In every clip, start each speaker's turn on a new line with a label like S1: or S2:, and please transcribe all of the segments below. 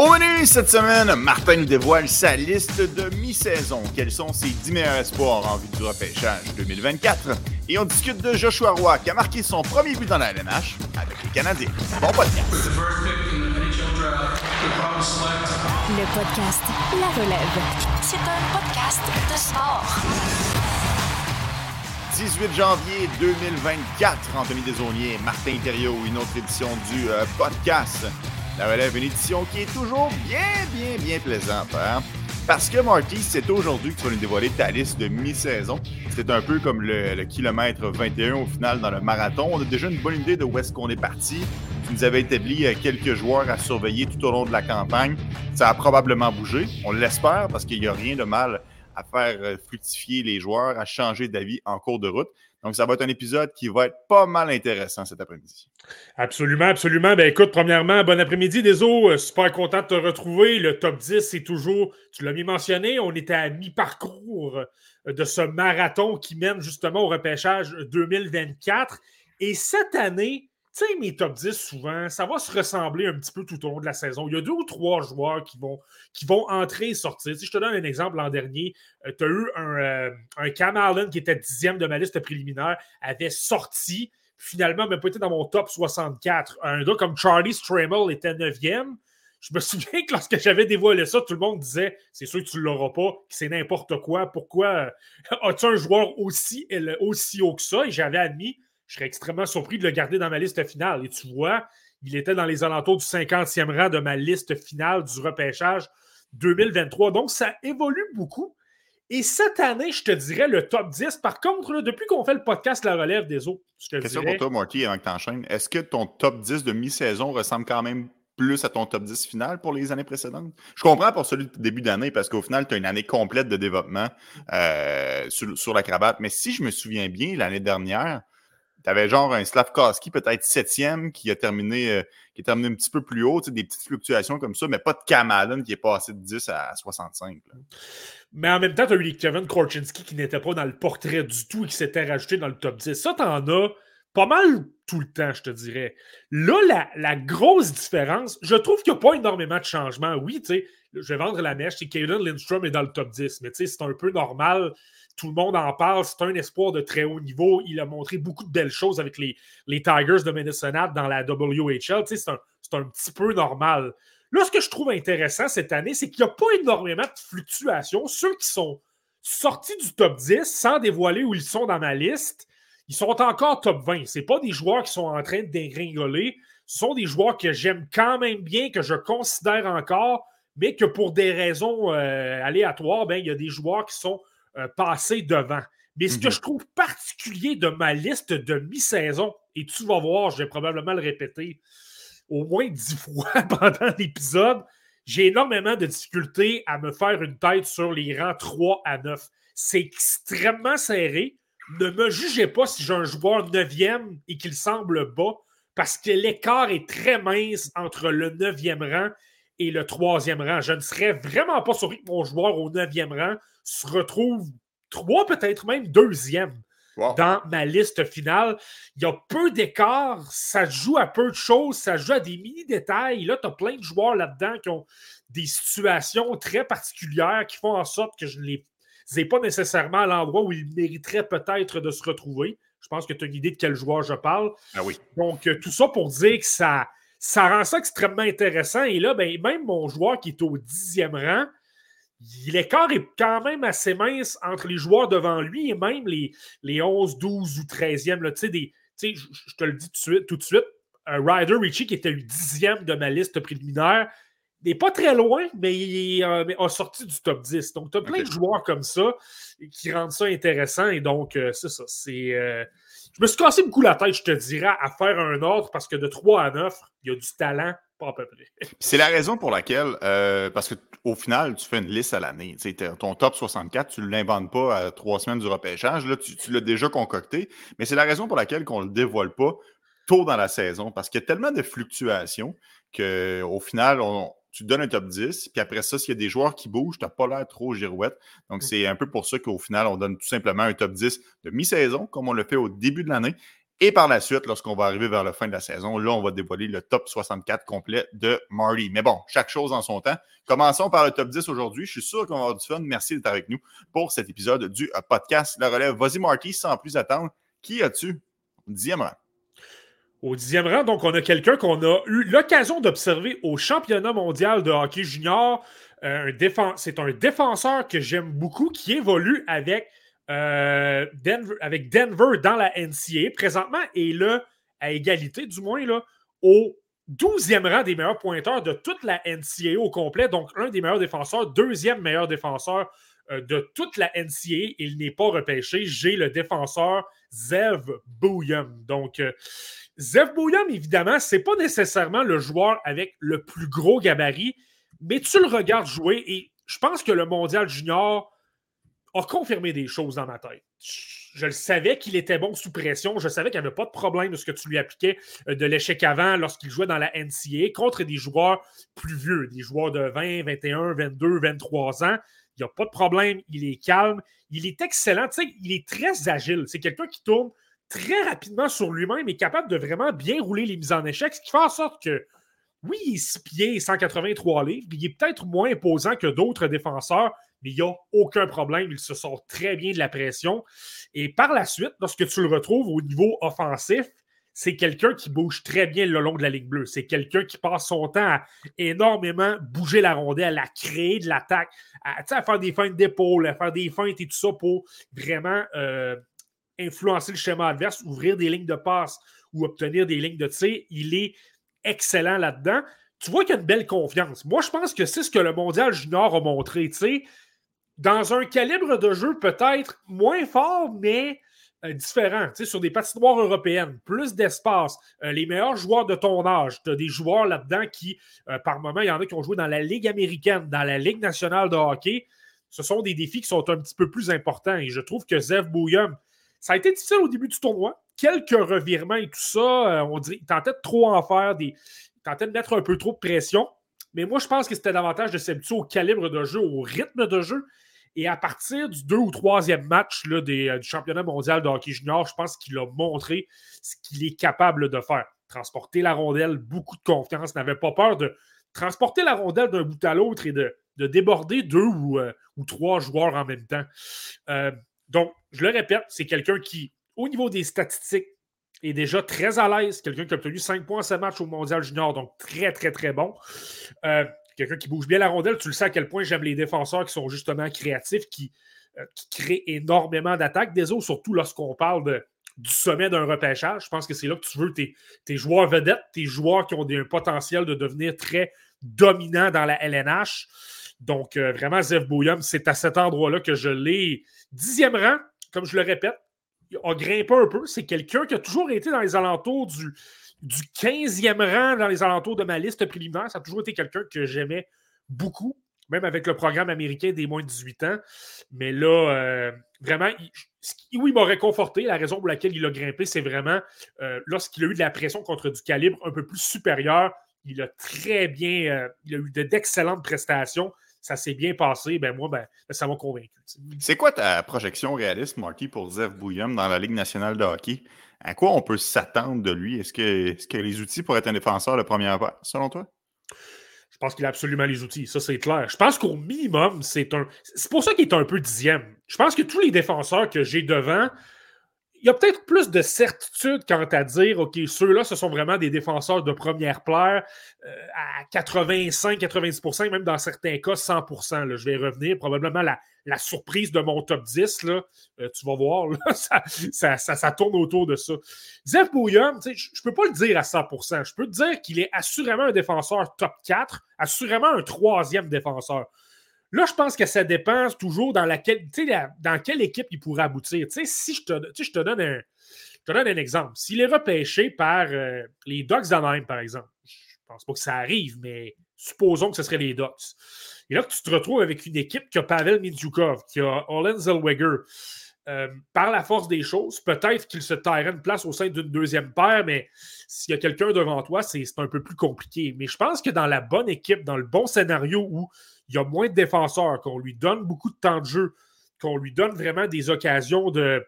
S1: Au menu cette semaine, Martin nous dévoile sa liste de mi-saison. Quels sont ses 10 meilleurs espoirs en vue du repêchage 2024? Et on discute de Joshua Roy qui a marqué son premier but dans la LNH avec les Canadiens. Bon podcast.
S2: Le podcast La Relève. C'est un podcast de sport.
S1: 18 janvier 2024, Anthony Desaulniers, Martin Thériault, une autre édition du euh, podcast la relève, une édition qui est toujours bien, bien, bien plaisante. Hein? Parce que Marty, c'est aujourd'hui que tu vas nous dévoiler ta liste de mi-saison. C'est un peu comme le, kilomètre 21 au final dans le marathon. On a déjà une bonne idée de où est-ce qu'on est parti. Tu nous avais établi euh, quelques joueurs à surveiller tout au long de la campagne. Ça a probablement bougé. On l'espère parce qu'il n'y a rien de mal à faire euh, fructifier les joueurs, à changer d'avis en cours de route. Donc, ça va être un épisode qui va être pas mal intéressant cet après-midi.
S3: Absolument, absolument. Ben écoute, premièrement, bon après-midi, Deso. Euh, super content de te retrouver. Le top 10, c'est toujours, tu l'as mis mentionné, on était à mi-parcours euh, de ce marathon qui mène justement au repêchage 2024. Et cette année, sais, mes top 10, souvent, ça va se ressembler un petit peu tout au long de la saison. Il y a deux ou trois joueurs qui vont, qui vont entrer et sortir. Si je te donne un exemple, l'an dernier, euh, tu as eu un, euh, un Cam Allen qui était dixième de ma liste préliminaire, avait sorti, finalement, pas été dans mon top 64. Un gars comme Charlie Stramel était neuvième. Je me souviens que lorsque j'avais dévoilé ça, tout le monde disait c'est sûr que tu ne l'auras pas, que c'est n'importe quoi. Pourquoi euh, as-tu un joueur aussi, aussi haut que ça? Et j'avais admis je serais extrêmement surpris de le garder dans ma liste finale. Et tu vois, il était dans les alentours du 50e rang de ma liste finale du repêchage 2023. Donc, ça évolue beaucoup. Et cette année, je te dirais le top 10. Par contre, depuis qu'on fait le podcast La Relève des autres, je te
S1: Question pour toi, Marty, avant que tu enchaînes. Est-ce que ton top 10 de mi-saison ressemble quand même plus à ton top 10 final pour les années précédentes? Je comprends pour celui de début d'année parce qu'au final, tu as une année complète de développement euh, sur, sur, la cravate. Mais si je me souviens bien, l'année dernière, tu avais genre un Slavkowski, peut-être septième, qui a terminé, euh, qui est terminé un petit peu plus haut, des petites fluctuations comme ça, mais pas de Kamalin qui est passé de 10 à 65.
S3: Mais en même temps, tu as eu Kevin Korchinski qui n'était pas dans le portrait du tout et qui s'était rajouté dans le top 10. Ça, tu en as pas mal tout le temps, je te dirais. Là, la, la grosse différence, je trouve qu'il n'y a pas énormément de changements. Oui, tu sais, je vais vendre la mèche, c'est Caden Lindstrom est dans le top 10, mais tu sais, c'est un peu normal tout le monde en parle. C'est un espoir de très haut niveau. Il a montré beaucoup de belles choses avec les, les Tigers de Minnesota dans la WHL. c'est un, un, petit peu normal. Là, ce que je trouve intéressant cette année, c'est qu'il n'y a pas énormément de fluctuations. Ceux qui sont sortis du top 10 sans dévoiler où ils sont dans ma liste, ils sont encore top 20. Ce pas des joueurs qui sont en train de dégringoler. Ce sont des joueurs que j'aime quand même bien, que je considère encore, mais que pour des raisons euh, aléatoires, ben, il y a des joueurs qui sont euh, passer devant. Mais ce que mhm. je trouve particulier de ma liste de mi-saison, et tu vas voir, je vais probablement le répéter au moins dix fois pendant l'épisode, j'ai énormément de difficultés à me faire une tête sur les rangs 3 à 9. C'est extrêmement serré. Ne me jugez pas si j'ai un joueur 9e et qu'il semble bas, parce que l'écart est très mince entre le 9e rang et le 3e rang. Je ne serais vraiment pas surpris que mon joueur au 9e rang se retrouve trois, peut-être même deuxième dans ma liste finale. Il y a peu d'écart, ça joue à peu de choses, ça joue à des mini-détails. Là, tu as plein de joueurs là-dedans qui ont des situations très particulières qui font en sorte que je ne les ai pas nécessairement à l'endroit où ils mériteraient peut-être de se retrouver. Je pense que tu as une idée de quel joueur je parle.
S1: Ah oui.
S3: Donc, euh, tout ça pour dire que ça, ça rend ça extrêmement intéressant. Et là, ben, même mon joueur qui est au dixième rang, l'écart est quand même assez mince entre les joueurs devant lui et même les, les 11, 12 ou 13e. Là, des, je, je te le dis tout de suite, tout de suite Ryder Richie, qui était le dixième de ma liste préliminaire, n'est pas très loin, mais il euh, a sorti du top 10. Donc, tu as plein de joueurs comme ça qui rendent ça intéressant. Et donc, euh, c'est ça. C'est, euh, je me suis cassé beaucoup la tête, je te dirais, à faire un ordre parce que de 3 à 9, il y a du talent, pas à peu près.
S1: C'est la raison pour laquelle, parce que au final, tu fais une liste à l'année. Ton top 64, tu ne l'inventes pas à trois semaines du repêchage. Là, tu, l'as déjà concocté. Mais c'est la raison pour laquelle on ne le dévoile pas tôt dans la saison. Parce qu'il y a tellement de fluctuations qu'au final, tu donnes un top 10. Puis après ça, s'il y a des joueurs qui bougent, tu n'as pas l'air trop girouette. Donc, c'est un peu pour ça qu'au final, on donne tout simplement un top 10 de mi-saison, comme on le fait au début de l'année. Et par la suite, lorsqu'on va arriver vers la fin de la saison, là, on va dévoiler le top 64 complet de Marty. Mais bon, chaque chose en son temps. Commençons par le top 10 aujourd'hui. Je suis sûr qu'on va avoir du fun. Merci d'être avec nous pour cet épisode du podcast La Relève. Vas-y, Marty, sans plus attendre. Qui as-tu? Rang?
S3: Au dixième rang, donc, on a quelqu'un qu'on a eu l'occasion d'observer au championnat mondial de hockey junior. Euh, c'est un défenseur que j'aime beaucoup qui évolue avec euh, Denver, dans la NCA présentement et là, à égalité du moins, là, au 12e rang des meilleurs pointeurs de toute la NCA au complet. Donc, un des meilleurs défenseurs, deuxième meilleur défenseur euh, de toute la NCA. Il n'est pas repêché. J'ai le défenseur Zev Bouillum. Donc, Zev Bouillum, évidemment, c'est pas nécessairement le joueur avec le plus gros gabarit, mais tu le regardes jouer et je pense que le mondial junior a confirmé des choses dans ma tête. Je le savais qu'il était bon sous pression. Je savais qu'il n'y avait pas de problème de ce que tu lui appliquais euh, de l'échec avant lorsqu'il jouait dans la NCA contre des joueurs plus vieux, des joueurs de 20, 21, 22, 23 ans. Il n'y a pas de problème. Il est calme. Il est excellent. Tu sais, il est très agile. C'est quelqu'un qui tourne très rapidement sur lui-même et capable de vraiment bien rouler les mises en échec, ce qui fait en sorte que, oui, il est 6 pieds 183 livres. Il est peut-être moins imposant que d'autres défenseurs, mais il n'y a aucun problème. Il se sort très bien de la pression. Et par la suite, lorsque tu le retrouves au niveau offensif, c'est quelqu'un qui bouge très bien le long de la ligne bleue. C'est quelqu'un qui passe son temps à énormément bouger la rondelle, à créer de l'attaque, à, faire des feintes d'épaule, à faire des feintes et tout ça pour vraiment euh, influencer le schéma adverse, ouvrir des lignes de passe ou obtenir des lignes de tir. Il est excellent là-dedans. Tu vois qu'il y a une belle confiance. Moi, je pense que c'est ce que le mondial junior a montré. Tu sais, dans un calibre de jeu peut-être moins fort, mais euh, différent, sur des patinoires européennes, plus d'espace, euh, les meilleurs joueurs de ton âge. Tu as des joueurs là-dedans qui, euh, par moment, il y en a qui ont joué dans la Ligue américaine, dans la Ligue nationale de hockey. Ce sont des défis qui sont un petit peu plus importants. Et je trouve que Zev Bouillum, ça a été difficile au début du tournoi. Quelques revirements et tout ça, on dirait, il tentait de trop en faire, il tentait de mettre un peu trop de pression. Mais moi, je pense que c'était davantage de s'habituer au calibre de jeu, au rythme de jeu. Et à partir du deux ou troisième match là, euh, du championnat mondial de hockey junior, je pense qu'il a montré ce qu'il est capable de faire. Transporter la rondelle, beaucoup de confiance, n'avait pas peur de transporter la rondelle d'un bout à l'autre et de, déborder deux ou, euh, ou, trois joueurs en même temps. Euh, donc, je le répète, c'est quelqu'un qui, au niveau des statistiques, est déjà très à l'aise. Quelqu'un qui a obtenu 5 points à ce match au Mondial Junior, donc très, très, très bon quelqu'un qui bouge bien la rondelle. Tu le sais à quel point j'aime les défenseurs qui sont justement créatifs, qui, euh, créent énormément d'attaques des autres, surtout lorsqu'on parle du sommet d'un repêchage. Je pense que c'est là que tu veux tes, joueurs vedettes, tes joueurs qui ont un potentiel de devenir très dominants dans la LNH. Donc, euh, vraiment, Zev Bouillum, c'est à cet endroit-là que je l'ai. Dixième rang, comme je le répète, a grimpé un peu. C'est quelqu'un qui a toujours été dans les alentours du du 15e rang dans les alentours de ma liste préliminaire. Ça a toujours été quelqu'un que j'aimais beaucoup, même avec le programme américain des moins de 18 ans. Mais là, euh, vraiment, il, oui, il m'a réconforté. La raison pour laquelle il a grimpé, c'est vraiment euh, lorsqu'il a eu de la pression contre du calibre un peu plus supérieur. Il a très bien, euh, il a eu d'excellentes prestations. Ça s'est bien passé. Ben moi, ben, ça m'a convaincu.
S1: C'est quoi ta projection réaliste, Marty, pour Zev Bouillum dans la Ligue nationale de hockey? À quoi on peut s'attendre de lui? Est-ce que, est que les outils pour être un défenseur de première part, selon toi?
S3: Je pense qu'il a absolument les outils, ça c'est clair. Je pense qu'au minimum, c'est un. C'est pour ça qu'il est un peu dixième. Je pense que tous les défenseurs que j'ai devant, il y a peut-être plus de certitude quant à dire, OK, ceux-là, ce sont vraiment des défenseurs de première plaire euh, à 85-90% même dans certains cas 100 là, Je vais revenir. Probablement la, surprise de mon top 10, là, euh, tu vas voir, ça, tourne autour de ça. Zef Bouillon, je ne peux pas le dire à 100% Je peux te dire qu'il est assurément un défenseur top 4, assurément un troisième défenseur. Là, je pense que ça dépend toujours dans laquelle, quelle équipe il pourrait aboutir. si je te, je te, donne un, je donne un exemple. S'il est repêché par euh, les Ducks d'Anaheim, par exemple, je pense pas que ça arrive, mais supposons que ce serait les Ducks. Et là, tu te retrouves avec une équipe qui a Pavel Mintyukov, qui a Olen Zellweger. Euh, par la force des choses, peut-être qu'il se taillerait une place au sein d'une deuxième paire, mais s'il y a quelqu'un devant toi, c'est un peu plus compliqué. Mais je pense que dans la bonne équipe, dans le bon scénario où il y a moins de défenseurs, qu'on lui donne beaucoup de temps de jeu, qu'on lui donne vraiment des occasions de,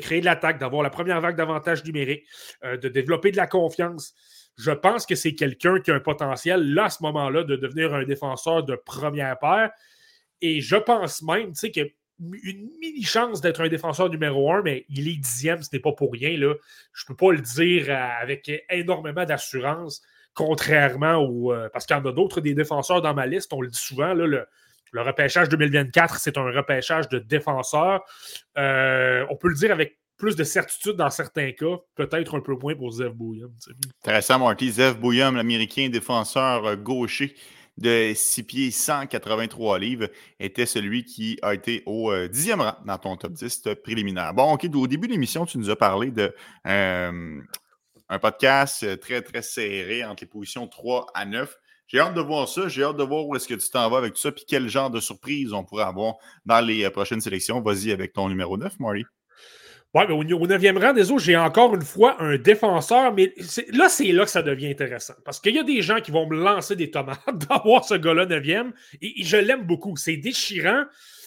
S3: créer de l'attaque, d'avoir la première vague d'avantages numériques, euh, de développer de la confiance. Je pense que c'est quelqu'un qui a un potentiel, là, à ce moment-là, de devenir un défenseur de première paire. Et je pense même, tu sais, a une mini chance d'être un défenseur numéro un, mais il est dixième, ce n'est pas pour rien. Là. Je ne peux pas le dire euh, avec énormément d'assurance, contrairement au. Euh, parce qu'il y en a d'autres des défenseurs dans ma liste, on le dit souvent, là, le, le repêchage 2024, c'est un repêchage de défenseurs. Euh, on peut le dire avec plus de certitude dans certains cas, peut-être un peu moins pour Zev Bouillum.
S1: Intéressant, Marty. Zev Bouillum, l'Américain défenseur gaucher de 6 pieds 183 livres, était celui qui a été au euh, dixième rang dans ton top 10 préliminaire. Bon, OK, au début de l'émission, tu nous as parlé de un podcast très, très serré entre les positions 3 à 9. J'ai hâte de voir ça. J'ai hâte de voir où est-ce que tu t'en vas avec tout ça, puis quel genre de surprise on pourrait avoir dans les euh, prochaines sélections. Vas-y avec ton numéro 9, Marty.
S3: Oui, mais au, 9e rang des autres, j'ai encore une fois un défenseur, mais là, c'est là que ça devient intéressant. Parce qu'il y a des gens qui vont me lancer des tomates d'avoir ce gars-là 9e, et, je l'aime beaucoup. C'est déchirant.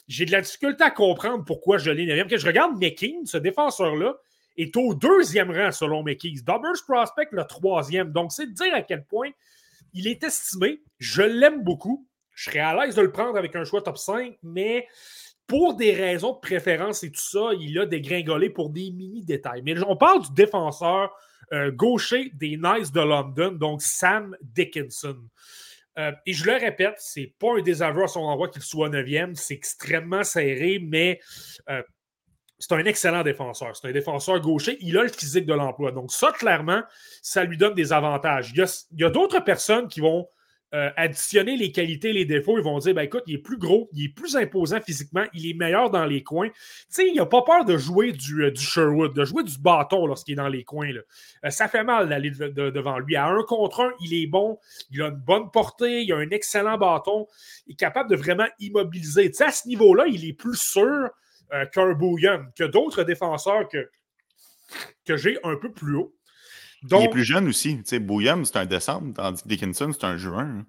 S3: J'ai de la difficulté à comprendre pourquoi je l'ai 9e. Quand je regarde McKean, ce défenseur-là, est au deuxième rang selon McKees. Doubles Prospect, le troisième. Donc, c'est de dire à quel point il est estimé. Je l'aime beaucoup. Je serais à l'aise de le prendre avec un choix top 5, mais pour des raisons de préférence et tout ça, il a dégringolé pour des mini-détails. Mais on parle du défenseur euh, gaucher des Knights de London, donc Sam Dickinson. Euh, et je le répète, c'est pas un désaveu à son endroit qu'il soit 9e, c'est extrêmement serré, mais euh, c'est un excellent défenseur. C'est un défenseur gaucher. Il a le physique de l'emploi. Donc, ça, clairement, ça lui donne des avantages. Il y a, d'autres personnes qui vont euh, additionner les qualités et les défauts. Ils vont dire ben, écoute, il est plus gros, il est plus imposant physiquement, il est meilleur dans les coins. Tu sais, il n'a pas peur de jouer du, euh, du, Sherwood, de jouer du bâton lorsqu'il est dans les coins. Euh, ça fait mal d'aller devant lui. À un contre un, il est bon, il a une bonne portée, il a un excellent bâton, il est capable de vraiment immobiliser. Tu sais, à ce niveau-là, il est plus sûr qu'un Bouillon, que d'autres défenseurs que, que j'ai un peu plus haut.
S1: Donc, il est plus jeune aussi. Tu sais, Bouillon, c'est un décembre, tandis que Dickinson, c'est un juin. Hein.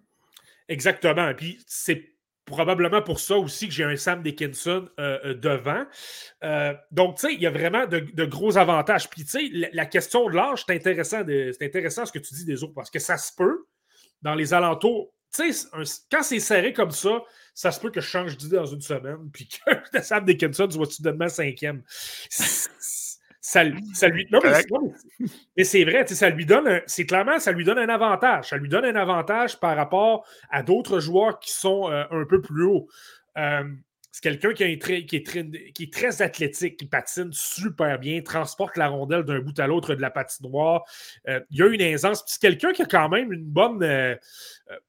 S3: Exactement. Puis c'est probablement pour ça aussi que j'ai un Sam Dickinson euh, euh, devant. donc, tu sais, il y a vraiment de, gros avantages. Puis, tu sais, la, question de l'âge, c'est intéressant, intéressant ce que tu dis des autres, parce que ça se peut, dans les alentours, tu sais, quand c'est serré comme ça, ça se peut que je change d'idée dans une semaine, puis que Sam Dickinson soit soudainement cinquième. Ça, ça, lui. Non, mais, c'est vrai, ça lui donne. C'est clairement, ça lui donne un avantage. Ça lui donne un avantage par rapport à d'autres joueurs qui sont euh, un peu plus hauts. Euh, c'est quelqu'un qui, est très, qui, est très, athlétique, qui patine super bien, transporte la rondelle d'un bout à l'autre de la patinoire. Euh, il a une aisance. C'est quelqu'un qui a quand même une bonne.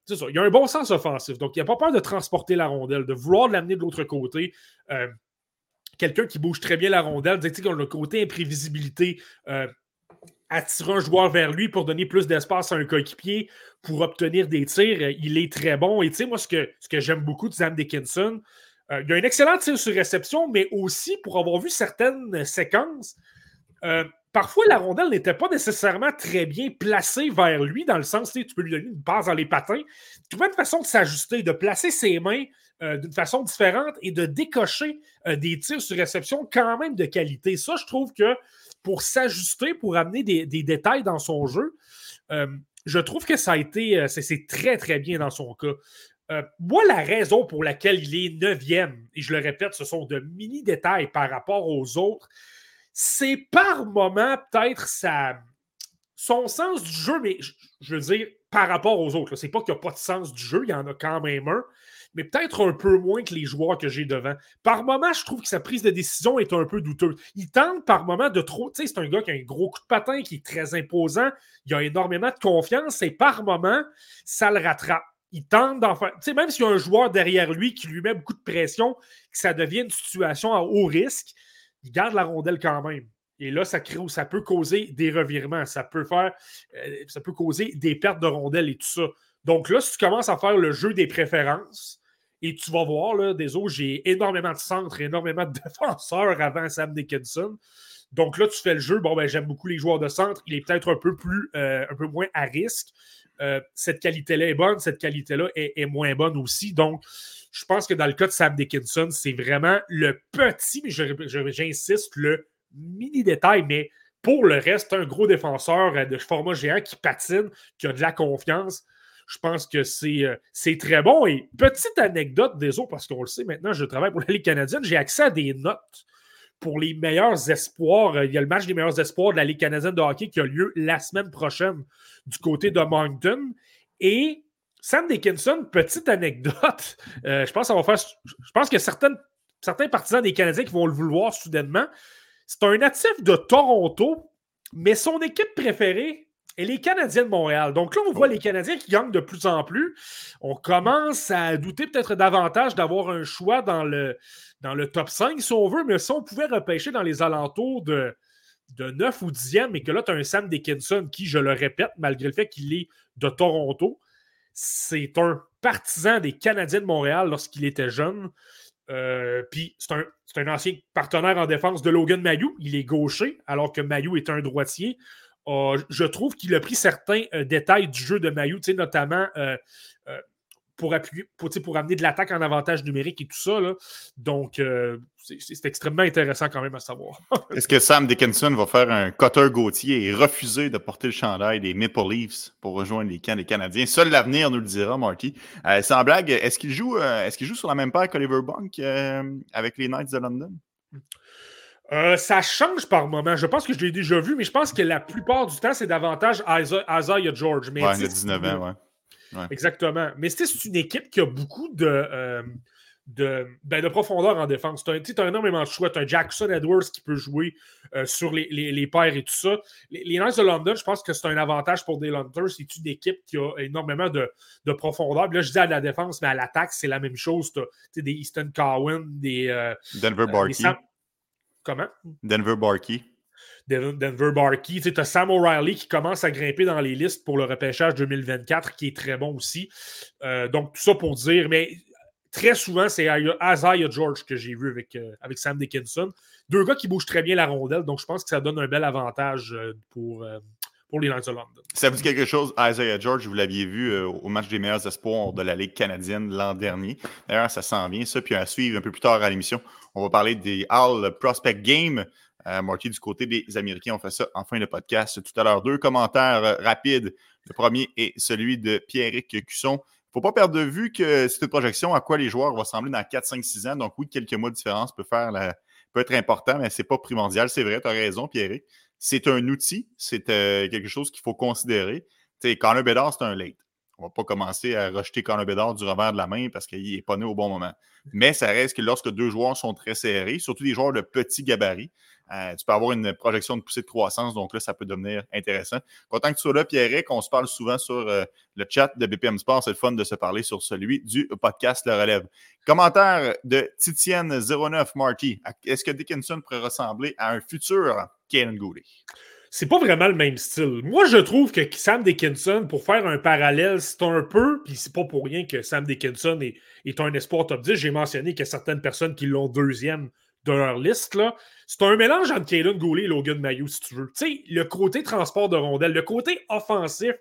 S3: Ça, il a un bon sens offensif. Donc, il n'a pas peur de transporter la rondelle, de vouloir l'amener de l'autre côté. Quelqu'un qui bouge très bien la rondelle, tu sais, le côté imprévisibilité attirer un joueur vers lui pour donner plus d'espace à un coéquipier pour obtenir des tirs, il est très bon. Et tu sais, moi, ce que, ce que j'aime beaucoup de Sam Dickinson, euh, il a un excellent tir sur réception, mais aussi pour avoir vu certaines séquences, euh, parfois la rondelle n'était pas nécessairement très bien placée vers lui, dans le sens, tu peux lui donner une passe dans les patins. Vois une façon de s'ajuster, de placer ses mains euh, d'une façon différente et de décocher des tirs sur réception quand même de qualité. Ça, je trouve que pour s'ajuster, pour amener des, détails dans son jeu, je trouve que ça a été, c'est très, très bien dans son cas. Euh, moi, la raison pour laquelle il est neuvième, et je le répète, ce sont de mini-détails par rapport aux autres, c'est par moment peut-être son sens du jeu, mais je, veux dire, par rapport aux autres. C'est pas qu'il n'y a pas de sens du jeu, il y en a quand même un, mais peut-être un peu moins que les joueurs que j'ai devant. Par moment, je trouve que sa prise de décision est un peu douteuse. Il tente par moment de trop. Tu sais, c'est un gars qui a un gros coup de patin, qui est très imposant, il a énormément de confiance, et par moment, ça le rattrape il tente d'en faire. Tu sais, même s'il y a un joueur derrière lui qui lui met beaucoup de pression, que ça devient une situation à haut risque, il garde la rondelle quand même. Et là, ça, crée, ça peut causer des revirements, ça peut faire, euh, ça peut causer des pertes de rondelles et tout ça. Donc là, si tu commences à faire le jeu des préférences, et tu vas voir, là, autres, j'ai énormément de centres, énormément de défenseurs avant Sam Dickinson. Donc là, tu fais le jeu. Bon, ben, j'aime beaucoup les joueurs de centre. Il est peut-être un peu plus, euh, un peu moins à risque. Euh, cette qualité-là est bonne, cette qualité-là est, moins bonne aussi. Donc, je pense que dans le cas de Sam Dickinson, c'est vraiment le petit, mais j'insiste, le mini détails, mais pour le reste, un gros défenseur de format géant qui patine, qui a de la confiance. Je pense que c'est très bon. Et petite anecdote des autres, parce qu'on le sait maintenant, je travaille pour la Ligue canadienne, j'ai accès à des notes pour les meilleurs espoirs. Il y a le match des meilleurs espoirs de la Ligue canadienne de hockey qui a lieu la semaine prochaine du côté de Moncton. Et Sam Dickinson, petite anecdote, euh, je pense va faire. Je pense que certains partisans des Canadiens qui vont le vouloir soudainement. C'est un natif de Toronto, mais son équipe préférée est les Canadiens de Montréal. Donc là, on voit les Canadiens qui gagnent de plus en plus. On commence à douter peut-être davantage d'avoir un choix dans le, dans le top 5, si on veut, mais si on pouvait repêcher dans les alentours de, de 9 ou 10e, et que là, tu as un Sam Dickinson qui, je le répète, malgré le fait qu'il est de Toronto, c'est un partisan des Canadiens de Montréal lorsqu'il était jeune. Euh, puis c'est un, ancien partenaire en défense de Logan Mayou. Il est gaucher, alors que Mayou est un droitier. Euh, je trouve qu'il a pris certains euh, détails du jeu de Mayou, notamment pour, appuyer, pour, pour amener de l'attaque en avantage numérique et tout ça. Donc, euh, c'est extrêmement intéressant quand même à savoir.
S1: Est-ce que Sam Dickinson va faire un cutter Gauthier et refuser de porter le chandail des Maple Leafs pour rejoindre les camps des Canadiens? Seul l'avenir nous le dira, Marty. Euh, sans blague, est-ce qu'il joue, euh, est qu'il joue sur la même paire qu'Oliver Bunk avec les Knights de London?
S3: Ça change par moment. Je pense que je l'ai déjà vu, mais je pense que la plupart du temps, c'est davantage Isaiah George. Mais
S1: ouais, il a 19 ans, ouais.
S3: Exactement. Mais c'est une équipe qui a beaucoup de, euh, de, ben, de, profondeur en défense. Tu as, énormément de choix. Tu as Jackson Edwards qui peut jouer euh, sur les, les, paires et tout ça. Les, Knights de London, je pense que c'est un avantage pour des Lunters. C'est une équipe qui a énormément de, de profondeur. là, je dis à la défense, mais à l'attaque, c'est la même chose. Tu as des Easton Cowan, des. Euh,
S1: Denver Barkey.
S3: Comment?
S1: Denver Barkey.
S3: Denver Barkey. Tu as Sam O'Reilly qui commence à grimper dans les listes pour le repêchage 2024, qui est très bon aussi. Euh, donc, tout ça pour dire, mais très souvent, c'est Isaiah George que j'ai vu avec, euh, avec Sam Dickinson. Deux gars qui bougent très bien la rondelle, donc je pense que ça donne un bel avantage euh, pour, pour les Knights of London.
S1: Ça vous dit quelque chose, Isaiah George, vous l'aviez vu au match des meilleurs espoirs de la Ligue canadienne l'an dernier. D'ailleurs, ça s'en vient, ça. Puis à suivre un peu plus tard à l'émission, on va parler des All Prospect Game euh, Marty, du côté des Américains, on fait ça en fin de podcast tout à l'heure. Deux commentaires euh, rapides. Le premier est celui de Pierrick Cusson. Il ne faut pas perdre de vue que c'est une projection à quoi les joueurs vont ressembler dans 4, 5, 6 ans. Donc, oui, quelques mois de différence peut, faire peut être important, mais ce n'est pas primordial. C'est vrai, tu as raison, Pierrick. C'est un outil, c'est euh, quelque chose qu'il faut considérer. Tu sais, Connor Bedard, c'est un late. On ne va pas commencer à rejeter Connor Bedard du revers de la main parce qu'il n'est pas né au bon moment. Mais ça reste que lorsque deux joueurs sont très serrés, surtout des joueurs de petit gabarit, euh, tu peux avoir une projection de poussée de croissance, donc là, ça peut devenir intéressant. Content que tu sois là, Pierre, on se parle souvent sur euh, le chat de BPM Sport. C'est le fun de se parler sur celui du podcast Le Relève. Commentaire de Titienne09 Marty. Est-ce que Dickinson pourrait ressembler à un futur Kaden Goulet?
S3: C'est pas vraiment le même style. Moi, je trouve que Sam Dickinson, pour faire un parallèle, c'est un peu, puis c'est pas pour rien que Sam Dickinson est, un espoir top 10. J'ai mentionné qu'il y a certaines personnes qui l'ont deuxième de leur liste. C'est un mélange entre Kaylin Goulet et Logan Mayou, si tu veux. Tu sais, le côté transport de rondelles, le côté offensif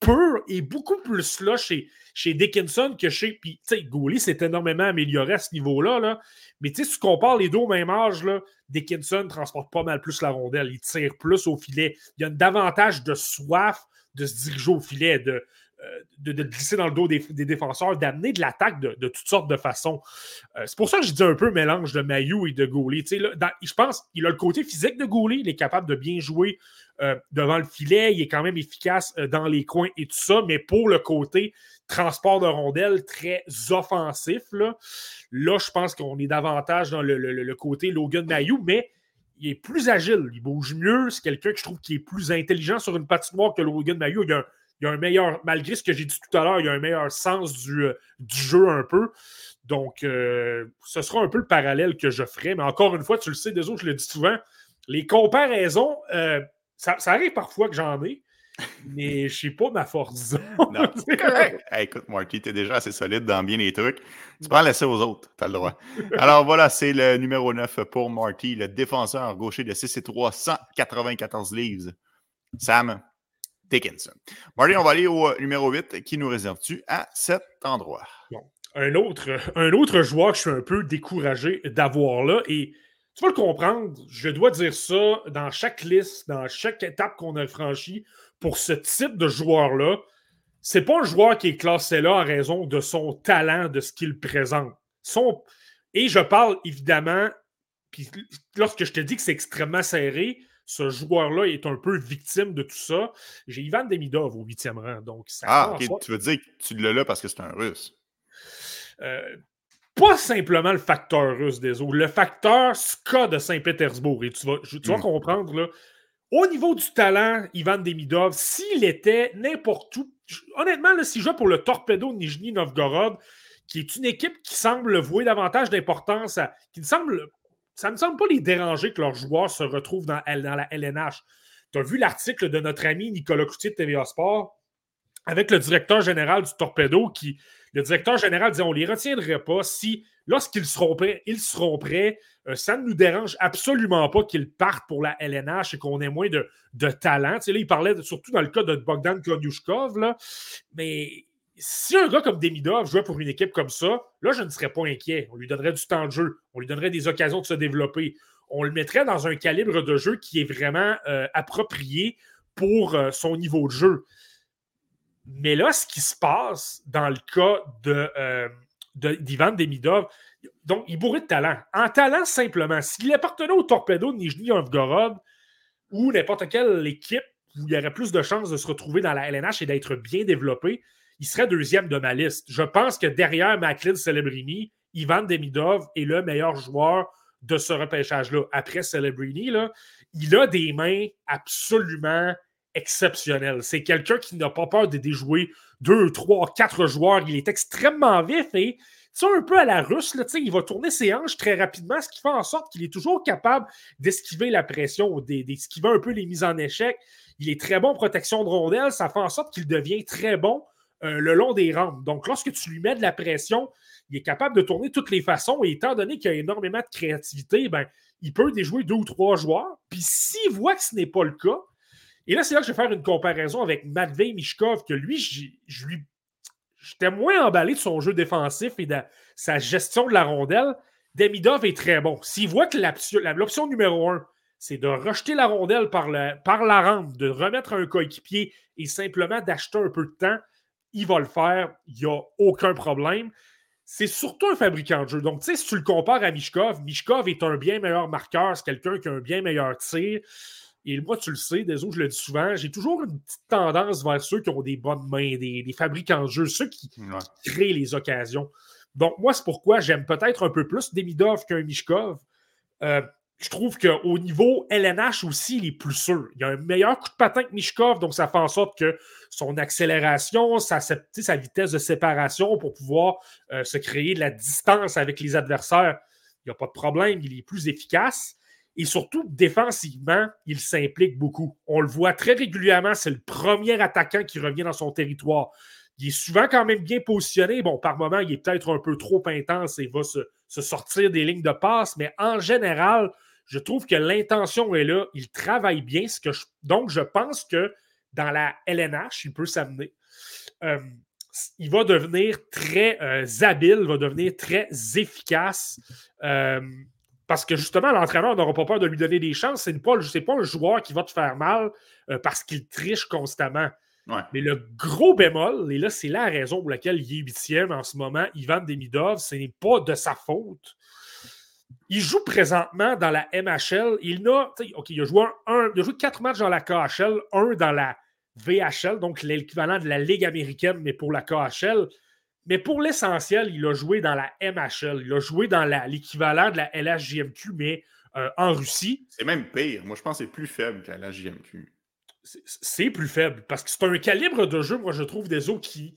S3: pur est beaucoup plus là chez, Dickinson que chez. Puis, tu sais, Goulet s'est énormément amélioré à ce niveau-là. Là. Mais, tu sais, si tu compares les deux au même âge, là, Dickinson transporte pas mal plus la rondelle. Il tire plus au filet. Il y a davantage de soif de se diriger au filet, de, euh, de, glisser dans le dos des, défenseurs, d'amener de l'attaque de, toutes sortes de façons. Euh, c'est pour ça que je dis un peu mélange de Mayou et de Goulet. je pense qu'il a le côté physique de Goulet, il est capable de bien jouer euh, devant le filet, il est quand même efficace dans les coins et tout ça, mais pour le côté transport de rondelles très offensif, là, je pense qu'on est davantage dans le, côté Logan Mayou, mais il est plus agile, il bouge mieux. C'est quelqu'un que je trouve qui est plus intelligent sur une patinoire que Logan Mayou. Il a un, il y a un meilleur, malgré ce que j'ai dit tout à l'heure, il y a un meilleur sens du, euh, jeu un peu. Donc, euh, ce sera un peu le parallèle que je ferai. Mais encore une fois, tu le sais, des autres, je le dis souvent, les comparaisons, euh, ça, arrive parfois que j'en ai, mais je ne sais pas ma force.
S1: non, c'est correct. écoute, Marky, tu es déjà assez solide dans bien les trucs. Tu peux en laisser aux autres, tu as le droit. Alors voilà, c'est le numéro 9 pour Marty, le défenseur gaucher de 6 et 3, 194 livres. Sam, Dickinson. On va aller au euh, numéro 8. Qui nous réserve-tu à cet endroit?
S3: Un, autre, un autre joueur que je suis un peu découragé d'avoir là, et tu vas le comprendre, je dois dire ça dans chaque liste, dans chaque étape qu'on a franchie pour ce type de joueur-là. C'est pas un joueur qui est classé là en raison de son talent, de ce qu'il présente. Son... Et je parle évidemment, puis lorsque je te dis que c'est extrêmement serré, ce joueur-là est un peu victime de tout ça. J'ai Ivan Demidov au huitième rang. Donc ça
S1: ah, ok. Tu veux dire que tu l'as là parce que c'est un russe?
S3: Euh, pas simplement le facteur russe des eaux, le facteur Ska de Saint-Pétersbourg. Et tu vas, tu vas hmm. comprendre, là, au niveau du talent, Ivan Demidov, s'il était n'importe où, honnêtement, là, s'il jouait pour le Torpedo Nijni Novgorod, qui est une équipe qui semble vouer davantage d'importance, qui ne semble ça ne me semble pas les déranger que leurs joueurs se retrouvent dans, la LNH. Tu as vu l'article de notre ami Nicolas Coutier de TVA Sport avec le directeur général du Torpedo qui, le directeur général disait on ne les retiendrait pas si, lorsqu'ils seront prêts, ils seront prêts. Euh, ça ne nous dérange absolument pas qu'ils partent pour la LNH et qu'on ait moins de, de talent. Tu sais, là, il parlait surtout dans le cas de Bogdan Konyushkov, là, mais si un gars comme Demidov jouait pour une équipe comme ça, là, je ne serais pas inquiet. On lui donnerait du temps de jeu, on lui donnerait des occasions de se développer. On le mettrait dans un calibre de jeu qui est vraiment euh, approprié pour euh, son niveau de jeu. Mais là, ce qui se passe dans le cas de, euh, d'Ivan Demidov, donc il bourrait de talent. En talent, simplement, s'il appartenait au Torpedo de Nijni Novgorod ou n'importe quelle équipe où il y aurait plus de chances de se retrouver dans la LNH et d'être bien développé, il serait deuxième de ma liste. Je pense que derrière Macklin Celebrini, Ivan Demidov est le meilleur joueur de ce repêchage-là. Après Celebrini, là, il a des mains absolument exceptionnelles. C'est quelqu'un qui n'a pas peur de déjouer deux, trois, quatre joueurs. Il est extrêmement vif et c'est un peu à la russe, là, il va tourner ses hanches très rapidement, ce qui fait en sorte qu'il est toujours capable d'esquiver la pression, d'esquiver un peu les mises en échec. Il est très bon en protection de rondelles. Ça fait en sorte qu'il devient très bon euh, le long des rampes. Donc, lorsque tu lui mets de la pression, il est capable de tourner toutes les façons. Et étant donné qu'il a énormément de créativité, ben, il peut déjouer deux ou trois joueurs. Puis s'il voit que ce n'est pas le cas, et là, c'est là que je vais faire une comparaison avec Matvei Mishkov, que lui, je lui j'étais moins emballé de son jeu défensif et de sa gestion de la rondelle. Demidov est très bon. S'il voit que l'option numéro un, c'est de rejeter la rondelle par, par la rampe, de remettre un coéquipier et simplement d'acheter un peu de temps, il va le faire, il n'y a aucun problème. C'est surtout un fabricant de jeu. Donc, tu sais, si tu le compares à Mishkov, Mishkov est un bien meilleur marqueur, c'est quelqu'un qui a un bien meilleur tir. Et moi, tu le sais, désolé, je le dis souvent, j'ai toujours une petite tendance vers ceux qui ont des bonnes mains, des, fabricants de jeu, ceux qui, créent les occasions. Donc, moi, c'est pourquoi j'aime peut-être un peu plus Demidov qu'un Mishkov. Euh, je trouve qu'au niveau LNH aussi, il est plus sûr. Il a un meilleur coup de patin que Mishkov, donc ça fait en sorte que son accélération, sa, vitesse de séparation pour pouvoir euh, se créer de la distance avec les adversaires, il n'y a pas de problème, il est plus efficace. Et surtout, défensivement, il s'implique beaucoup. On le voit très régulièrement, c'est le premier attaquant qui revient dans son territoire. Il est souvent quand même bien positionné. Bon, par moment, il est peut-être un peu trop intense et va se sortir des lignes de passe, mais en général, je trouve que l'intention est là. Il travaille bien. Ce que donc, je pense que dans la LNH, il peut s'amener. Euh, il va devenir très euh, habile, va devenir très efficace. Euh, parce que justement, l'entraîneur n'aura pas peur de lui donner des chances. Ce n'est pas, pas, un joueur qui va te faire mal parce qu'il triche constamment. Mais le gros bémol, et là, c'est la raison pour laquelle il est huitième en ce moment, Ivan Demidov, ce n'est pas de sa faute. Il joue présentement dans la MHL. Il a, il a joué un, il a joué quatre matchs dans la KHL, un dans la VHL, donc l'équivalent de la Ligue américaine, mais pour la KHL. Mais pour l'essentiel, il a joué dans la MHL. Il a joué dans l'équivalent de la LHJMQ, mais euh, en Russie.
S1: C'est même pire. Moi, je pense que c'est plus faible que la LHJMQ.
S3: C'est plus faible parce que c'est un calibre de jeu, moi, je trouve, des eaux qui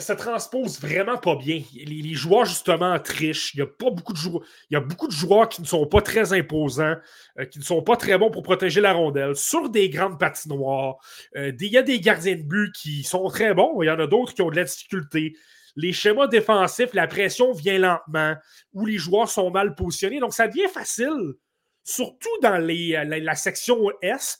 S3: se transpose vraiment pas bien. Les, joueurs, justement, trichent. Il y a pas beaucoup de joueurs. Il y a beaucoup de joueurs qui ne sont pas très imposants, euh, qui ne sont pas très bons pour protéger la rondelle. Sur des grandes patinoires, euh, il y a des gardiens de but qui sont très bons. Il y en a d'autres qui ont de la difficulté. Les schémas défensifs, la pression vient lentement, ou les joueurs sont mal positionnés. Donc, ça devient facile. Surtout dans euh, la, section Est,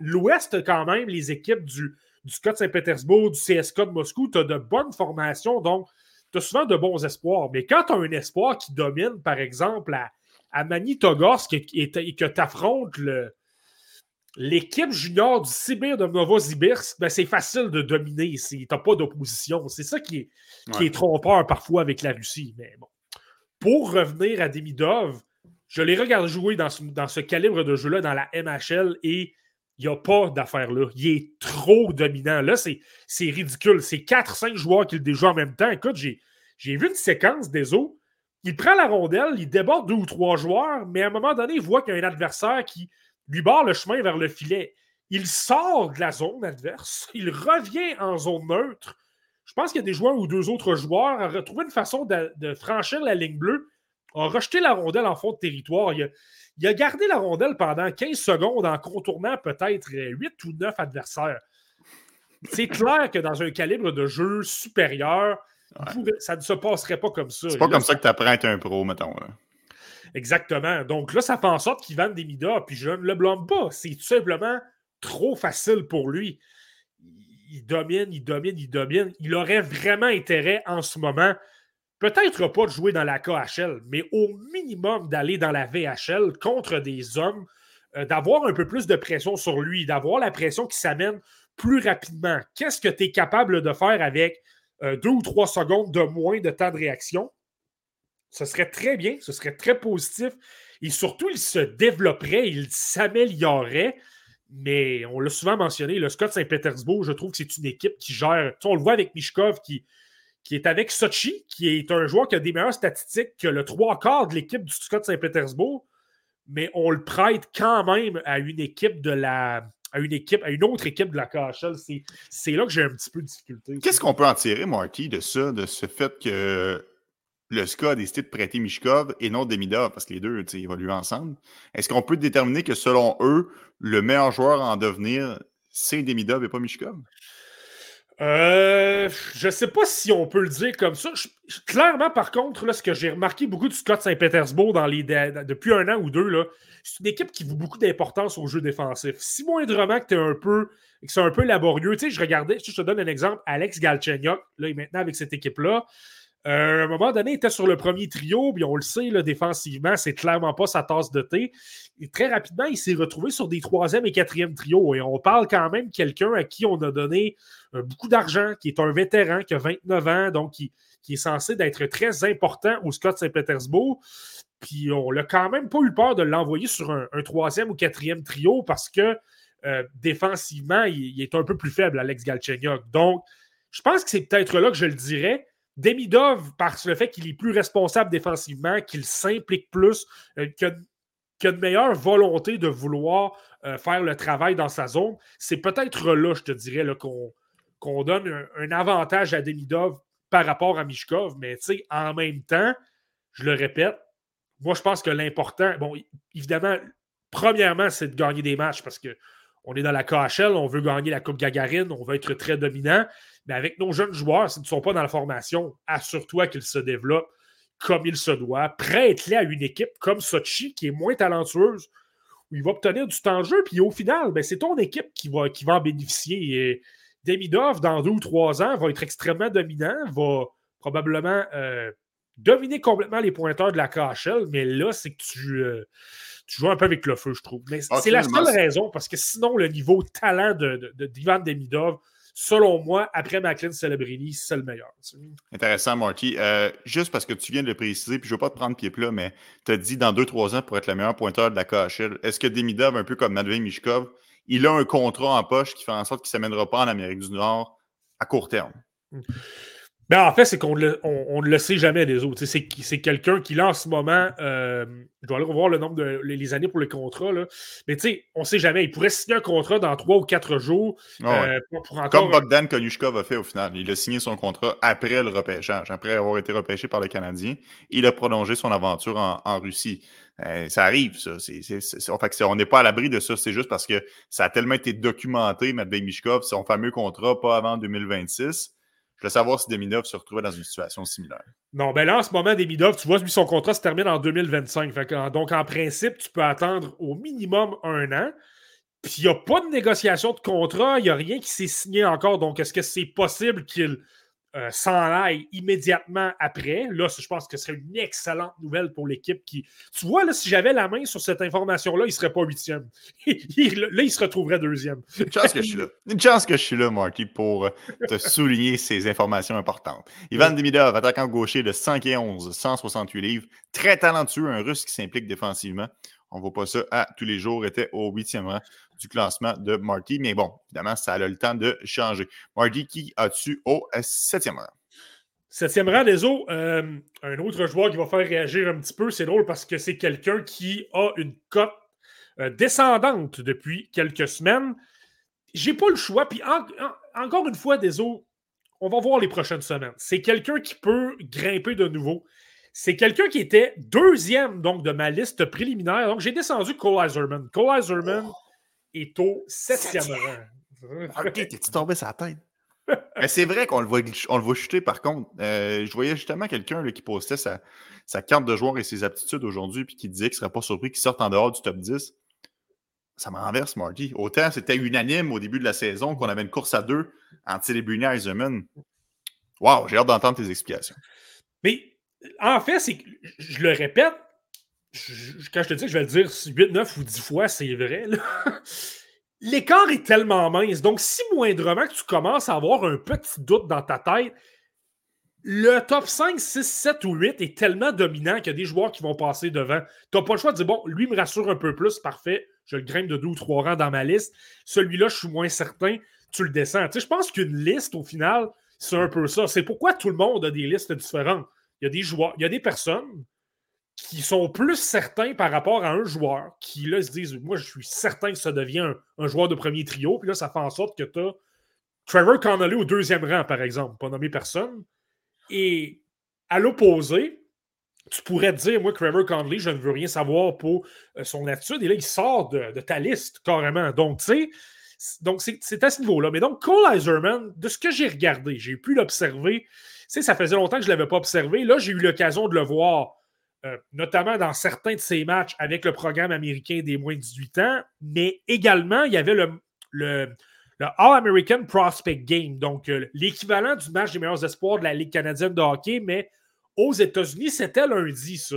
S3: l'Ouest, quand même, les équipes du, du SCOT Saint-Pétersbourg, du CSK de Moscou, tu as de bonnes formations, donc tu as souvent de bons espoirs. Mais quand tu as un espoir qui domine, par exemple, à à Magnitogorsk et, que tu affrontes l'équipe junior du Sibir de Novosibirsk, ben c'est facile de dominer. Tu n'as pas d'opposition. C'est ça qui est, qui est trompeur parfois avec la Russie. Mais bon. Pour revenir à Demidov, je l'ai regardé jouer dans ce, dans ce calibre de jeu-là dans la MHL et il n'y a pas d'affaire là. Il est trop dominant. Là, c'est ridicule. C'est 4-5 joueurs qui le déjouent en même temps. Écoute, j'ai vu une séquence des eaux. Il prend la rondelle, il déborde deux ou trois joueurs, mais à un moment donné, il voit qu'il y a un adversaire qui lui barre le chemin vers le filet. Il sort de la zone adverse, il revient en zone neutre. Je pense qu'il y a des joueurs ou deux autres joueurs à retrouver une façon de franchir la ligne bleue, a rejeté la rondelle en fond de territoire. Il a, il a gardé la rondelle pendant 15 secondes en contournant peut-être 8 ou 9 adversaires. C'est clair que dans un calibre de jeu supérieur, ça ne se passerait pas comme ça.
S1: C'est pas comme ça que tu apprends à être un pro, mettons.
S3: Exactement. Donc là, ça fait en sorte qu'il vende des midas, puis je ne le blâme pas. C'est tout simplement trop facile pour lui. Il domine, il domine, il domine. Il aurait vraiment intérêt en ce moment peut-être pas de jouer dans la KHL, mais au minimum d'aller dans la VHL contre des hommes, euh, d'avoir un peu plus de pression sur lui, d'avoir la pression qui s'amène plus rapidement. Qu'est-ce que tu es capable de faire avec euh, deux ou trois secondes de moins de temps de réaction? Ce serait très bien, ce serait très positif. Et surtout, il se développerait, il s'améliorerait. Mais on l'a souvent mentionné, le Scott Saint-Pétersbourg, je trouve que c'est une équipe qui gère. on le voit avec Mishkov qui, qui est avec Sochi, qui est un joueur qui a des meilleures statistiques que le trois quarts de l'équipe du Scott Saint-Pétersbourg, mais on le prête quand même à une équipe de la. À une équipe, à une autre équipe de la KHL. C'est là que j'ai un petit peu de difficulté.
S1: Qu'est-ce qu'on peut en tirer, Marty, de ça, de ce fait que le SCA a décidé de prêter Mishkov et non Demidov, parce que les deux évoluent ensemble? Est-ce qu'on peut déterminer que selon eux, le meilleur joueur à en devenir, c'est Demidov et pas Mishkov?
S3: Euh, je ne sais pas si on peut le dire comme ça. clairement, par contre, là, ce que j'ai remarqué beaucoup du Scott Saint-Pétersbourg dans les, depuis un an ou deux, c'est une équipe qui vaut beaucoup d'importance au jeu défensif. Si moindrement que tu es un peu que c'est un peu laborieux, tu sais, je regardais, je te donne un exemple, Alex Galchenyuk, là, maintenant avec cette équipe-là, euh, à un moment donné, il était sur le premier trio, puis on le sait, défensivement, c'est clairement pas sa tasse de thé. Et très rapidement, il s'est retrouvé sur des troisième et quatrième trios. Et on parle quand même de quelqu'un à qui on a donné euh, beaucoup d'argent, qui est un vétéran, qui a 29 ans, donc qui, est censé d'être très important au Scott Saint-Pétersbourg. Puis on n'a quand même pas eu peur de l'envoyer sur un, troisième ou quatrième trio parce que euh, défensivement, il, est un peu plus faible, Alex Galchenyuk. Donc, je pense que c'est peut-être là que je le dirais. Demidov, par le fait qu'il est plus responsable défensivement, qu'il s'implique plus, euh, qu'il a, une meilleure volonté de vouloir euh, faire le travail dans sa zone, c'est peut-être là, je te dirais, qu'on donne un, avantage à Demidov par rapport à Mishkov. Mais en même temps, je le répète, moi, je pense que l'important, bon, évidemment, premièrement, c'est de gagner des matchs parce qu'on est dans la KHL, on veut gagner la Coupe Gagarine, on veut être très dominant. Mais avec nos jeunes joueurs, s'ils ne sont pas dans la formation, assure-toi qu'ils se développent comme il se doit. Prête-les à une équipe comme Sochi, qui est moins talentueuse, où il va obtenir du temps de jeu. Puis au final, ben, c'est ton équipe qui va, qui va en bénéficier. Et Demidov, dans deux ou trois ans, va être extrêmement dominant, va probablement euh, dominer complètement les pointeurs de la KHL. Mais là, c'est que tu. Euh, tu joues un peu avec le feu, je trouve. Mais c'est la seule raison, parce que sinon, le niveau talent de, de, d'Ivan Demidov, selon moi, après Macklin Celebrini, c'est le meilleur.
S1: Intéressant, Marty. Euh, juste parce que tu viens de le préciser, puis je ne veux pas te prendre pied plat, mais tu as dit dans 2-3 ans pour être le meilleur pointeur de la KHL. Est-ce que Demidov, un peu comme Matvey Mishkov, il a un contrat en poche qui fait en sorte qu'il ne s'amènera pas en Amérique du Nord à court terme?
S3: Hmm. Ben, en fait, c'est qu'on ne on, le sait jamais des autres. C'est, quelqu'un qui, là, en ce moment, euh, je dois aller revoir le nombre de les années pour le contrat, là. mais tu sais, on ne sait jamais. Il pourrait signer un contrat dans trois ou quatre jours.
S1: Ah euh, Comme Bogdan Konushkov a fait au final. Il a signé son contrat après le repêchage, après avoir été repêché par le Canadien. Il a prolongé son aventure en, Russie. Euh, ça arrive, ça. on n'est pas à l'abri de ça. C'est juste parce que ça a tellement été documenté, Matvey Mishkov, son fameux contrat, pas avant 2026 je voulais savoir si Demidov se retrouvait dans une situation similaire.
S3: Non, ben là, en ce moment, Demidov, tu vois, son contrat se termine en 2025. donc, en principe, tu peux attendre au minimum un an. Puis, il n'y a pas de négociation de contrat, il n'y a rien qui s'est signé encore. Donc, est-ce que c'est possible qu'il euh, s'en aille immédiatement après. Là, je pense que ce serait une excellente nouvelle pour l'équipe qui. Tu vois, là, si j'avais la main sur cette information-là, il ne serait pas huitième. là, il se retrouverait deuxième.
S1: Une chance que je suis là. Une chance que je suis là, Marty, pour euh, te souligner ces informations importantes. Ivan Demidov, attaquant gaucher de 111, 168 livres, très talentueux, un russe qui s'implique défensivement. On ne voit pas ça à tous les jours, était au huitième rang du classement de Marty. Mais bon, évidemment, ça a le temps de changer. Marty, qui as-tu au septième rang?
S3: Septième rang des eaux, euh, un autre joueur qui va faire réagir un petit peu, c'est drôle parce que c'est quelqu'un qui a une cote euh, descendante depuis quelques semaines. J'ai pas le choix. Puis encore une fois, des on va voir les prochaines semaines. C'est quelqu'un qui peut grimper de nouveau. C'est quelqu'un qui était deuxième donc de ma liste préliminaire. Donc j'ai descendu Cole Iserman. Cole Iserman, oh est au septième rang.
S1: Ok, t'es-tu tombé sur la tête? Mais c'est vrai qu'on le voit, on le voit chuter, par contre. Euh, je voyais justement quelqu'un qui postait sa, sa, carte de joueur et ses aptitudes aujourd'hui, puis qui disait qu'il ne serait pas surpris qu'il sorte en dehors du top 10. Ça m'enverse, Marty. Autant c'était unanime au début de la saison qu'on avait une course à deux entre Celebrity et Eisenman. Wow, j'ai hâte d'entendre tes explications.
S3: Mais en fait, c'est je le répète, quand je te dis que je vais le dire 8, 9 ou 10 fois, c'est vrai. L'écart est tellement mince. Donc, si moindrement que tu commences à avoir un petit doute dans ta tête, le top 5, 6, 7 ou 8 est tellement dominant qu'il y a des joueurs qui vont passer devant. Tu n'as pas le choix de dire, bon, lui me rassure un peu plus, parfait, je le grimpe de 2 ou 3 rangs dans ma liste. Celui-là, je suis moins certain, tu le descends. Tu sais, je pense qu'une liste, au final, c'est un peu ça. C'est pourquoi tout le monde a des listes différentes. Il y a des joueurs, il y a des personnes qui sont plus certains par rapport à un joueur qui, là, se disent Moi, je suis certain que ça devient un, joueur de premier trio. Puis là, ça fait en sorte que tu as Trevor Connolly au deuxième rang, par exemple, pas nommé personne. Et à l'opposé, tu pourrais te dire Moi, Trevor Connolly, je ne veux rien savoir pour euh, son attitude. Et là, il sort de, ta liste carrément. Donc, tu sais. Donc, c'est à ce niveau-là. Mais donc, Cole Iserman, de ce que j'ai regardé, j'ai pu l'observer. Ça faisait longtemps que je ne l'avais pas observé. Là, j'ai eu l'occasion de le voir euh, notamment dans certains de ces matchs avec le programme américain des moins de 18 ans, mais également, il y avait le, le, All-American Prospect Game, donc euh, l'équivalent du match des meilleurs espoirs de la Ligue canadienne de hockey, mais aux États-Unis, c'était lundi, ça.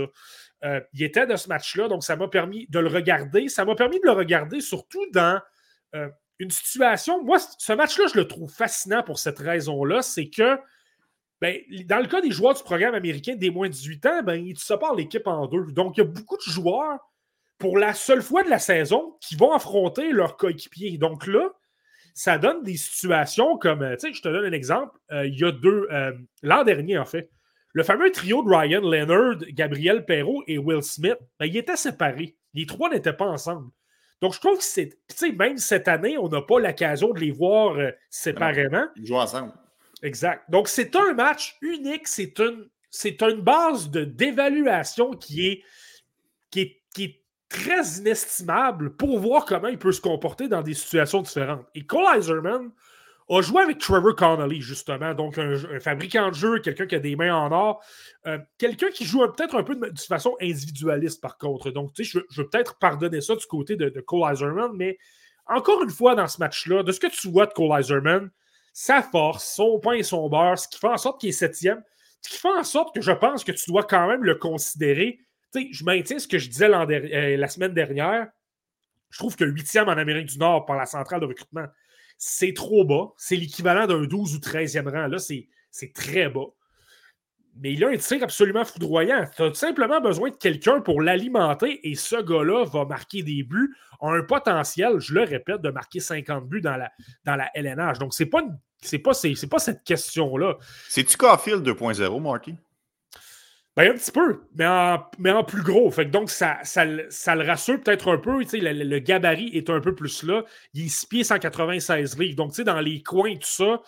S3: Euh, il était de ce match-là, donc ça m'a permis de le regarder. Ça m'a permis de le regarder surtout dans une situation. Moi, ce match-là, je le trouve fascinant pour cette raison-là, c'est que ben, dans le cas des joueurs du programme américain des moins de 18 ans, ben, ils séparent l'équipe en deux. Donc, il y a beaucoup de joueurs, pour la seule fois de la saison, qui vont affronter leurs coéquipiers. Donc là, ça donne des situations comme, euh, tu sais, je te donne un exemple. Euh, il y a deux, euh, l'an dernier, en fait, le fameux trio de Ryan Leonard, Gabriel Perrault et Will Smith, ben, ils étaient séparés. Les trois n'étaient pas ensemble. Donc, je trouve que c'est. Tu sais, même cette année, on n'a pas l'occasion de les voir séparément.
S1: Ils jouent ensemble.
S3: Exact. Donc, c'est un match unique. C'est une, c'est une base de, d'évaluation qui est, qui, est, qui est très inestimable pour voir comment il peut se comporter dans des situations différentes. Et Cole Iserman a joué avec Trevor Connolly, justement, donc un, fabricant de jeu, quelqu'un qui a des mains en or, euh, quelqu'un qui joue peut-être un peu de, façon individualiste, par contre. Donc, tu sais, je, veux peut-être pardonner ça du côté de, de Cole Iserman, mais encore une fois, dans ce match-là, de ce que tu vois de Cole Iserman, sa force, son pain et son beurre, ce qui fait en sorte qu'il est septième, ce qui fait en sorte que je pense que tu dois quand même le considérer. Tu sais, je maintiens ce que je disais euh, la semaine dernière. Je trouve que huitième en Amérique du Nord par la centrale de recrutement, c'est trop bas. C'est l'équivalent d'un 12 ou 13e rang. Là, c'est très bas. Mais il a un tir absolument foudroyant. Tu as simplement besoin de quelqu'un pour l'alimenter et ce gars-là va marquer des buts, a un potentiel, je le répète, de marquer 50 buts dans la, dans la LNH. Donc, c'est pas, c'est pas, c'est, pas cette question-là.
S1: C'est-tu Caulfield 2.0, Marty?
S3: Ben, un petit peu, mais en, mais en plus gros. Fait donc, ça, ça, le rassure peut-être un peu. Le, le, gabarit est un peu plus là. Il est 6 pieds 196 livres. Donc, tu sais, dans les coins, tout ça,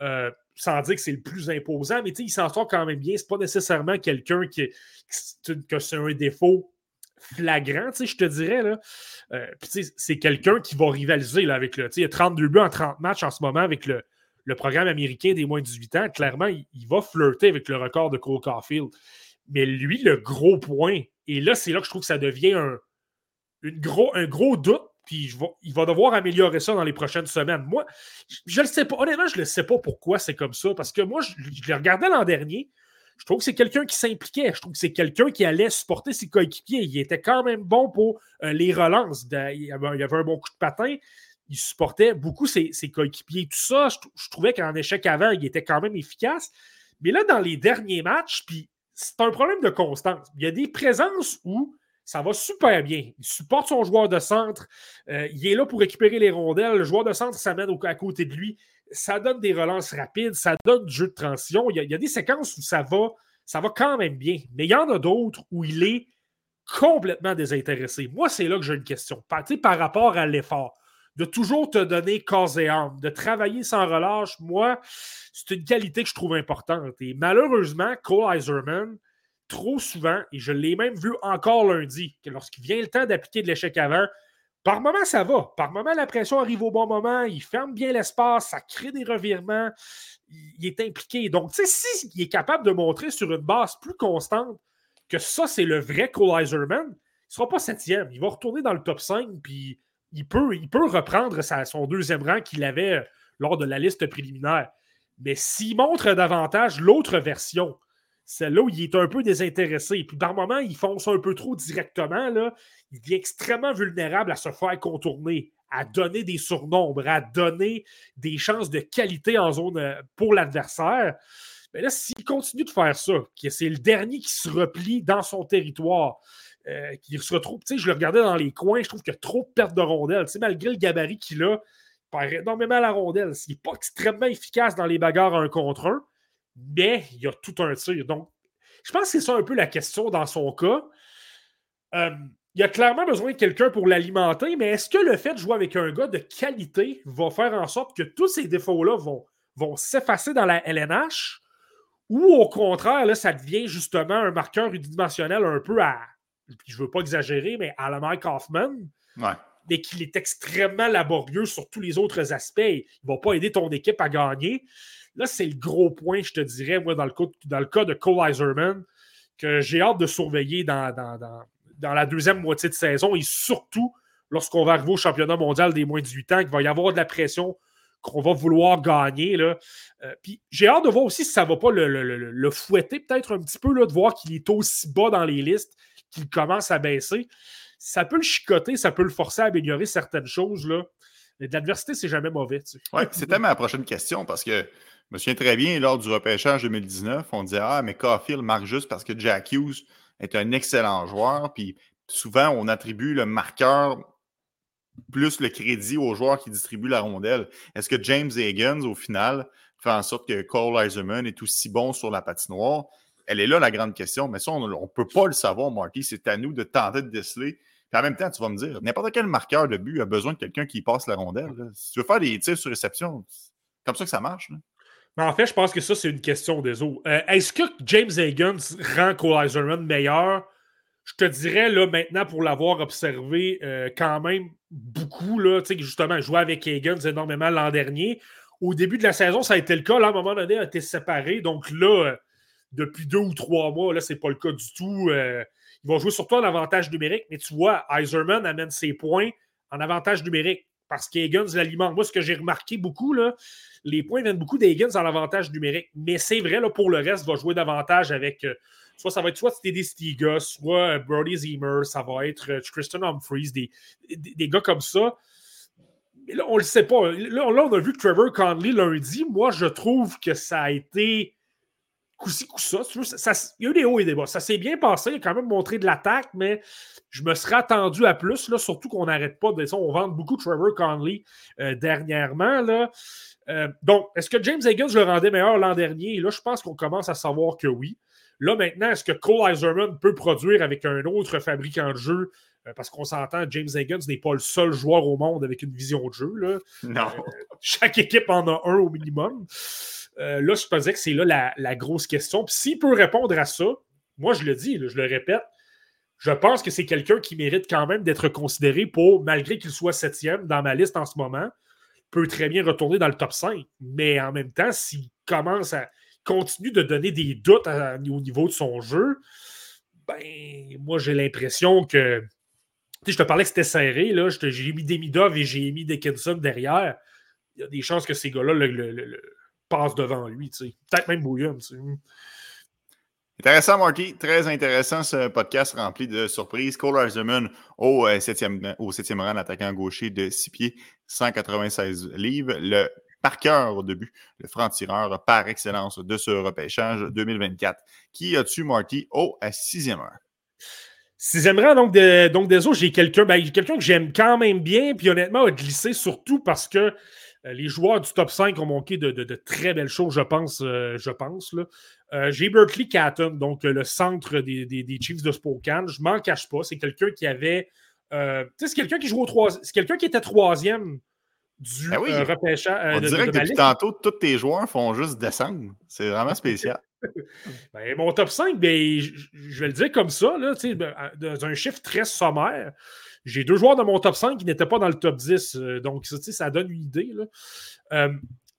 S3: euh, sans dire que c'est le plus imposant, mais il s'en sort quand même bien. C'est pas nécessairement quelqu'un qui, que c'est un défaut flagrant, je te dirais. Euh, c'est quelqu'un qui va rivaliser avec le. Il a 32 buts en 30 matchs en ce moment avec le, programme américain des moins de 18 ans. Clairement, il, va flirter avec le record de Cole Caulfield. Mais lui, le gros point, et là, c'est là que je trouve que ça devient un, gros, un gros doute Puis il va devoir améliorer ça dans les prochaines semaines. Moi, je ne le sais pas. Honnêtement, je ne sais pas pourquoi c'est comme ça. Parce que moi, je, je l'ai regardé l'an dernier. Je trouve que c'est quelqu'un qui s'impliquait. Je trouve que c'est quelqu'un qui allait supporter ses coéquipiers. Il était quand même bon pour euh, les relances. il, y avait, un bon coup de patin. Il supportait beaucoup ses, coéquipiers. Tout ça, je, trouvais qu'en échec avant, il était quand même efficace. Mais là, dans les derniers matchs, puis c'est un problème de constance. Il y a des présences où ça va super bien. Il supporte son joueur de centre. Euh, il est là pour récupérer les rondelles. Le joueur de centre s'amène à côté de lui ça donne des relances rapides, ça donne du jeu de transition. Il y, a, des séquences où ça va, ça va quand même bien. Mais il y en a d'autres où il est complètement désintéressé. Moi, c'est là que j'ai une question. Par, par rapport à l'effort, de toujours te donner corps et âme, de travailler sans relâche, moi, c'est une qualité que je trouve importante. Et malheureusement, Cole Iserman, trop souvent, et je l'ai même vu encore lundi, que lorsqu'il vient le temps d'appliquer de l'échec avant, par moment, ça va. Par moment, la pression arrive au bon moment. Il ferme bien l'espace. Ça crée des revirements. Il est impliqué. Donc, tu sais, s'il est capable de montrer sur une base plus constante que ça, c'est le vrai Cole Iserman, il ne sera pas septième. Il va retourner dans le top 5. Puis, il peut, il peut reprendre son deuxième rang qu'il avait lors de la liste préliminaire. Mais s'il montre davantage l'autre version, celle-là il est un peu désintéressé. Puis par moment, il fonce un peu trop directement. Là. Il devient extrêmement vulnérable à se faire contourner, à donner des surnombres, à donner des chances de qualité en zone euh, pour l'adversaire. Mais là, s'il continue de faire ça, que c'est le dernier qui se replie dans son territoire, euh, qui se retrouve, tu sais, je le regardais dans les coins, je trouve qu'il y a trop de pertes de rondelles. Tu sais, malgré le gabarit qu'il a, il perd énormément la rondelle. Il n'est pas extrêmement efficace dans les bagarres un contre un mais il y a tout un tir. Donc, je pense que c'est ça un peu la question dans son cas. Euh, il a clairement besoin de quelqu'un pour l'alimenter, mais est-ce que le fait de jouer avec un gars de qualité va faire en sorte que tous ces défauts-là vont, vont s'effacer dans la LNH? Ou au contraire, là, ça devient justement un marqueur unidimensionnel un peu à, je ne veux pas exagérer, mais à la Mike Hoffman, mais qu'il est extrêmement laborieux sur tous les autres aspects. Il ne va pas aider ton équipe à gagner. Là, c'est le gros point, je te dirais, moi, dans le, cas, de Cole Iserman, que j'ai hâte de surveiller dans, la deuxième moitié de saison et surtout lorsqu'on va arriver au championnat mondial des moins de 18 ans, qu'il va y avoir de la pression qu'on va vouloir gagner. Là. Euh, puis j'ai hâte de voir aussi si ça ne va pas le, fouetter peut-être un petit peu, là, de voir qu'il est aussi bas dans les listes, qu'il commence à baisser. Ça peut le chicoter, ça peut le forcer à améliorer certaines choses. Mais de l'adversité, c'est jamais mauvais.
S1: Oui, c'était ma prochaine question parce que je me souviens très bien, lors du repêchage 2019, on disait Ah, mais Caulfield marque juste parce que Jack Hughes est un excellent joueur. Puis souvent, on attribue le marqueur plus le crédit aux joueurs qui distribuent la rondelle. Est-ce que James Higgins, au final, fait en sorte que Cole Eiserman est aussi bon sur la patinoire? Elle est là la grande question, mais ça, on ne peut pas le savoir, Marty. C'est à nous de tenter de déceler. En même temps, tu vas me dire, n'importe quel marqueur de but a besoin de quelqu'un qui passe la rondelle. Si tu veux faire des tirs sur réception, c'est comme ça que ça marche.
S3: Mais en fait, je pense que ça, c'est une question des eaux. Euh, est-ce que James Higgins rend Cole Iserman meilleur? Je te dirais, là, maintenant, pour l'avoir observé euh, quand même beaucoup, là, justement, jouer avec Higgins énormément l'an dernier. Au début de la saison, ça a été le cas. Là, à un moment donné, il a été séparé. Donc là, euh, depuis deux ou trois mois, là, c'est pas le cas du tout. Ils vont jouer surtout en avantage numérique, mais tu vois, Iserman amène ses points en avantage numérique parce qu'Higgins l'alimente. Moi, ce que j'ai remarqué beaucoup, là, les points viennent beaucoup d'Higgins en avantage numérique. Mais c'est vrai, là, pour le reste, va jouer davantage avec. Euh, soit ça va être soit des Stiga, soit euh, Brody Zimmer, ça va être euh, Christian Humphries, des, des, gars comme ça. Mais là, on le sait pas. Là, on a vu Trevor Conley lundi. Moi, je trouve que ça a été coup-ci, coup-ça. il y a eu des hauts et des bas. Ça s'est bien passé. Il a quand même montré de l'attaque, mais je me serais attendu à plus, là, surtout qu'on n'arrête pas. De, on vend beaucoup Trevor Conley dernièrement. Là. Euh, donc, est-ce que James Higgins le rendait meilleur l'an dernier? là, je pense qu'on commence à savoir que oui. Là, maintenant, est-ce que Cole Iserman peut produire avec un autre fabricant de jeu? Euh, parce qu'on s'entend, James Higgins n'est pas le seul joueur au monde avec une vision de jeu. Là.
S1: Non.
S3: Euh, chaque équipe en a un au minimum. Là, je pensais que c'est là la, grosse question. Puis s'il peut répondre à ça, moi, je le dis, je le répète, je pense que c'est quelqu'un qui mérite quand même d'être considéré pour, malgré qu'il soit septième dans ma liste en ce moment, peut très bien retourner dans le top 5. Mais en même temps, s'il commence à continuer de donner des doutes au niveau de son jeu, ben, moi, j'ai l'impression que je te parlais que c'était serré. J'ai mis Demidov et j'ai mis Dickinson derrière. Il y a des chances que ces gars-là le, passent devant lui. Peut-être même Bouillon.
S1: Intéressant, Marty. Très intéressant ce podcast rempli de surprises. Cole Eiserman au 7e, euh, au septième rang, attaquant gaucher de 6 pieds, 196 livres. Le parqueur au début, le franc-tireur par excellence de ce repêchage 2024. Qui as-tu, Marty, au 6e rang?
S3: Sixième rang, donc, de, donc des autres, j'ai quelqu'un ben, quelqu'un que j'aime quand même bien, puis honnêtement, a glissé surtout parce que les joueurs du top 5 ont manqué de, très belles choses, je pense. Euh, je pense euh, j'ai Berkeley Catton, donc le centre des, Chiefs de Spokane. Je m'en cache pas. C'est quelqu'un qui avait. tu sais, c'est quelqu'un qui joue au troisième. C'est quelqu'un qui était troisième du ben repêchage.
S1: On dirait que depuis tantôt, tous tes joueurs font juste descendre. C'est vraiment spécial.
S3: Ben, mon top 5, ben, je vais le dire comme ça, là, ben, dans un chiffre très sommaire. J'ai deux joueurs de mon top 5 qui n'étaient pas dans le top 10, euh, donc ça donne une idée. Euh,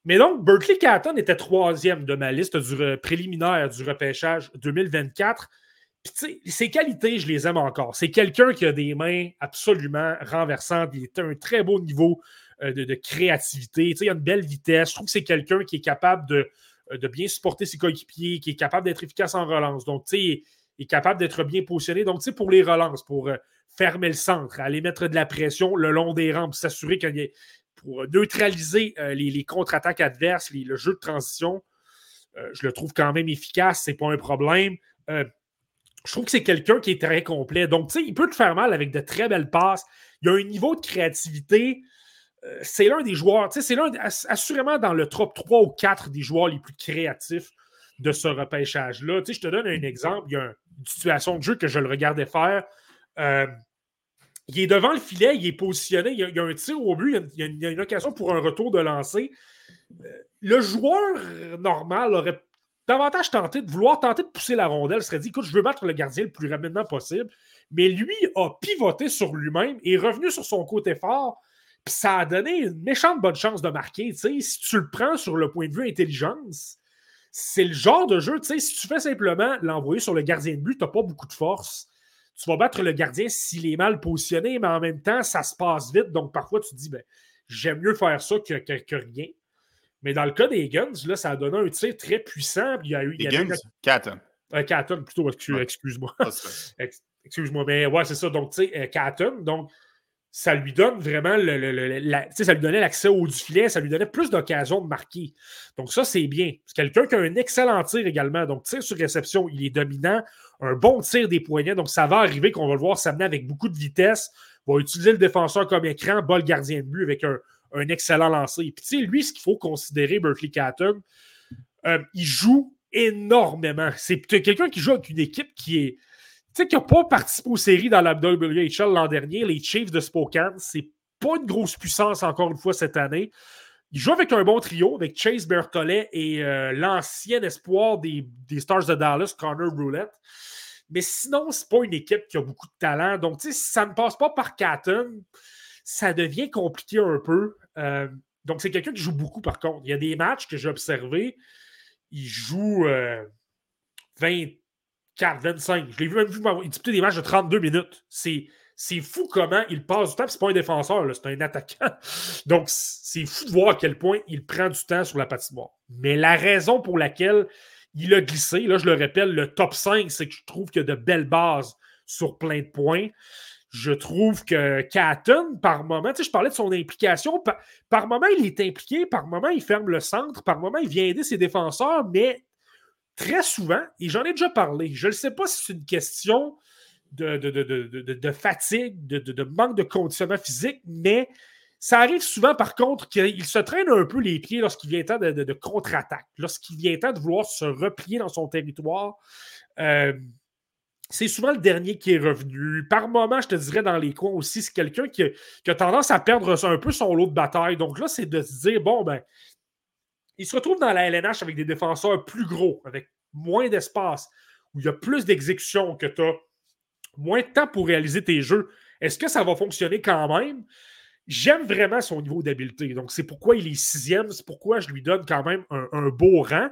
S3: mais donc, Berkeley Catton était troisième de ma liste du préliminaire du repêchage 2024. Puis, ses qualités, je les aime encore. C'est quelqu'un qui a des mains absolument renversantes. Il est à un très beau niveau euh, de, créativité. il a une belle vitesse. Je trouve que c'est quelqu'un qui est capable de, bien supporter ses coéquipiers, qui est capable d'être efficace en relance. Donc, tu sais, il est capable d'être bien positionné. Donc, tu sais, pour les relances, pour fermer le centre, aller mettre de la pression le long des rampes, s'assurer qu'il y ait, pour neutraliser euh, les, contre-attaques adverses, le jeu de transition, je le trouve quand même efficace, c'est pas un problème. je trouve que c'est quelqu'un qui est très complet. Donc, tu sais, il peut te faire mal avec de très belles passes. Il a un niveau de créativité euh, c'est l'un des joueurs, c'est l'un, assurément dans le top 3 ou 4 des joueurs les plus créatifs de ce repêchage-là. je te donne un exemple. Il y a une situation de jeu que je le regardais faire. Euh, il est devant le filet, il est positionné, il y a, un tir au but, il y a, une, occasion pour un retour de lancer. Euh, le joueur normal aurait davantage tenté de vouloir tenter de pousser la rondelle, serait dit écoute, je veux battre le gardien le plus rapidement possible. Mais lui a pivoté sur lui-même et est revenu sur son côté fort puis ça a donné une méchante bonne chance de marquer. Si tu le prends sur le point de vue intelligence, c'est le genre de jeu, si tu fais simplement l'envoyer sur le gardien de but, tu n'as pas beaucoup de force. Tu vas battre le gardien s'il est mal positionné, mais en même temps, ça se passe vite. Donc parfois, tu te dis, ben, j'aime mieux faire ça que, que, rien. Mais dans le cas des Guns, là, ça a donné un tir très puissant. Il y a eu.
S1: Les Guns, Catton.
S3: Euh, plutôt, excuse-moi. excuse-moi. Mais ouais, c'est ça. Donc, tu sais, euh, Donc, ça lui donne vraiment le, ça lui donnait l'accès au du filet, ça lui donnait plus d'occasions de marquer. Donc, ça, c'est bien. C'est quelqu'un qui a un excellent tir également. Donc, tir sur réception, il est dominant, un bon tir des poignets. Donc, ça va arriver qu'on va le voir s'amener avec beaucoup de vitesse. va utiliser le défenseur comme écran, bas le gardien de but avec un, excellent lancer. Puis, tu sais, lui, ce qu'il faut considérer, Berkeley Catton, euh, il joue énormément. C'est quelqu'un qui joue avec une équipe qui est sais, qui n'a pas participé aux séries dans la WHL l'an dernier, les Chiefs de Spokane, c'est pas une grosse puissance encore une fois cette année. Il joue avec un bon trio, avec Chase Berthollet et euh, l'ancien espoir des, Stars de Dallas, Connor Roulette. Mais sinon, c'est pas une équipe qui a beaucoup de talent. Donc, si ça ne passe pas par Catton, ça devient compliqué un peu. Euh, donc, c'est quelqu'un qui joue beaucoup, par contre. Il y a des matchs que j'ai observés. Il joue 20, euh, 4, 25. Je l'ai vu même vu disputer des matchs de 32 minutes. C'est, fou comment il passe du temps. C'est pas un défenseur, c'est un attaquant. Donc, c'est fou de voir à quel point il prend du temps sur la patinoire. Mais la raison pour laquelle il a glissé, là, je le répète, le top 5, c'est que je trouve qu'il y a de belles bases sur plein de points. Je trouve que Catton, par moment, tu sais, je parlais de son implication, par moment, il est impliqué, par moment, il ferme le centre, par moment, il vient aider ses défenseurs, mais très souvent, et j'en ai déjà parlé, je ne sais pas si c'est une question de, de, fatigue, de, manque de conditionnement physique, mais ça arrive souvent, par contre, qu'il se traîne un peu les pieds lorsqu'il vient temps de, contre-attaque, lorsqu'il vient temps de vouloir se replier dans son territoire. Euh, c'est souvent le dernier qui est revenu. Par moment, je te dirais dans les coins aussi, c'est quelqu'un qui, qui, a tendance à perdre un peu son lot de bataille. Donc là, c'est de se dire, bon, ben, il se retrouve dans la LNH avec des défenseurs plus gros, avec moins d'espace, où il y a plus d'exécution, que tu as moins de temps pour réaliser tes jeux. Est-ce que ça va fonctionner quand même? J'aime vraiment son niveau d'habileté. Donc, c'est pourquoi il est sixième. C'est pourquoi je lui donne quand même un, beau rang.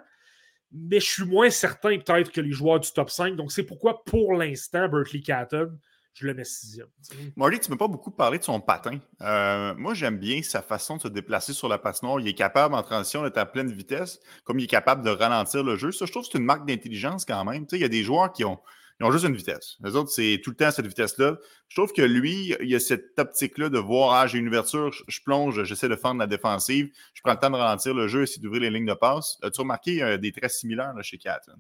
S3: Mais je suis moins certain peut-être que les joueurs du top 5. Donc, c'est pourquoi, pour l'instant, Berkeley Catton, je le mets sixième.
S1: Marty, tu ne m'as pas beaucoup parlé de son patin. Euh, moi, j'aime bien sa façon de se déplacer sur la patinoire. Il est capable, en transition, d'être à pleine vitesse, comme il est capable de ralentir le jeu. Ça, je trouve que c'est une marque d'intelligence quand même. il y a des joueurs qui ont, ont juste une vitesse. Les autres, c'est tout le temps cette vitesse-là. Je trouve que lui, il a cette optique-là de voir, ah, j'ai une ouverture, je, plonge, j'essaie de fendre la défensive, je prends le temps de ralentir le jeu, essayer d'ouvrir les lignes de passe. As-tu remarqué euh, des traits similaires chez Catton?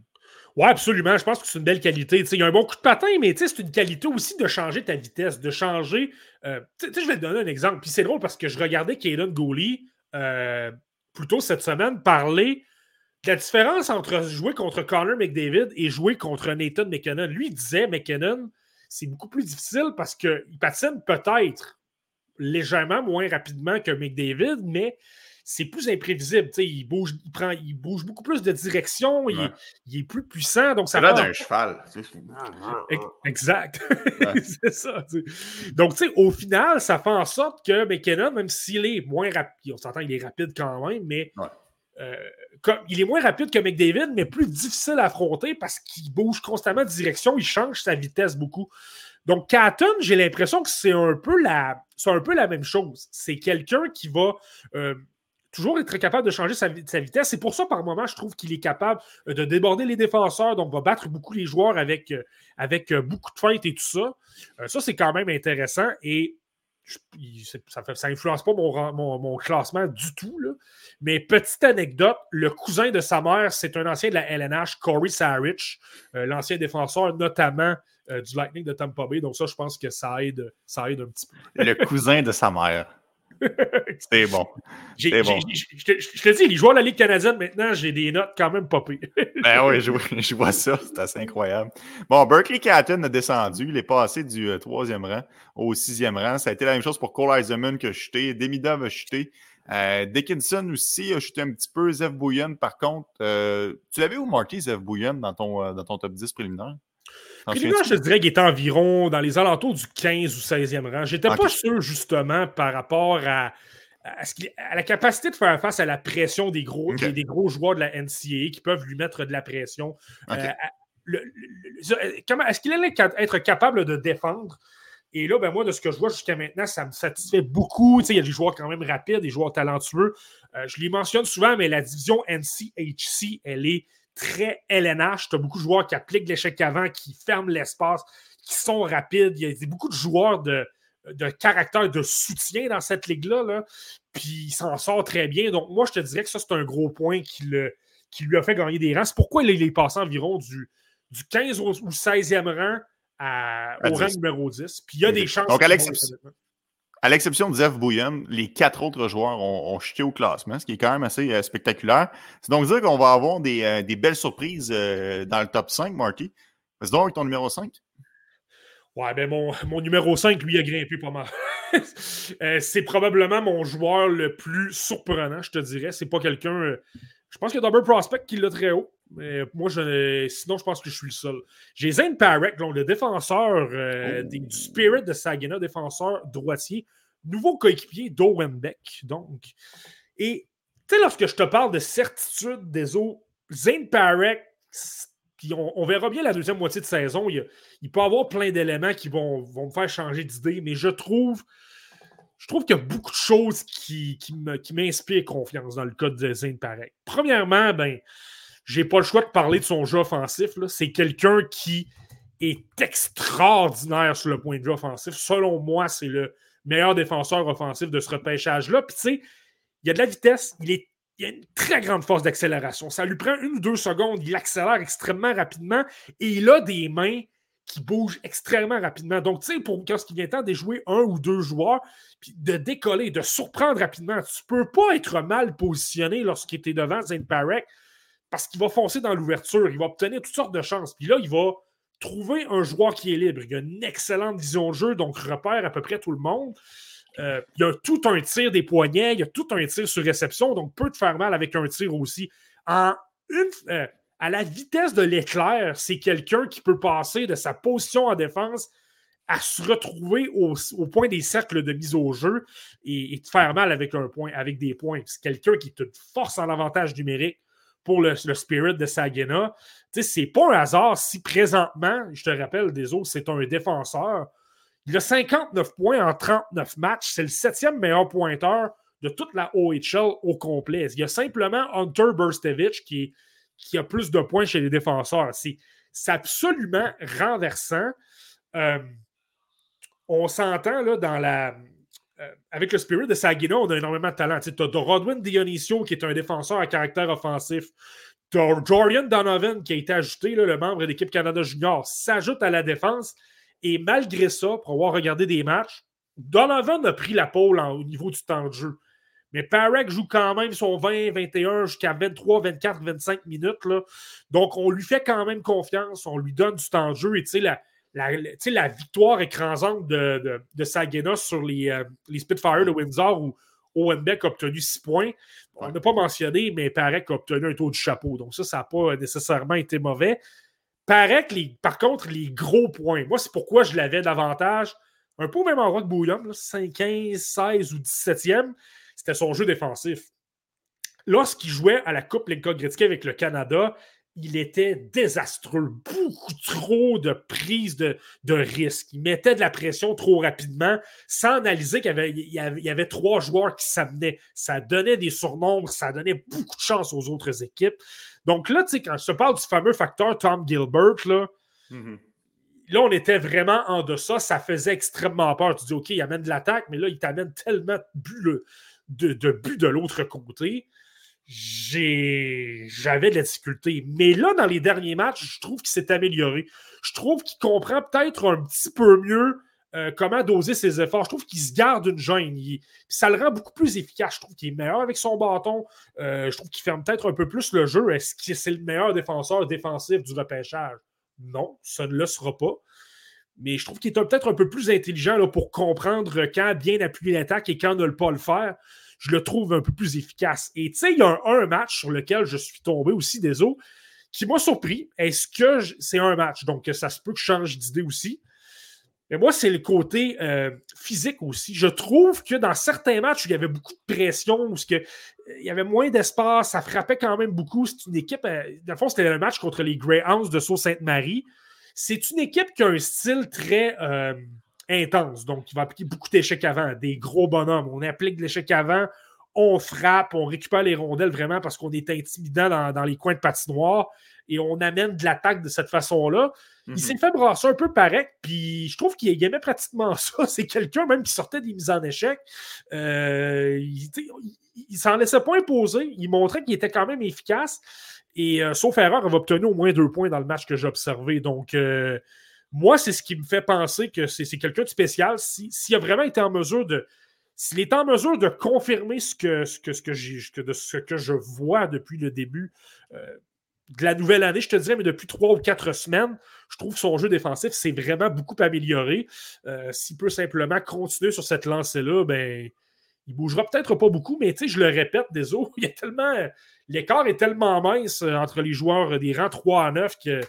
S3: Oui, absolument. Je pense que c'est une belle qualité. il y a un bon coup de patin, mais c'est une qualité aussi de changer ta vitesse, de changer. Euh, je vais te donner un exemple. Puis c'est drôle parce que je regardais Kaden Gooley euh, plutôt cette semaine parler la différence entre jouer contre Connor McDavid et jouer contre Nathan McKinnon, lui disait McKinnon, c'est beaucoup plus difficile parce qu'il patine peut-être légèrement moins rapidement que McDavid, mais c'est plus imprévisible. il bouge, il, prend, il bouge beaucoup plus de direction, il, est, plus puissant. Donc ça
S1: là d'un cheval.
S3: Exact. c'est ça. Donc, au final, ça fait en sorte que McKinnon, même s'il est moins rapide, on s'entend, il est rapide quand même, mais euh, il est moins rapide que McDavid, mais plus difficile à affronter parce qu'il bouge constamment de direction, il change sa vitesse beaucoup. Donc, Catton, j'ai l'impression que c'est un, peu la, un peu la même chose. C'est quelqu'un qui va euh, toujours être capable de changer sa, vitesse. C'est pour ça, par moment, je trouve qu'il est capable euh, de déborder les défenseurs, donc va battre beaucoup les joueurs avec, avec beaucoup de feintes et tout ça. ça, c'est quand même intéressant. Et ça n'influence pas mon, classement du tout. Mais petite anecdote, le cousin de sa mère, c'est un ancien de la LNH, Corey Sarich, euh, l'ancien défenseur notamment euh, du Lightning de Tampa Bay. Donc ça, je pense que ça aide, ça aide un petit
S1: peu. le cousin de sa mère. C'est bon.
S3: Je te dis, les joueurs de la Ligue canadienne, maintenant, j'ai des notes quand même popées.
S1: ben oui, je, vois ça. C'est assez incroyable. Bon, Berkeley Catton a descendu. Il est passé du euh, troisième rang au sixième rang. Ça a été la même chose pour Cole Eisenman qui a chuté. Demidov a chuté. Euh, Dickinson aussi a chuté un petit peu. Zev Bouillon, par contre. Euh, tu l'avais où marqué, Zev Bouillon, dans ton, dans ton top 10 préliminaire?
S3: Préliminaire, je dirais qu'il était environ dans les alentours du 15 ou 16e rang. J'étais n'étais pas sûr, justement, par rapport à, à, la capacité de faire face à la pression des gros, des, gros joueurs de la NCAA qui peuvent lui mettre de la pression. Euh, est-ce qu'il allait être capable de défendre? Et là, ben moi, de ce que je vois jusqu'à maintenant, ça me satisfait beaucoup. il y a des joueurs quand même rapides, des joueurs talentueux. Euh, je les mentionne souvent, mais la division NCHC, elle est très LNH. Tu as beaucoup de joueurs qui appliquent l'échec avant, qui ferment l'espace, qui sont rapides. Il y a beaucoup de joueurs de, de caractère de soutien dans cette ligue-là. Puis il s'en sort très bien. Donc, moi, je te dirais que ça, c'est un gros point qui, le, qui lui a fait gagner des rangs. C'est pourquoi il est passé environ du, du 15 ou 16e rang au rang numéro 10. Puis il y a des chances.
S1: Donc, à l'exception de Zev Bouillon, les quatre autres joueurs ont, chuté au classement, ce qui est quand même assez euh, spectaculaire. C'est donc dire qu'on va avoir des, euh, belles surprises euh, dans le top 5, Marty. C'est donc ton numéro 5?
S3: Ouais, ben mon, mon numéro 5, lui, a grimpé pas mal. c'est probablement mon joueur le plus surprenant, je te dirais. C'est pas quelqu'un. je pense a Double Prospect qui l'a très haut. Mais moi, je, sinon, je pense que je suis le seul. J'ai Zane Parek, le défenseur euh, oh. du Spirit de Saginaw, défenseur droitier, nouveau coéquipier d'Owen Beck. Donc, et tu sais, lorsque je te parle de certitude des eaux, Zane Parek, puis on, verra bien la deuxième moitié de saison, il, il peut y avoir plein d'éléments qui vont, vont, me faire changer d'idée, mais je trouve. Je trouve qu'il y a beaucoup de choses qui, qui m'inspirent confiance dans le cas de Zane Parek. Premièrement, ben, j'ai pas le choix de parler de son jeu offensif. C'est quelqu'un qui est extraordinaire sur le point de vue offensif. Selon moi, c'est le meilleur défenseur offensif de ce repêchage-là. Puis tu sais, il y a de la vitesse, il, est, il a une très grande force d'accélération. Ça lui prend une ou deux secondes, il accélère extrêmement rapidement et il a des mains qui bougent extrêmement rapidement. Donc, tu sais, pour quand il vient temps de jouer un ou deux joueurs, puis de décoller, de surprendre rapidement, tu peux pas être mal positionné lorsqu'il était devant Zane Parek parce qu'il va foncer dans l'ouverture, il va obtenir toutes sortes de chances. Puis là, il va trouver un joueur qui est libre. Il a une excellente vision de jeu, donc repère à peu près tout le monde. Euh, il a tout un tir des poignets, il y a tout un tir sur réception, donc peut te faire mal avec un tir aussi. Euh, à la vitesse de l'éclair, c'est quelqu'un qui peut passer de sa position en défense à se retrouver au, point des cercles de mise au jeu et, te faire mal avec un point, avec des points. C'est quelqu'un qui te force en avantage numérique pour le, Spirit de Sagina. C'est pas un hasard si présentement, je te rappelle, des autres, c'est un défenseur. Il a 59 points en 39 matchs. C'est le septième meilleur pointeur de toute la OHL au complet. Il y a simplement Hunter Burstevich qui, qui a plus de points chez les défenseurs. C'est absolument renversant. Euh, on s'entend là dans la. Euh, avec le spirit de Saginaw, on a énormément de talent. Tu as, Rodwin Dionisio qui est un défenseur à caractère offensif. Tu as Jorian Donovan qui a été ajouté, le membre de l'équipe Canada Junior, s'ajoute à la défense. Et malgré ça, pour avoir regardé des matchs, Donovan a pris la pole au niveau du temps de jeu. Mais Parek joue quand même son 20, 21 jusqu'à 23, 24, 25 minutes. Là. Donc, on lui fait quand même confiance. On lui donne du temps de jeu. Et tu sais, la, la, victoire écrasante de, de, sur les, euh, les Spitfire de Windsor où Owen Beck a obtenu 6 points. On n'a pas mentionné, mais Parek a obtenu un taux du chapeau. Donc, ça, ça n'a pas nécessairement été mauvais. Parek, les, par contre, les gros points. Moi, c'est pourquoi je l'avais davantage. Un peu au même endroit que Bouillon, 5, 15, 16 ou 17e c'était son jeu défensif. Lorsqu'il jouait à la Coupe Linka Gretzky avec le Canada, il était désastreux. Beaucoup trop de prise de, de risque. Il mettait de la pression trop rapidement sans analyser qu'il y avait, y avait, trois joueurs qui s'amenaient. Ça donnait des surnombres, ça donnait beaucoup de chance aux autres équipes. Donc là, tu sais, quand je te parle du fameux facteur Tom Gilbert, là, mm-hmm. là, on était vraiment en deçà. Ça faisait extrêmement peur. Tu dis, OK, il amène de l'attaque, mais là, il t'amène tellement de de, de but de l'autre côté, j'avais de la difficulté. Mais là, dans les derniers matchs, je trouve qu'il s'est amélioré. Je trouve qu'il comprend peut-être un petit peu mieux euh, comment doser ses efforts. Je trouve qu'il se garde une gêne. ça le rend beaucoup plus efficace. Je trouve qu'il est meilleur avec son bâton. Euh, je trouve qu'il ferme peut-être un peu plus le jeu. Est-ce que c'est le meilleur défenseur défensif du repêchage? Non, ça ne le sera pas. Mais je trouve qu'il est peut-être un peu plus intelligent pour comprendre quand bien appuyer l'attaque et quand ne pas le faire je le trouve un peu plus efficace. Et tu sais, il y a un, match sur lequel je suis tombé aussi des eaux qui m'a surpris. Est-ce que c'est un match? Donc, ça se peut que je change d'idée aussi. Mais moi, c'est le côté euh, physique aussi. Je trouve que dans certains matchs où il y avait beaucoup de pression, où que, euh, il y avait moins d'espace, ça frappait quand même beaucoup. C'est une équipe, euh, dans le fond, c'était un match contre les Greyhounds de Sault-Sainte-Marie. C'est une équipe qui a un style très intense. Donc, il va appliquer beaucoup d'échecs avant, des gros bonhommes. On applique de l'échec avant, on frappe, on récupère les rondelles vraiment parce qu'on est intimidant dans, les coins de patinoire et on amène de l'attaque de cette façon-là. Il mhm. s'est fait brasser un peu pareil, puis je trouve qu'il aimait pratiquement ça. C'est quelqu'un même qui sortait des mises en échec. Euh, il, il, s'en laissait pas imposer. Il montrait qu'il était quand même efficace. Et euh, sauf erreur, il va obtenir au moins deux points dans le match que j'ai observé. Donc, euh, moi, c'est ce qui me fait penser que c'est quelqu'un de spécial. S'il a vraiment été en mesure de. S'il est en mesure de confirmer ce que, ce que, ce que, de ce que je vois depuis le début euh, de la nouvelle année, je te dirais, mais depuis trois ou quatre semaines, je trouve que son jeu défensif s'est vraiment beaucoup amélioré. Euh, s'il peut simplement continuer sur cette lancée-là, ben, il bougera peut-être pas beaucoup, mais je le répète, désolé, il y a tellement. L'écart est tellement mince euh, entre les joueurs des rangs 3 à 9 que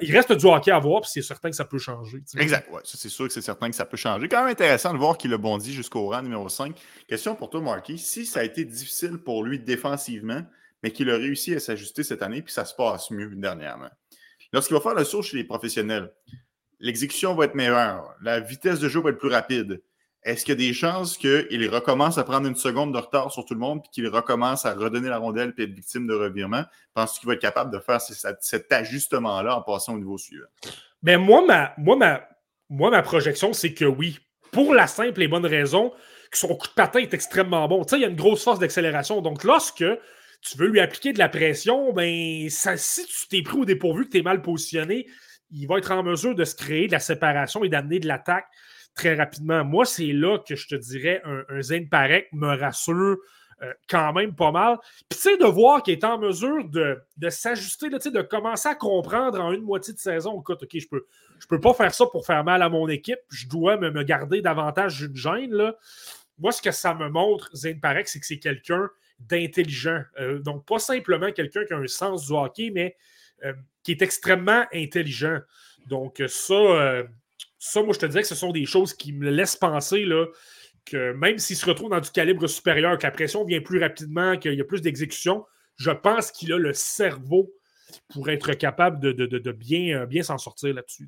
S3: il reste du hockey à voir, puis c'est certain que ça peut changer.
S1: Exact, ouais, c'est sûr que c'est certain que ça peut changer. Quand même intéressant de voir qu'il a bondi jusqu'au rang numéro 5. Question pour toi, Marky. Si ça a été difficile pour lui défensivement, mais qu'il a réussi à s'ajuster cette année, puis ça se passe mieux dernièrement. Lorsqu'il va faire le saut chez les professionnels, l'exécution va être meilleure, la vitesse de jeu va être plus rapide. Est-ce qu'il y a des chances qu'il recommence à prendre une seconde de retard sur tout le monde puis qu'il recommence à redonner la rondelle et être victime de revirement? Penses-tu qu'il va être capable de faire cet ajustement-là en passant au niveau suivant?
S3: Ben moi, ma, moi, ma, projection, c'est que oui. Pour la simple et bonne raison que son coup de patin est extrêmement bon. Il y a une grosse force d'accélération. Donc, lorsque tu veux lui appliquer de la pression, ben, si tu t'es pris au dépourvu, que tu es mal positionné, il va être en mesure de se créer de la séparation et d'amener de l'attaque très rapidement. Moi, c'est là que je te dirais un, un Zane Parek me rassure euh, quand même pas mal. Puis, tu sais, de voir qu'il est en mesure de, de s'ajuster, de commencer à comprendre en une moitié de saison, écoute, OK, je peux, je peux pas faire ça pour faire mal à mon équipe, je dois me, me garder davantage une gêne. Là. Moi, ce que ça me montre, Zane Parek, c'est que c'est quelqu'un d'intelligent. Euh, donc, pas simplement quelqu'un qui a un sens du hockey, mais euh, qui est extrêmement intelligent. Donc, ça, ça, moi, je te dirais que ce sont des choses qui me laissent penser là, que même s'il se retrouve dans du calibre supérieur, que la pression vient plus rapidement, qu'il y a plus d'exécution, je pense qu'il a le cerveau pour être capable de, bien, bien s'en sortir là-dessus.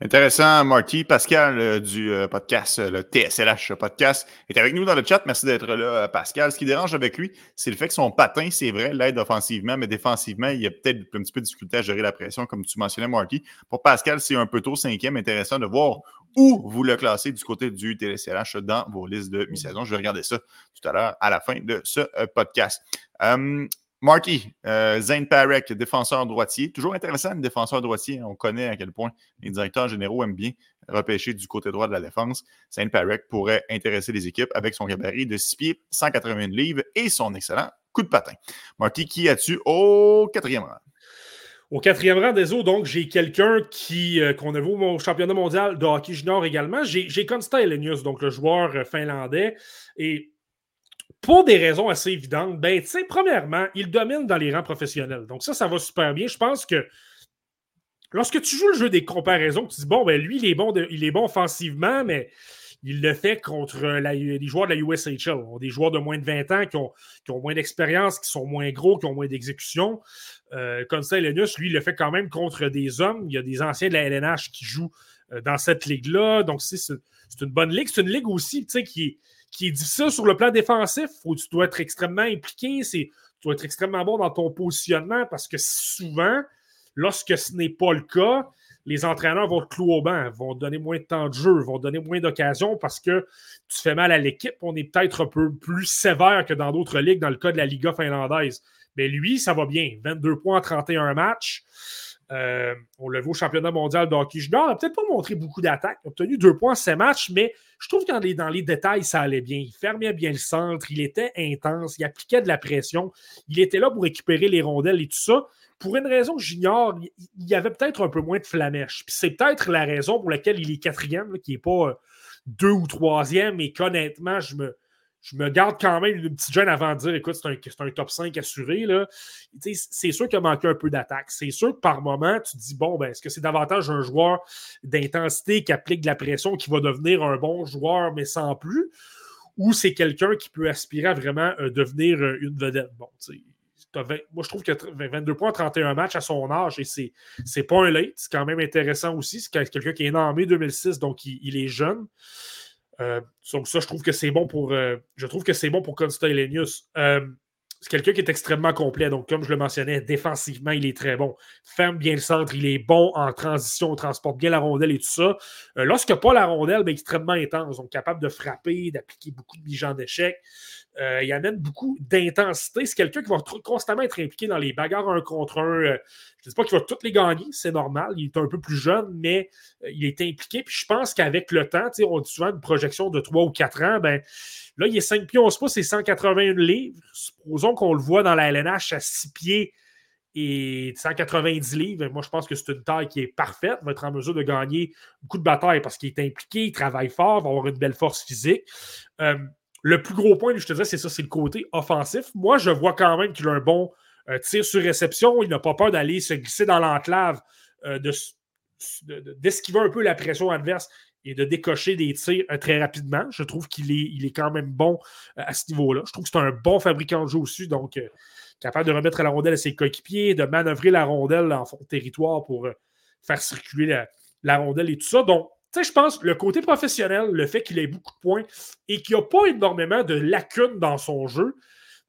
S1: Intéressant, Marty. Pascal du podcast, le TSLH podcast, est avec nous dans le chat. Merci d'être là, Pascal. Ce qui dérange avec lui, c'est le fait que son patin, c'est vrai, l'aide offensivement, mais défensivement, il y a peut-être un petit peu de difficulté à gérer la pression, comme tu mentionnais, Marty. Pour Pascal, c'est un peu tôt, cinquième. Intéressant de voir où vous le classez du côté du TSLH dans vos listes de mi-saison. Je vais regarder ça tout à l'heure à la fin de ce euh, podcast. Euh, Marty, euh, Zane Parek, défenseur droitier. Toujours intéressant, défenseur droitier. On connaît à quel point les directeurs généraux aiment bien repêcher du côté droit de la défense. Zane Parek pourrait intéresser les équipes avec son gabarit de 6 pieds, 181 livres et son excellent coup de patin. Marty, qui as-tu au quatrième rang?
S3: Au quatrième rang des eaux, donc, j'ai quelqu'un qui euh, qu'on a au championnat mondial de hockey junior également. J'ai Konsta Elenius, donc le joueur euh, finlandais. Et pour des raisons assez évidentes, ben, premièrement, il domine dans les rangs professionnels. Donc, ça, ça va super bien. Je pense que lorsque tu joues le jeu des comparaisons, tu dis, bon, ben, lui, il est bon, il est bon offensivement, mais il le fait contre les joueurs de la USHL. Des joueurs de moins de 20 ans qui ont, ont moins d'expérience, qui sont moins gros, qui ont moins d'exécution. Euh, Lenus, lui, il le fait quand même contre des hommes. Il y a des anciens de la LNH qui jouent euh, dans cette ligue-là. Donc, c'est une bonne ligue. C'est une ligue aussi qui est, qui est difficile sur le plan défensif, où tu dois être extrêmement impliqué. Tu dois être extrêmement bon dans ton positionnement parce que souvent, lorsque ce n'est pas le cas, les entraîneurs vont te clouer au banc, vont donner moins de temps de jeu, vont donner moins d'occasions parce que tu fais mal à l'équipe. On est peut-être un peu plus sévère que dans d'autres ligues, dans le cas de la Liga finlandaise. Mais lui, ça va bien. 22 points en 31 matchs. Euh, on le voit au championnat mondial de hockey junior. Il n'a peut-être pas montré beaucoup d'attaques. Il a obtenu deux points ces matchs, mais je trouve que dans les, dans les détails, ça allait bien. Il fermait bien le centre, il était intense, il appliquait de la pression, il était là pour récupérer les rondelles et tout ça. Pour une raison que j'ignore, il y avait peut-être un peu moins de flamèche. c'est peut-être la raison pour laquelle il est quatrième, qui n'est pas euh, deux ou troisième, et qu'honnêtement, je me, je me garde quand même une petite gêne avant de dire écoute, c'est un, top 5 assuré. C'est sûr qu'il a manqué un peu d'attaque. C'est sûr que par moment, tu te dis bon, ben, est-ce que c'est davantage un joueur d'intensité qui applique de la pression qui va devenir un bon joueur, mais sans plus, ou c'est quelqu'un qui peut aspirer à vraiment euh, devenir euh, une vedette? Bon, moi, je trouve que 22 points en 31 matchs à son âge, et c'est pas un late. C'est quand même intéressant aussi. C'est quelqu'un qui est né en mai 2006, donc il est jeune. Euh, donc ça, je trouve que c'est bon pour. Euh, je trouve que c'est euh, c'est quelqu'un qui est extrêmement complet. Donc, comme je le mentionnais, défensivement, il est très bon. Ferme bien le centre, il est bon en transition, transporte bien la rondelle et tout ça. lorsque pas la rondelle, ben, extrêmement intense. Donc, capable de frapper, d'appliquer beaucoup de bijan d'échecs. Euh, il amène beaucoup d'intensité. C'est quelqu'un qui va constamment être impliqué dans les bagarres un contre un. Euh, je ne dis pas qu'il va toutes les gagner, c'est normal. Il est un peu plus jeune, mais euh, il est impliqué. Puis je pense qu'avec le temps, on dit souvent une projection de 3 ou 4 ans, ben, là, il est 5 pieds 11 pouces et 181 livres. Supposons qu'on le voit dans la LNH à 6 pieds et 190 livres. Moi, je pense que c'est une taille qui est parfaite. Il va être en mesure de gagner beaucoup de batailles parce qu'il est impliqué, il travaille fort, va avoir une belle force physique. Le plus gros point, je te disais, c'est ça, c'est le côté offensif. Moi, je vois quand même qu'il a un bon euh, tir sur réception. Il n'a pas peur d'aller se glisser dans l'enclave, euh, d'esquiver un peu la pression adverse et de décocher des tirs euh, très rapidement. Je trouve qu'il est, il est quand même bon à ce niveau-là. Je trouve que c'est un bon fabricant de jeu aussi, donc capable de remettre la rondelle à ses coéquipiers, de manœuvrer la rondelle en fond de territoire pour faire circuler la, la, rondelle et tout ça. Donc, je pense le côté professionnel, le fait qu'il ait beaucoup de points et qu'il n'y a pas énormément de lacunes dans son jeu.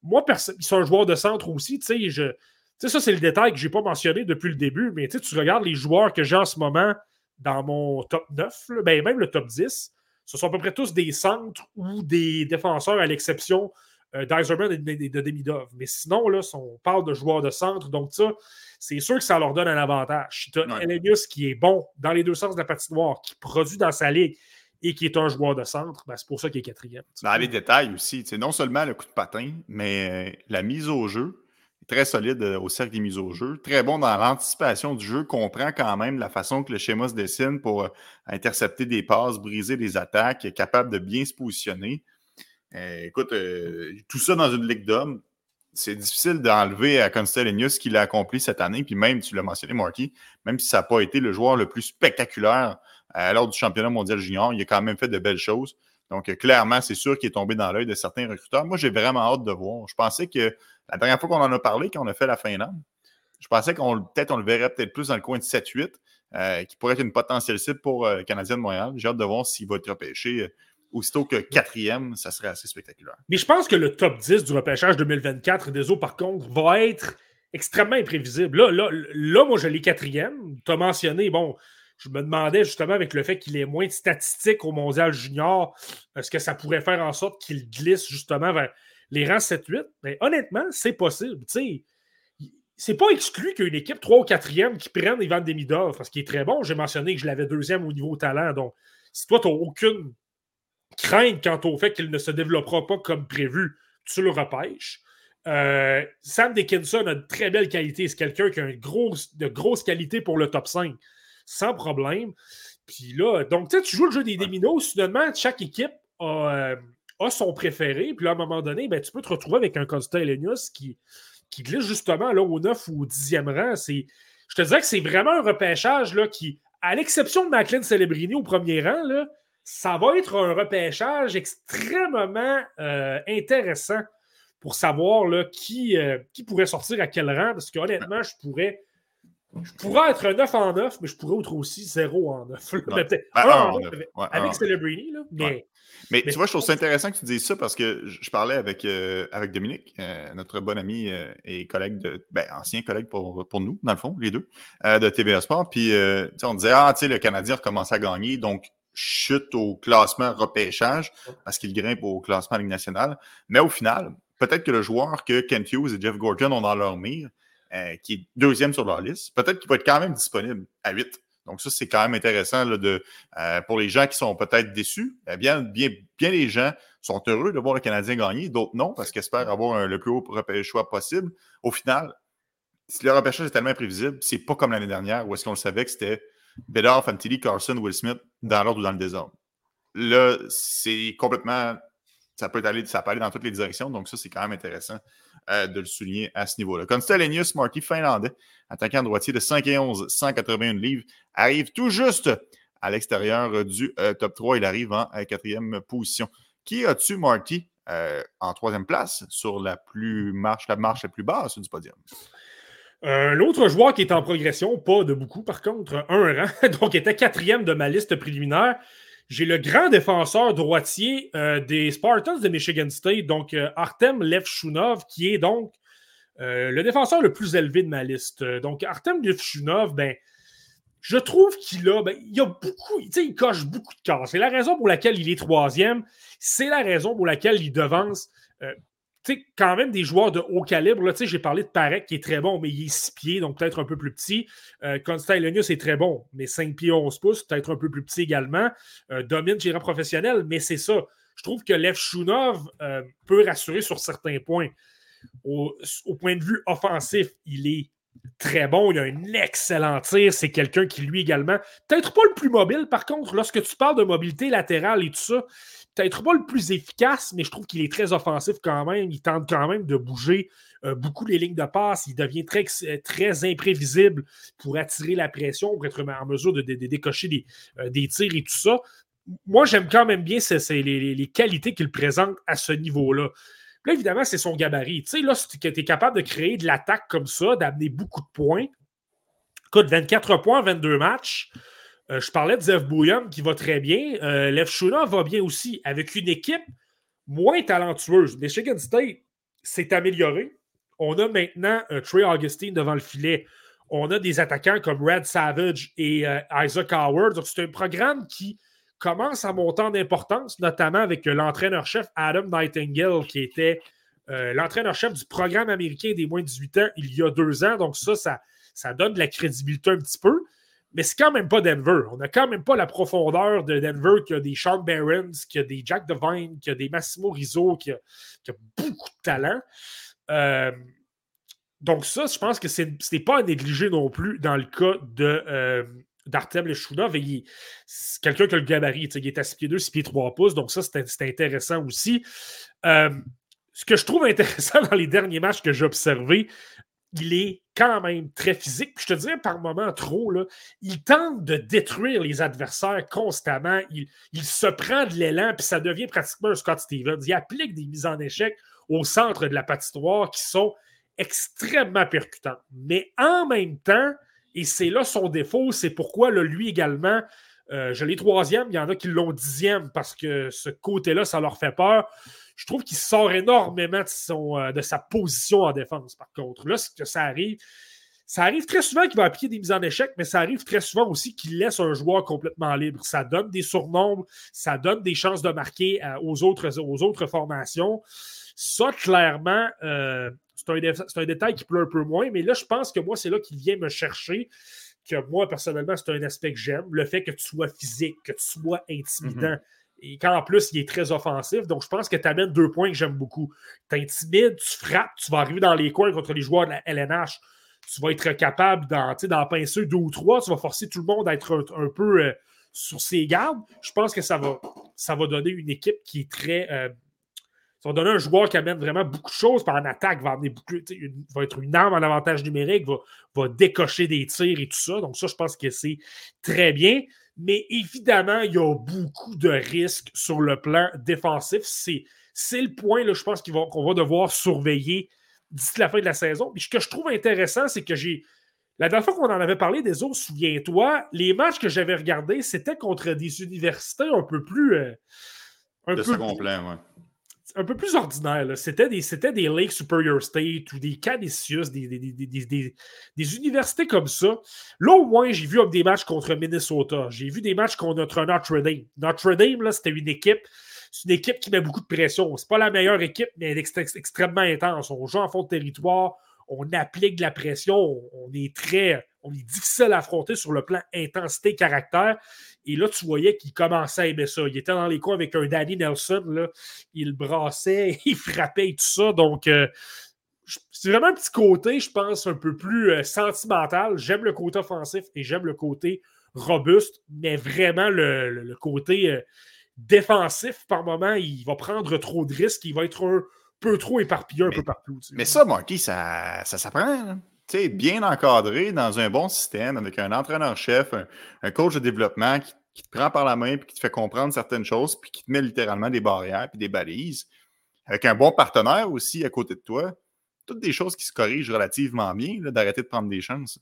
S3: Moi, c'est un joueur de centre aussi. Tu sais, ça, c'est le détail que je n'ai pas mentionné depuis le début, mais tu regardes les joueurs que j'ai en ce moment dans mon top 9, ben, même le top 10, ce sont à peu près tous des centres ou des défenseurs, à l'exception euh, d'Iserman et de, Demidov. Mais sinon, là, on parle de joueurs de centre, donc ça, c'est sûr que ça leur donne un avantage. Si tu as qui est bon dans les deux sens de la patinoire, qui produit dans sa ligue et qui est un joueur de centre, ben, c'est pour ça qu'il est quatrième.
S1: Dans les détails aussi, non seulement le coup de patin, mais euh, la mise au jeu, très solide euh, au cercle des mises au jeu, très bon dans l'anticipation du jeu, comprend quand même la façon que le schéma se dessine pour euh, intercepter des passes, briser des attaques, est capable de bien se positionner. Écoute, tout ça dans une ligue d'hommes, c'est difficile d'enlever à Constellinius ce qu'il a accompli cette année. Puis même, tu l'as mentionné, Marky, même si ça n'a pas été le joueur le plus spectaculaire à euh, lors du championnat mondial junior, il a quand même fait de belles choses. Donc, euh, clairement, c'est sûr qu'il est tombé dans l'œil de certains recruteurs. Moi, j'ai vraiment hâte de voir. Je pensais que la dernière fois qu'on en a parlé, quand on a fait la Finlande, Je pensais qu'on peut-être on le verrait peut-être plus dans le coin de 7-8, euh, qui pourrait être une potentielle cible pour euh, le Canadien de Montréal. J'ai hâte de voir s'il va être repêché. Aussitôt que quatrième, ça serait assez spectaculaire.
S3: Mais je pense que le top 10 du repêchage 2024 des eaux, par contre, va être extrêmement imprévisible. Là, là, là moi, je l'ai quatrième. Tu as mentionné, bon, je me demandais justement avec le fait qu'il ait moins de statistiques au mondial junior, est-ce que ça pourrait faire en sorte qu'il glisse justement vers les rangs 7-8? Mais honnêtement, c'est possible. Tu sais, c'est pas exclu qu'une équipe 3 ou 4e qui prenne Ivan Demidov, parce qu'il est très bon. J'ai mentionné que je l'avais deuxième au niveau talent. Donc, si toi, tu n'as aucune crainte quant au fait qu'il ne se développera pas comme prévu, tu le repêches. Euh, Sam Dickinson a de très belle qualité. C'est quelqu'un qui a une grosse, de grosses qualités pour le top 5, sans problème. Puis là, donc, tu joues le jeu des déminos. Soudainement, chaque équipe a, euh, son préféré. Puis là, à un moment donné, ben, tu peux te retrouver avec un Costa Elenius qui, qui glisse justement là, au 9 ou au 10e rang. Je te dirais que c'est vraiment un repêchage là, qui, à l'exception de Macklin Celebrini au premier rang, là, ça va être un repêchage extrêmement euh, intéressant pour savoir là, qui, euh, qui pourrait sortir à quel rang. Parce qu'honnêtement, je pourrais. Je pourrais être un 9 en 9, mais je pourrais être aussi 0 en 9. Peut-être 1 en 9 avec, Celebrini. Là, mais
S1: mais, tu vois, je trouve ça intéressant que tu dises ça parce que je parlais avec, euh, avec Dominique, euh, notre bon ami euh, et collègue de. Ben, ancien collègue pour, pour nous, dans le fond, les deux, de TVA Sport. Puis on disait, ah, tu sais, le Canadien recommence à gagner, donc chute au classement repêchage parce qu'il grimpe au classement Ligue nationale. Mais au final, peut-être que le joueur que Kent Hughes et Jeff Gordon ont dans leur mire, qui est deuxième sur leur liste, peut-être qu'il va être quand même disponible à 8. Donc, ça, c'est quand même intéressant de, euh, pour les gens qui sont peut-être déçus. Eh bien, bien, bien les gens sont heureux de voir le Canadien gagner, d'autres non, parce qu'ils espèrent avoir le plus haut choix possible. Au final, si le repêchage est tellement imprévisible, c'est pas comme l'année dernière où est-ce qu'on le savait que c'était Bedard, Fantilli, Carson, Will Smith dans l'ordre ou dans le désordre. Là, c'est complètement. Ça peut, aller, ça peut aller dans toutes les directions, donc ça, c'est quand même intéressant euh, de le souligner à ce niveau-là. Constelenius Marty finlandais, attaquant droitier de 5 et 11, 181 livres, arrive tout juste à l'extérieur du euh, top 3. Il arrive en euh, quatrième position. Qui as-tu, Marty, en troisième place sur la, plus marche, la marche la plus basse du podium?
S3: L'autre joueur qui est en progression, pas de beaucoup par contre, un rang, donc était quatrième de ma liste préliminaire, j'ai le grand défenseur droitier euh, des Spartans de Michigan State, donc euh, Artem Levchunov, qui est donc euh, le défenseur le plus élevé de ma liste. Donc Artem Levchunov, ben, je trouve qu'il a, ben, il a beaucoup, il coche beaucoup de cases. C'est la raison pour laquelle il est troisième. C'est la raison pour laquelle il devance sais, quand même des joueurs de haut calibre. J'ai parlé de Parek qui est très bon, mais il est 6 pieds, donc peut-être un peu plus petit. Euh, est très bon, mais 5 pieds 11 pouces, peut-être un peu plus petit également. Euh, domine chez professionnel, mais c'est ça. Je trouve que Lev Shunov euh, peut rassurer sur certains points. Au, point de vue offensif, il est très bon. Il a un excellent tir. C'est quelqu'un qui, lui également, peut-être pas le plus mobile, par contre, lorsque tu parles de mobilité latérale et tout ça, peut-être pas le plus efficace, mais je trouve qu'il est très offensif quand même. Il tente quand même de bouger euh, beaucoup les lignes de passe. Il devient très, imprévisible pour attirer la pression, pour être en mesure de, décocher euh, des, tirs et tout ça. Moi, j'aime quand même bien les, qualités qu'il présente à ce niveau-là. Là, évidemment, c'est son gabarit. Tu sais, là, tu es capable de créer de l'attaque comme ça, d'amener beaucoup de points, écoute, 24 points, 22 matchs, euh, je parlais de Zev Bouillon qui va très bien. Euh, Lev Shuna va bien aussi, avec une équipe moins talentueuse. Michigan State s'est amélioré. On a maintenant un Trey Augustine devant le filet. On a des attaquants comme Red Savage et euh, Isaac Howard. Donc, c'est un programme qui commence à monter en importance, notamment avec l'entraîneur-chef Adam Nightingale, qui était l'entraîneur-chef du programme américain des moins de 18 ans il y a deux ans. Donc, ça, ça, ça donne de la crédibilité un petit peu mais c'est quand même pas Denver. On n'a quand même pas la profondeur de Denver qui a des Sean Barons, qui a des Jack Devine, qui a des Massimo Rizzo, qui a, beaucoup de talent. Euh, donc, ça, je pense que ce n'est pas à négliger non plus dans le cas de. Euh, d'Artem Lechunov, c'est quelqu'un qui a le gabarit, il est à 6 pieds 2, 6 pieds 3 pouces, donc ça, c'est intéressant aussi. Euh, ce que je trouve intéressant dans les derniers matchs que j'ai observés, il est quand même très physique. je te dirais par moments trop, là, il tente de détruire les adversaires constamment. Il, se prend de l'élan, puis ça devient pratiquement un Scott Stevens. Il applique des mises en échec au centre de la patinoire qui sont extrêmement percutant. Mais en même temps, et c'est là son défaut, c'est pourquoi lui également, euh, je l'ai troisième, il y en a qui l'ont dixième parce que ce côté-là, ça leur fait peur. Je trouve qu'il sort énormément de, son, euh, de sa position en défense, par contre. Là, ce que ça arrive, ça arrive très souvent qu'il va appliquer des mises en échec, mais ça arrive très souvent aussi qu'il laisse un joueur complètement libre. Ça donne des surnombres, ça donne des chances de marquer euh, aux, autres, aux autres formations. Ça, clairement, euh, c'est un, détail qui pleut un peu moins, mais là, je pense que moi, c'est là qu'il vient me chercher. Que moi, personnellement, c'est un aspect que j'aime. Le fait que tu sois physique, que tu sois intimidant. Mm-hmm. Et qu'en plus, il est très offensif. Donc, je pense que tu amènes deux points que j'aime beaucoup. Tu intimides, tu frappes, tu vas arriver dans les coins contre les joueurs de la LNH tu vas être capable d'en pincer deux ou trois, tu vas forcer tout le monde à être un, peu euh, sur ses gardes. Je pense que ça va, ça va donner une équipe qui est très. Euh, ça va donner un joueur qui amène vraiment beaucoup de choses. Par en attaque, va, va être une arme en avantage numérique, va, va décocher des tirs et tout ça. Donc, ça, je pense que c'est très bien. Mais évidemment, il y a beaucoup de risques sur le plan défensif. C'est le point, là, je pense qu'on va, va devoir surveiller d'ici la fin de la saison. Mais ce que je trouve intéressant, c'est que j'ai. La dernière fois qu'on en avait parlé des autres, souviens-toi, les matchs que j'avais regardés, c'était contre des universités un peu plus. Euh,
S1: un peu complet,
S3: Un peu plus ordinaire. C'était des, des Lake Superior State ou des Canisius, des, des, universités comme ça. Là, au moins, j'ai vu des matchs contre Minnesota. J'ai vu des matchs contre Notre Dame. Notre Dame, c'était une équipe c'est une équipe qui met beaucoup de pression. C'est pas la meilleure équipe, mais elle est extrêmement intense. On joue en fond de territoire, on applique de la pression, on est très, on est difficile à affronter sur le plan intensité, caractère. Et là, tu voyais qu'il commençait à aimer ça. Il était dans les coins avec un Danny Nelson, là. il brassait, il frappait et tout ça. Donc, euh, c'est vraiment un petit côté, je pense, un peu plus euh, sentimental. J'aime le côté offensif et j'aime le côté robuste, mais vraiment le, côté. Euh, défensif par moment, il va prendre trop de risques, il va être un peu trop éparpillé un peu partout.
S1: Mais ça, Marky, ça, ça s'apprend. Sais, bien encadré dans un bon système avec un entraîneur-chef, un, coach de développement qui, te prend par la main et qui te fait comprendre certaines choses puis qui te met littéralement des barrières puis des balises. Avec un bon partenaire aussi à côté de toi. Toutes des choses qui se corrigent relativement bien, d'arrêter de prendre des chances.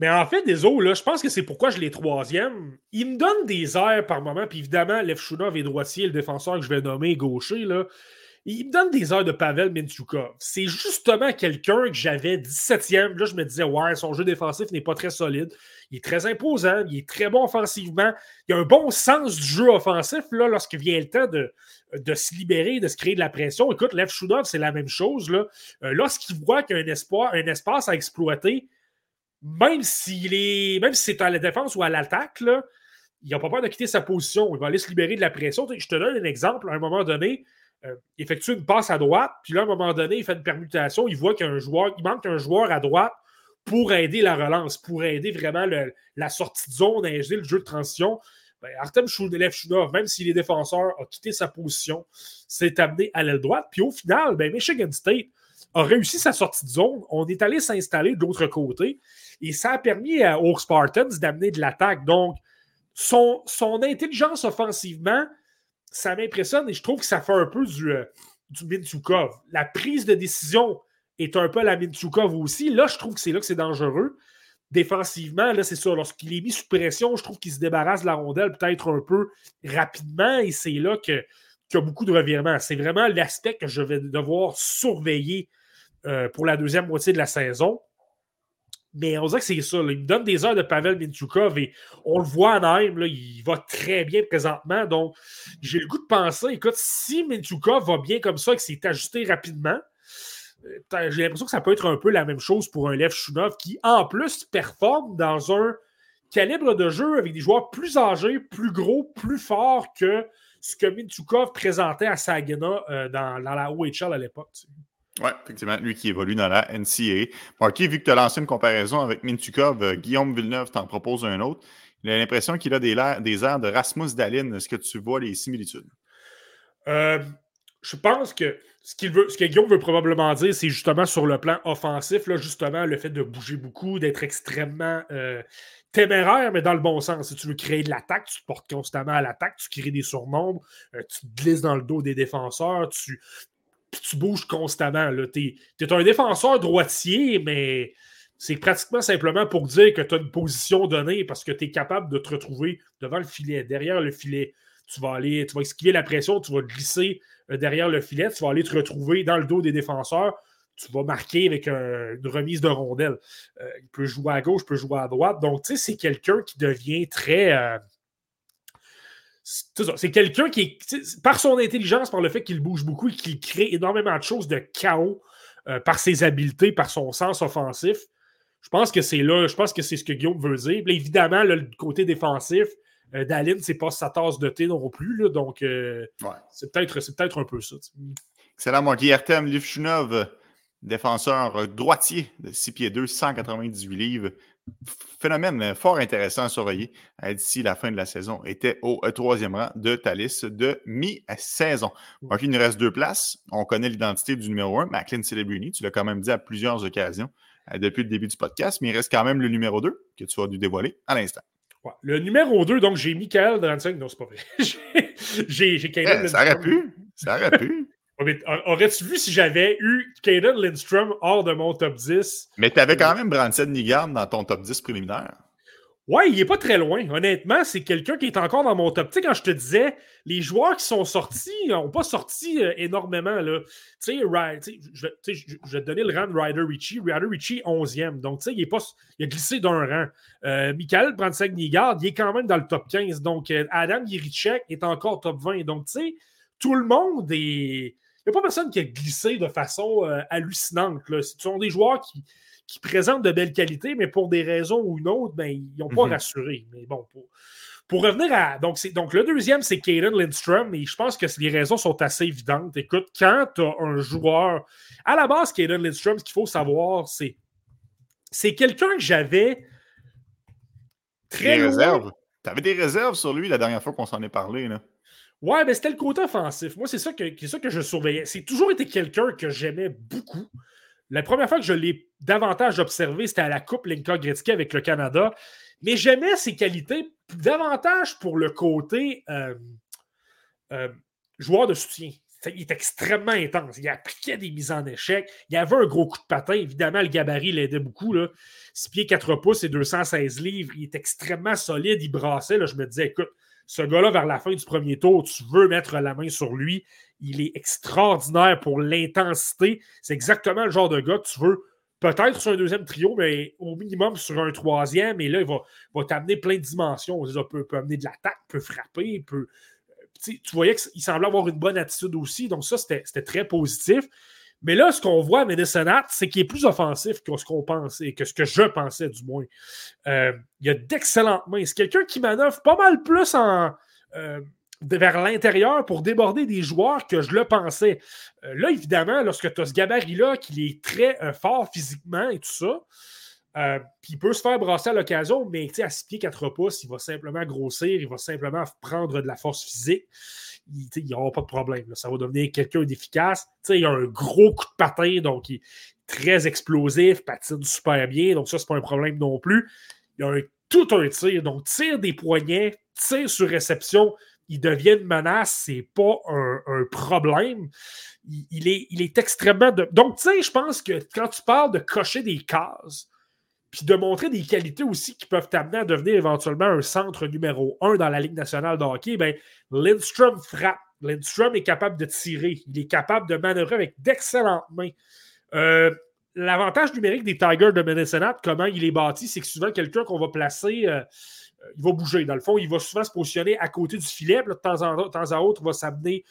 S3: Mais en fait, des là, je pense que c'est pourquoi je l'ai troisième. Il me donne des airs par moment, puis évidemment, Lev Shunov est droitier, le défenseur que je vais nommer gaucher, là. Il me donne des heures de Pavel Minchukov. C'est justement quelqu'un que j'avais 17e. Là, je me disais, ouais, son jeu défensif n'est pas très solide. Il est très imposant, il est très bon offensivement. Il a un bon sens du jeu offensif là, lorsqu'il vient le temps de, de se libérer, de se créer de la pression. Écoute, Lev Shunov, c'est la même chose. Là. Euh, lorsqu'il voit qu'il y a un, espoir, un espace à exploiter, même s'il est. Même si c'est à la défense ou à l'attaque, il n'a pas peur de quitter sa position. Il va aller se libérer de la pression. Je te donne un exemple. À un moment donné, effectue une passe à droite, puis là, à un moment donné, il fait une permutation. Il voit qu'il un joueur, il manque un joueur à droite pour aider la relance, pour aider vraiment la sortie de zone, aider le jeu de transition. Ben, Artem Shunov, même s'il est défenseur, a quitté sa position, s'est amené à l'aile droite. Puis au final, ben, Michigan State a réussi sa sortie de zone. On est allé s'installer de l'autre côté. Et ça a permis aux Spartans d'amener de l'attaque. Donc, son, son, intelligence offensivement, ça m'impressionne et je trouve que ça fait un peu du, euh. La prise de décision est un peu la Minchukov aussi. Là, je trouve que c'est là que c'est dangereux. Défensivement, là, c'est ça. Lorsqu'il est mis sous pression, je trouve qu'il se débarrasse de la rondelle peut-être un peu rapidement et c'est là qu'il y a beaucoup de revirements. C'est vraiment l'aspect que je vais devoir surveiller euh, pour la deuxième moitié de la saison. Mais on dirait que c'est ça. Il me donne des heures de Pavel Minchukov et on le voit en Heim, il va très bien présentement. Donc, j'ai le goût de penser, écoute, si Minchukov va bien comme ça et qu'il s'est ajusté rapidement, euh, j'ai l'impression que ça peut être un peu la même chose pour un Lev Shunov qui, en plus, performe dans un calibre de jeu avec des joueurs plus âgés, plus gros, plus forts que ce que Minchukov présentait à Saginaw euh, dans, la OHL à l'époque.
S1: Oui, effectivement, lui qui évolue dans la NCA. Marquis, vu que tu as lancé une comparaison avec Mintukov, euh, Guillaume Villeneuve t'en propose un autre. Il a l'impression qu'il a des, des airs de Rasmus Dalin. Est-ce que tu vois les similitudes?
S3: Euh, je pense que ce, veut, que Guillaume veut probablement dire, c'est justement sur le plan offensif, là, justement, le fait de bouger beaucoup, d'être extrêmement euh, téméraire, mais dans le bon sens. Si tu veux créer de l'attaque, tu te portes constamment à l'attaque, tu crées des surnombres, tu te glisses dans le dos des défenseurs, tu tu bouges constamment. Tu es, un défenseur droitier, mais c'est pratiquement simplement pour dire que tu as une position donnée parce que tu es capable de te retrouver devant le filet, derrière le filet. Tu vas aller, tu vas esquiver la pression, tu vas glisser euh, derrière le filet, tu vas aller te retrouver dans le dos des défenseurs, tu vas marquer avec une remise de rondelle. Euh, il peut jouer à gauche, il peut jouer à droite. Donc, tu sais, c'est quelqu'un qui devient très. Euh, c'est quelqu'un qui est, par son intelligence, par le fait qu'il bouge beaucoup et qu'il crée énormément de choses de chaos par ses habiletés, par son sens offensif. Je pense que c'est là, je pense que c'est ce que Guillaume veut dire. évidemment, le côté défensif, euh, Dalin, c'est pas sa tasse de thé non plus. donc, euh, c'est peut-être peut un peu ça.
S1: Excellent, Marky. Artem Livchunov, défenseur droitier de 6 pieds 2, 198 livres. Phénomène fort intéressant à surveiller d'ici la fin de la saison. Était au euh, troisième rang de ta liste de mi-saison. Marky, il nous reste deux places. On connaît l'identité du numéro 1, Macklin Celebrini. Tu l'as quand même dit à plusieurs occasions depuis le début du podcast, mais il reste quand même le numéro 2 que tu vas nous dévoiler à l'instant.
S3: Le numéro numéro 2, donc j'ai Michael Dranzig. Non, c'est pas vrai. j'ai j'ai
S1: eh, Ça aurait pu. Ça aurait pu.
S3: Aurais-tu vu si j'avais eu Caden Lindstrom hors de mon top 10?
S1: Mais tu avais quand même Branson Nigard dans ton top 10 préliminaire.
S3: Ouais, il est pas très loin. Honnêtement, c'est quelqu'un qui est encore dans mon top. Tu sais, quand je te disais, les joueurs qui sont sortis n'ont pas sorti euh, énormément. Là. Tu sais, je, vais te donner le rang de Ryder Ritchie. Ryder Ritchie, 11e. Donc, tu sais, il, il a glissé d'un rang. Euh, Michael Brandsteg-Nigard, il est quand même dans le top 15. Donc, euh, Adam Yerichek est encore top 20. Donc, tu sais, tout le monde est. Il n'y a pas personne qui a glissé de façon euh, hallucinante. Là. Ce sont des joueurs qui qui présentent de belles qualités, mais pour des raisons ou une autre, ben, ils n'ont pas mhm. rassuré. Mais bon, pour, revenir à. Donc, donc le deuxième, c'est Caden Lindstrom, et je pense que les raisons sont assez évidentes. Écoute, quand tu as un joueur. À la base, Caden Lindstrom, ce qu'il faut savoir, c'est. C'est quelqu'un que j'avais.
S1: Très. Des réserves. Tu avais des réserves sur lui la dernière fois qu'on s'en est parlé. Là.
S3: Ouais, mais c'était le côté offensif. Moi, c'est ça que, ça que je surveillais. C'est toujours été quelqu'un que j'aimais beaucoup. La première fois que je l'ai davantage observé, c'était à la Coupe Linka Gretzky avec le Canada. Mais j'aimais ses qualités davantage pour le côté euh, euh, joueur de soutien. Il est extrêmement intense. Il appliquait des mises en échec. Il avait un gros coup de patin. Évidemment, le gabarit l'aidait beaucoup. Là. 6 pieds 4 pouces et 216 livres. Il est extrêmement solide. Il brassait. Là. Je me disais, écoute, ce gars-là, vers la fin du premier tour, tu veux mettre la main sur lui. Il est extraordinaire pour l'intensité. C'est exactement le genre de gars que tu veux peut-être sur un deuxième trio, mais au minimum sur un troisième. Et là, il va, va t'amener plein de dimensions. Il peut, peut amener de l'attaque, peut frapper, peut. Tu voyais qu'il semblait avoir une bonne attitude aussi. Donc, ça, c'était très positif. Mais là, ce qu'on voit à Medicine c'est qu'il est plus offensif que ce qu'on pensait, que ce que je pensais du moins. Euh, il a d'excellentes mains. C'est quelqu'un qui manœuvre pas mal plus euh, vers l'intérieur pour déborder des joueurs que je le pensais. Euh, là, évidemment, lorsque tu as ce gabarit-là, qu'il est très fort physiquement et tout ça, puis il peut se faire brasser à l'occasion, mais à 6 pieds 4 pouces, il va simplement grossir, il va simplement prendre de la force physique. Il n'y aura pas de problème. Ça va devenir quelqu'un d'efficace. Il a un gros coup de patin, donc il est très explosif, patine super bien, donc ça, c'est pas un problème non plus. Il a un, tout un tir, donc tir des poignets, tir sur réception, il devient une menace, c'est pas un, problème. Il, est, il est extrêmement. Donc, tu sais, je pense que quand tu parles de cocher des cases, puis de montrer des qualités aussi qui peuvent t'amener à devenir éventuellement un centre numéro un dans la Ligue nationale de hockey, ben, Lindstrom frappe. Lindstrom est capable de tirer. Il est capable de manœuvrer avec d'excellentes mains. Euh, l'avantage numérique des Tigers de Minnesota, comment il est bâti, c'est que souvent quelqu'un qu'on va placer. Euh, euh, il va bouger. Dans le fond, il va souvent se positionner à côté du filet. de, temps en, temps à autre, il va s'amener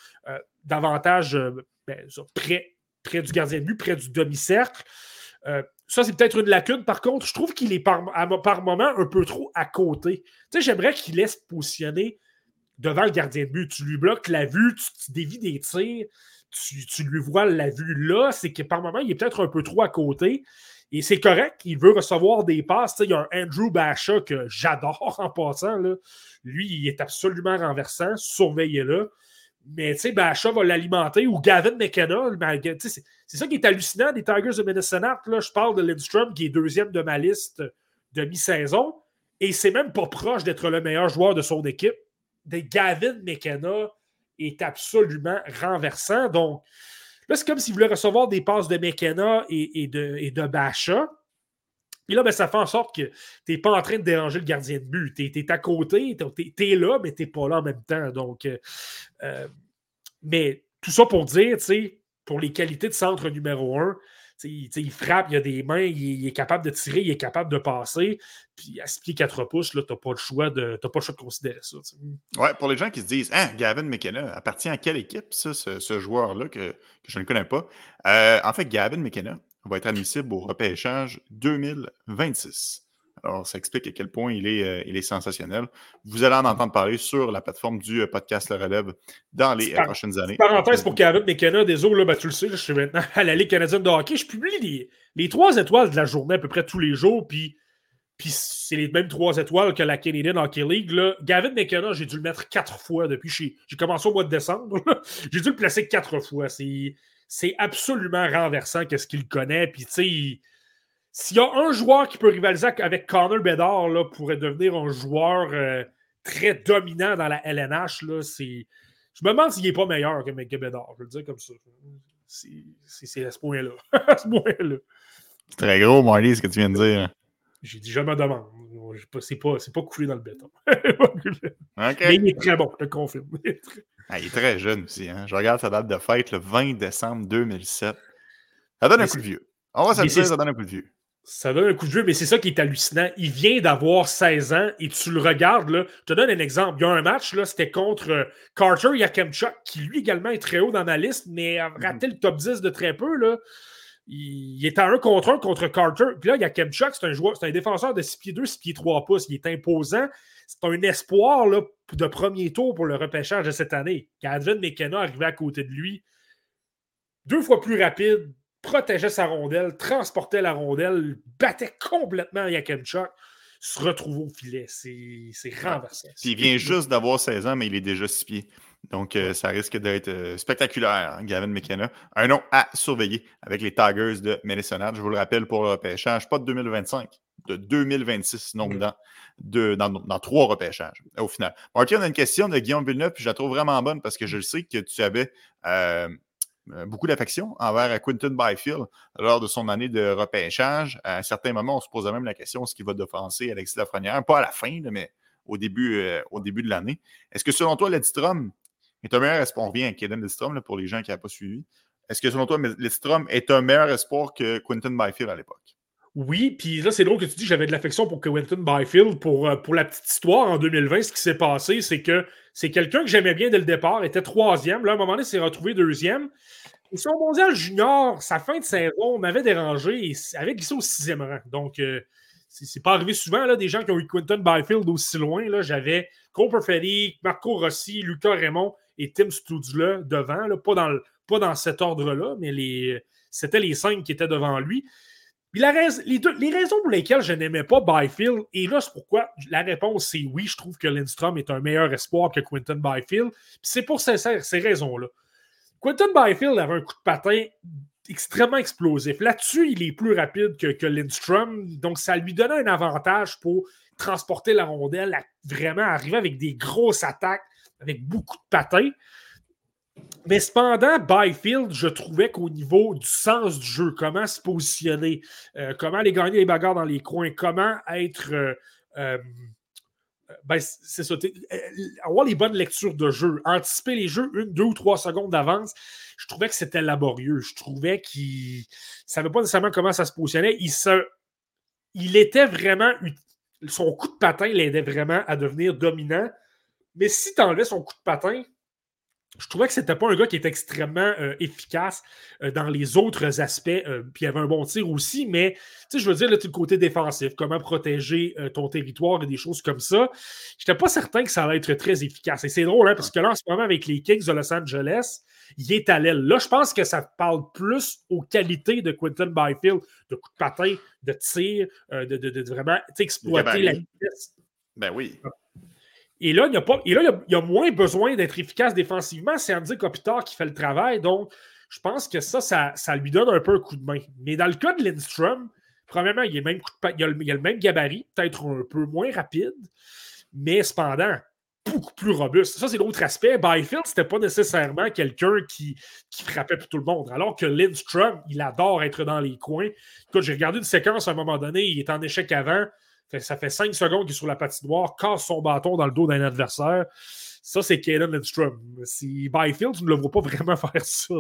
S3: davantage ben, près, près, du gardien de but, près du demi-cercle. Ça, c'est peut-être une lacune. Par contre, je trouve qu'il est par, par moment un peu trop à côté. Tu sais, j'aimerais qu'il laisse positionner devant le gardien de but. Tu lui bloques la vue, tu, dévis des tirs, tu, tu, lui vois la vue là. C'est que par moment, il est peut-être un peu trop à côté. Et c'est correct, il veut recevoir des passes. il y a un Andrew Basha que j'adore en passant. Lui, il est absolument renversant. Surveillez-le. Mais Basha va l'alimenter ou Gavin McKenna. C'est ça qui est hallucinant des Tigers de Minnesota. Là, je parle de Lindstrom qui est deuxième de ma liste de mi-saison. Et c'est même pas proche d'être le meilleur joueur de son équipe. De Gavin McKenna est absolument renversant. Donc, Là, c'est comme s'il voulait recevoir des passes de McKenna et, de, et de Bacha. Puis là, ben, ça fait en sorte que tu n'es pas en train de déranger le gardien de but. Tu es, à côté, tu es, là, mais tu n'es pas là en même temps. Donc, euh, euh, mais tout ça pour dire, pour les qualités de centre numéro un, il frappe, il a des mains, il, est capable de tirer, il est capable de passer. Puis à 6 pieds 4 pouces, tu n'as pas, le choix de, pas le choix de considérer ça.
S1: Ouais, pour les gens qui se disent hein, Gavin McKenna appartient à quelle équipe, ça, ce, joueur-là que, je ne connais pas? Euh, en fait, Gavin McKenna va être admissible au repêchage 2026. Alors, ça explique à quel point il est, euh, il est sensationnel. Vous allez en entendre parler sur la plateforme du euh, podcast Le Relève dans les euh, prochaines années.
S3: Parenthèse pour Kevin McKenna, désolé, là, ben, tu le sais, je suis maintenant à la Ligue canadienne de hockey. Je publie les, trois étoiles de la journée à peu près tous les jours, puis, puis c'est les mêmes trois étoiles que la Canadian Hockey League. Là. Gavin McKenna, j'ai dû le mettre quatre fois depuis. J'ai commencé au mois de décembre. j'ai dû le placer quatre fois. C'est absolument renversant qu'est-ce qu'il connaît. Puis, tu sais, s'il y a un joueur qui peut rivaliser avec Connor Bedard, là, pourrait devenir un joueur euh, très dominant dans la LNH, là, c'est. Je me demande s'il n'est pas meilleur que, que Bédard, je veux le dire comme ça. C'est à ce point-là. à ce point-là.
S1: C'est très gros, Marley, ce que tu viens de dire.
S3: J'ai dit, je me demande. C'est pas, pas coulé dans le béton. Mais il est très bon, je te confirme.
S1: ah, il est très jeune aussi. Hein? Je regarde sa date de fête, le 20 décembre 2007. Ça donne un coup de vieux. On va se dire, ça donne un coup de vieux.
S3: Ça donne un coup de jeu, mais c'est ça qui est hallucinant. Il vient d'avoir 16 ans et tu le regardes. Là. Je te donne un exemple. Il y a un match, là, c'était contre euh, Carter Yakemchuk, qui lui également est très haut dans ma liste, mais a raté le top 10 de très peu. Là. Il, est à un contre un contre Carter. Puis là, Yakemchuk, c'est un joueur, c'est un défenseur de 6 pieds 2, 6 pieds 3 pouces. Il est imposant. C'est un espoir là, de premier tour pour le repêchage de cette année. Cadvin McKenna arrivait à côté de lui. Deux fois plus rapide, protégeait sa rondelle, transportait la rondelle, battait complètement Yakemchuk, se retrouve au filet. C'est renversant.
S1: il vient juste d'avoir 16 ans, mais il est déjà six pieds. Donc, euh, ça risque d'être euh, spectaculaire, hein, Gavin McKenna. Un nom à surveiller avec les Tigers de Minnesota. Je vous le rappelle pour le repêchage, pas de 2025, de 2026, nombre de, dans, dans, trois repêchages au final. Martin, on a une question de Guillaume Villeneuve, puis je la trouve vraiment bonne parce que je le sais que tu avais euh, beaucoup d'affection envers Quinton Byfield lors de son année de repêchage. À un certain moment, on se posait même la question est-ce qu'il va défenser Alexis Lafrenière? Pas à la fin, mais au début, euh, au début de l'année. Est-ce que selon toi, Ledstrom est un meilleur espoir? On revient à Kaden Ledstrom pour les gens qui n'ont pas suivi. Est-ce que selon toi, Ledstrom est un meilleur espoir que Quinton Byfield à l'époque?
S3: Oui, puis là, c'est drôle que tu dis j'avais de l'affection pour Quentin Byfield. Pour, euh, pour la petite histoire, en 2020, ce qui s'est passé, c'est que c'est quelqu'un que j'aimais bien dès le départ, était troisième. Là, à un moment donné, s'est retrouvé deuxième. Et son mondial junior, sa fin de saison m'avait dérangé et avait glissé au sixième rang. Donc, euh, c'est pas arrivé souvent, là, des gens qui ont eu Quentin Byfield aussi loin. J'avais Cole Perfetti, Marco Rossi, Lucas Raymond et Tim Studula devant. Là, pas, dans pas dans cet ordre-là, mais les, c'était les cinq qui étaient devant lui les, raisons pour lesquelles je n'aimais pas Byfield, et là, c'est pourquoi la réponse c'est oui, je trouve que Lindstrom est un meilleur espoir que Quinton Byfield. c'est pour ces, ces raisons-là. Quinton Byfield avait un coup de patin extrêmement explosif. Là-dessus, il est plus rapide que, que Lindstrom, donc ça lui donnait un avantage pour transporter la rondelle, vraiment arriver avec des grosses attaques, avec beaucoup de patins. Mais cependant, Byfield, je trouvais qu'au niveau du sens du jeu, comment se positionner, euh, comment aller gagner les bagarres dans les coins, comment être. Euh, euh, ben, c'est ça. Avoir les bonnes lectures de jeu, anticiper les jeux une, deux ou trois secondes d'avance, je trouvais que c'était laborieux. Je trouvais qu'il ne savait pas nécessairement comment ça se positionnait. Il, se, il était vraiment. Son coup de patin l'aidait vraiment à devenir dominant. Mais si tu enlevais son coup de patin, je trouvais que c'était pas un gars qui était extrêmement euh, efficace euh, dans les autres aspects. Euh, puis il avait un bon tir aussi, mais je veux dire, le côté défensif, comment protéger ton territoire et des choses comme ça. Je n'étais pas certain que ça allait être très efficace. Et c'est drôle, hein, parce que là, en ce moment, avec les Kings de Los Angeles, il est à l'aile. Là, je pense que ça parle plus aux qualités de Quentin Byfield, de coup de patin, de tir, de, de, de, vraiment exploiter la vitesse.
S1: Ben oui.
S3: Et là, il y a, moins besoin d'être efficace défensivement. C'est Andy Kopitar qui fait le travail. Donc, je pense que ça, ça, lui donne un peu un coup de main. Mais dans le cas de Lindstrom, premièrement, il, il, a le, même gabarit, peut-être un peu moins rapide. Mais cependant, beaucoup plus robuste. Ça, c'est l'autre aspect. Byfield, c'était pas nécessairement quelqu'un qui, qui frappait pour tout le monde. Alors que Lindstrom, il adore être dans les coins. Écoute, j'ai regardé une séquence à un moment donné, il est en échec avant. Ça fait cinq secondes qu'il est sur la patinoire, casse son bâton dans le dos d'un adversaire. Ça, c'est Kaden Lindstrom. Si Byfield, tu ne le vois pas vraiment faire ça.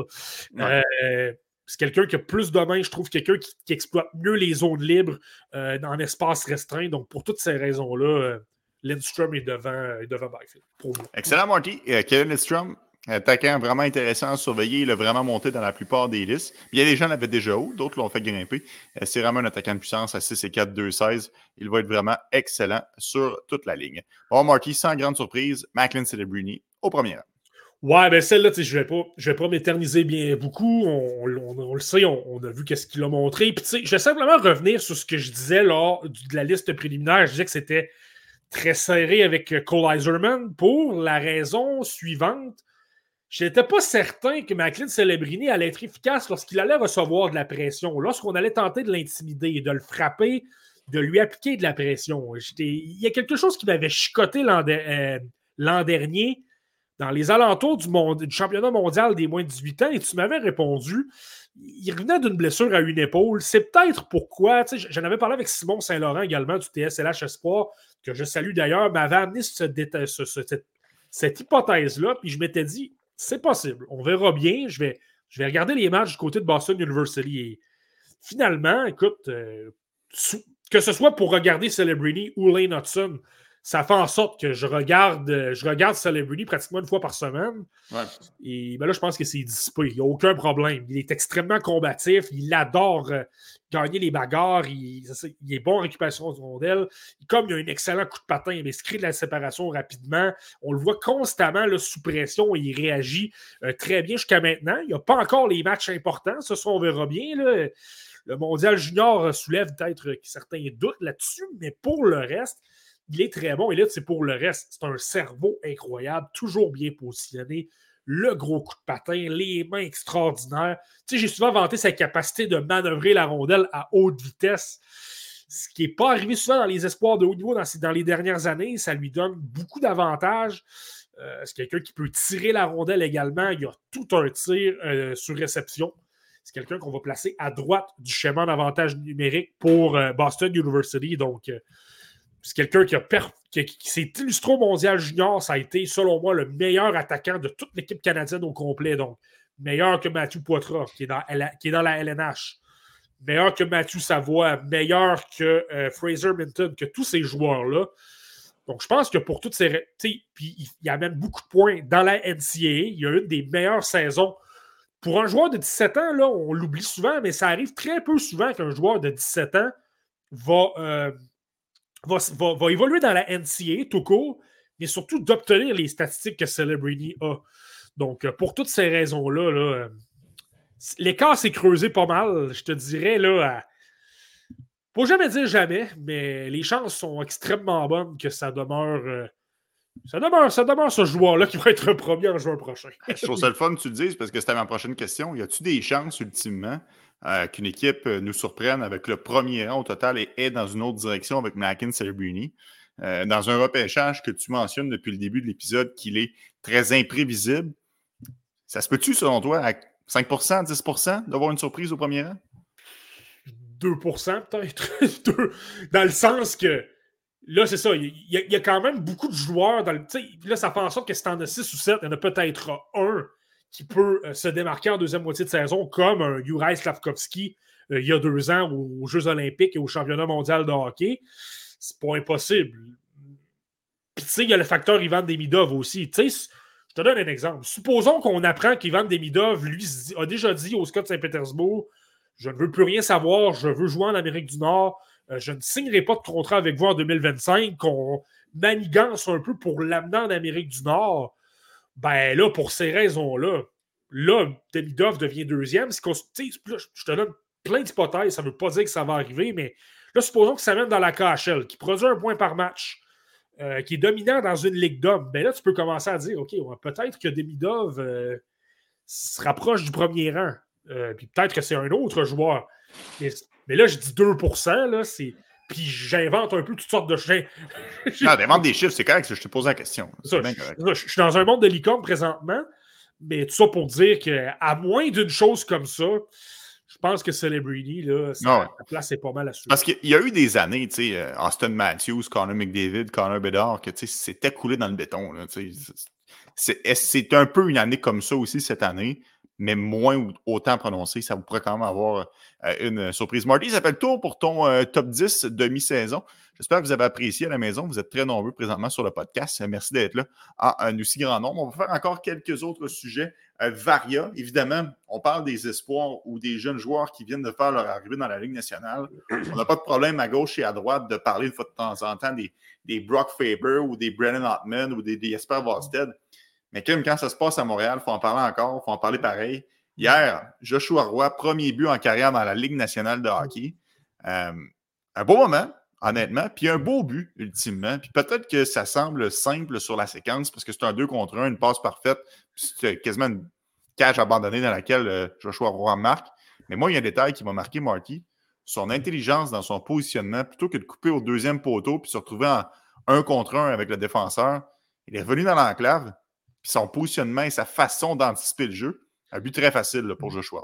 S3: Euh, c'est quelqu'un qui a plus de mains, je trouve, quelqu'un qui, exploite mieux les zones libres euh, un espace restreint. Donc, pour toutes ces raisons-là, euh, Lindstrom est devant, devant Byfield.
S1: Excellent, Marty. Kevin Lindstrom, attaquant vraiment intéressant à surveiller. Il a vraiment monté dans la plupart des listes. Bien, des gens l'avaient déjà haut, d'autres l'ont fait grimper. C'est vraiment un attaquant de puissance à 6 et 4, 2, 16. Il va être vraiment excellent sur toute la ligne. Bon, Marty, sans grande surprise, Macklin Celebrini au premier rang.
S3: Ouais, ben celle-là, je ne vais pas, vais pas m'éterniser bien beaucoup. On, le sait, on, a vu qu'est-ce qu'il a montré. Puis, je vais simplement revenir sur ce que je disais lors de la liste préliminaire. Je disais que c'était très serré avec Cole Iserman pour la raison suivante. Je n'étais pas certain que Macklin Celebrini allait être efficace lorsqu'il allait recevoir de la pression, lorsqu'on allait tenter de l'intimider, de le frapper, de lui appliquer de la pression. Il y a quelque chose qui m'avait chicoté l'an euh, dernier dans les alentours du, championnat mondial des moins de 18 ans et tu m'avais répondu, il revenait d'une blessure à une épaule. C'est peut-être pourquoi, j'en avais parlé avec Simon Saint-Laurent également du TSLH Espoir, que je salue d'ailleurs, m'avait amené cette, cette hypothèse-là, puis je m'étais dit, c'est possible, on verra bien, je vais, regarder les matchs du côté de Boston University et finalement, écoute, euh, que ce soit pour regarder Celebrini ou Lane Hudson, ça fait en sorte que je regarde, euh, je regarde Celebrity pratiquement une fois par semaine. Et ben là, je pense que c'est dissipé. Il n'y a aucun problème. Il est extrêmement combatif. Il adore euh, gagner les bagarres. Il, est bon en récupération de rondelles. Comme il a un excellent coup de patin, il se crée de la séparation rapidement. On le voit constamment là, sous pression et il réagit euh, très bien jusqu'à maintenant. Il n'y a pas encore les matchs importants. Ce on verra bien. Le mondial junior soulève peut-être certains doutes là-dessus, mais pour le reste, il est très bon. Et là, c'est pour le reste. C'est un cerveau incroyable, toujours bien positionné. Le gros coup de patin, les mains extraordinaires. Tu sais, j'ai souvent vanté sa capacité de manœuvrer la rondelle à haute vitesse, ce qui n'est pas arrivé souvent dans les espoirs de haut niveau dans, les dernières années. Ça lui donne beaucoup d'avantages. Euh, c'est quelqu'un qui peut tirer la rondelle également. Il y a tout un tir euh, sur réception. C'est quelqu'un qu'on va placer à droite du schéma d'avantage numérique pour euh, Boston University. Donc, c'est quelqu'un qui, a qui, s'est illustré au mondial junior. Ça a été, selon moi, le meilleur attaquant de toute l'équipe canadienne au complet. Donc, meilleur que Mathieu Poitras, qui est dans, qui est dans la LNH. Meilleur que Mathieu Savoie, meilleur que euh, Fraser Minton, que tous ces joueurs-là. Donc, je pense que pour toutes ces. Puis, il, amène beaucoup de points dans la NCAA. Il y a une des meilleures saisons. Pour un joueur de 17 ans, là, on l'oublie souvent, mais ça arrive très peu souvent qu'un joueur de 17 ans va. Euh, va, évoluer dans la NCA tout court, mais surtout d'obtenir les statistiques que Celebrity a. Donc, euh, pour toutes ces raisons-là, là, euh, l'écart s'est creusé pas mal, je te dirais, là. Faut jamais dire jamais, mais les chances sont extrêmement bonnes que ça demeure. Euh, ça demeure, ça demeure ce joueur-là qui va être premier en juin prochain.
S1: je trouve ça le fun que tu le dises parce que c'était ma prochaine question. Y a-tu des chances ultimement euh, qu'une équipe euh, nous surprenne avec le premier rang au total et est dans une autre direction avec Mackin Cerebrini. Euh, dans un repêchage que tu mentionnes depuis le début de l'épisode qu'il est très imprévisible. Ça se peut-tu, selon toi, à 5% 10% d'avoir une surprise au premier rang?
S3: 2 peut-être. dans le sens que là, c'est ça. Il y, a, quand même beaucoup de joueurs. Dans le, là, ça fait en sorte que si en as 6 ou 7, il y en a peut-être un qui peut euh, se démarquer en deuxième moitié de saison, comme un Juraj Slavkovski euh, il y a deux ans aux Jeux Olympiques et au Championnat mondial de hockey. C'est pas impossible. Puis, tu sais, il y a le facteur Ivan Demidov aussi. Tu sais, je te donne un exemple. Supposons qu'on apprend qu'Ivan Demidov, lui, a déjà dit au Scott Saint-Pétersbourg Je ne veux plus rien savoir, je veux jouer en Amérique du Nord, euh, je ne signerai pas de contrat avec vous en 2025, qu'on manigance un peu pour l'amener en Amérique du Nord. Ben là, pour ces raisons-là, là, Demidov devient deuxième. je te donne plein d'hypothèses, ça ne veut pas dire que ça va arriver, mais là, supposons que ça mène dans la KHL, qui produit un point par match, euh, qui est dominant dans une ligue d'hommes. Ben là, tu peux commencer à dire, OK, peut-être que Demidov euh, se rapproche du premier rang. Euh, puis peut-être que c'est un autre joueur. Mais, là, je dis 2% là, c'est puis j'invente un peu toutes sortes de chiens.
S1: non, des chiffres, c'est correct, je te pose la question.
S3: Ça, je, je, suis dans un monde de licorne présentement, mais tout ça pour dire qu'à moins d'une chose comme ça, je pense que Celebrity, là, sa, place est pas mal assurée.
S1: Parce qu'il y a eu des années, tu sais, euh, Austin Matthews, Connor McDavid, Connor Bedard, que c'était coulé dans le béton. C'est un peu une année comme ça aussi cette année? Mais moins ou autant prononcé. Ça vous pourrait quand même avoir euh, une surprise. Marty, ça fait le tour pour ton euh, top 10 demi-saison. J'espère que vous avez apprécié à la maison. Vous êtes très nombreux présentement sur le podcast. Merci d'être là à un aussi grand nombre. On va faire encore quelques autres sujets euh, variés. Évidemment, on parle des espoirs ou des jeunes joueurs qui viennent de faire leur arrivée dans la Ligue nationale. On n'a pas de problème à gauche et à droite de parler de temps en temps des, des Brock Faber ou des Brennan Hartman ou des, des Jesper mais quand ça se passe à Montréal, il faut en parler encore, il faut en parler pareil. Hier, Joshua Roy, premier but en carrière dans la Ligue nationale de hockey. Euh, un beau moment, honnêtement, puis un beau but, ultimement. Puis peut-être que ça semble simple sur la séquence parce que c'est un 2 contre 1, une passe parfaite, c'est quasiment une cage abandonnée dans laquelle euh, Joshua Roy marque. Mais moi, il y a un détail qui m'a marqué, Marty. Son intelligence dans son positionnement, plutôt que de couper au deuxième poteau puis se retrouver en un contre un avec le défenseur, il est revenu dans l'enclave, puis son positionnement et sa façon d'anticiper le jeu, un but très facile pour mm. Joshua.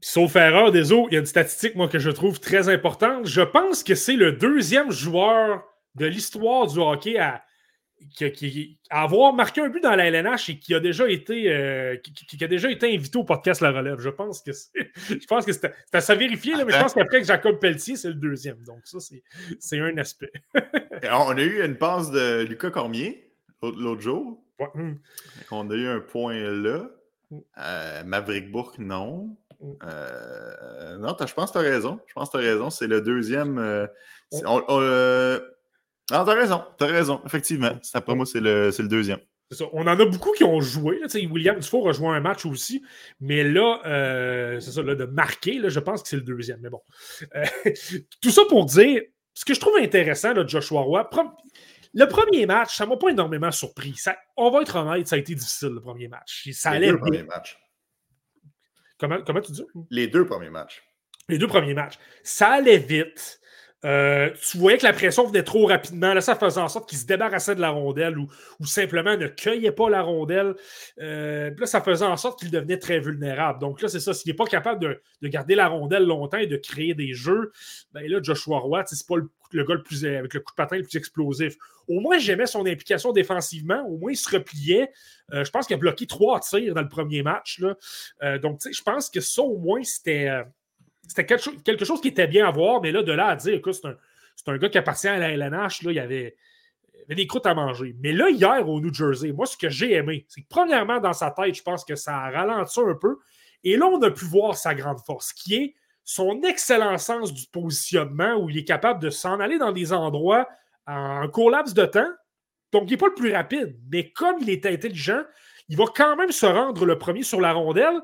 S3: Sauf erreur des autres, il y a une statistique moi, que je trouve très importante. Je pense que c'est le deuxième joueur de l'histoire du hockey à, avoir marqué un but dans la LNH et qui a déjà été, euh, qui, a déjà été invité au podcast La Relève. Je pense que je pense que c'est à se vérifier, mais je pense qu'après que Jacob Pelletier, c'est le deuxième. Donc, ça, c'est un aspect.
S1: on a eu une passe de Lucas Cormier l'autre jour.
S3: Hmm.
S1: On a eu un point là. Hmm. Euh, Maverick Bourque, non. Hmm. Euh, non, je pense que tu as raison. Je pense que tu as raison. C'est le deuxième. Euh, non, tu as raison. Tu as raison. Effectivement. Après moi, c'est le, le, deuxième.
S3: On en a beaucoup qui ont joué. William Dufour a joué un match aussi. Mais là, c'est ça, là, de marquer, là, je pense que c'est le deuxième. Mais bon. tout ça pour dire, ce que je trouve intéressant, de Joshua Roy, le premier match, ça ne m'a pas énormément surpris. Ça, on va être honnête, ça a été difficile le premier match. Ça
S1: Les deux premiers matchs.
S3: Comment, comment tu dis?
S1: Les deux premiers matchs.
S3: Les deux premiers matchs. Ça allait vite. Euh, tu voyais que la pression venait trop rapidement. Là, ça faisait en sorte qu'il se débarrassait de la rondelle ou, simplement ne cueillait pas la rondelle. Euh, là, ça faisait en sorte qu'il devenait très vulnérable. Donc là, c'est ça. S'il n'est pas capable de, garder la rondelle longtemps et de créer des jeux, ben là, Joshua Roy, c'est pas le, gars le plus, avec le coup de patin le plus explosif. Au moins, j'aimais son implication défensivement. Au moins, il se repliait. Euh, je pense qu'il a bloqué trois tirs dans le premier match. Donc, je pense que ça, au moins, c'était c'était quelque, chose qui était bien à voir, mais là, de là à dire, c'est un, gars qui appartient à la LNH, là, il avait, des croûtes à manger. Mais là, hier, au New Jersey, moi, ce que j'ai aimé, c'est que premièrement, dans sa tête, je pense que ça a ralenti un peu. Et là, on a pu voir sa grande force, qui est son excellent sens du positionnement, où il est capable de s'en aller dans des endroits en court laps de temps. Donc, il n'est pas le plus rapide, mais comme il est intelligent, il va quand même se rendre le premier sur la rondelle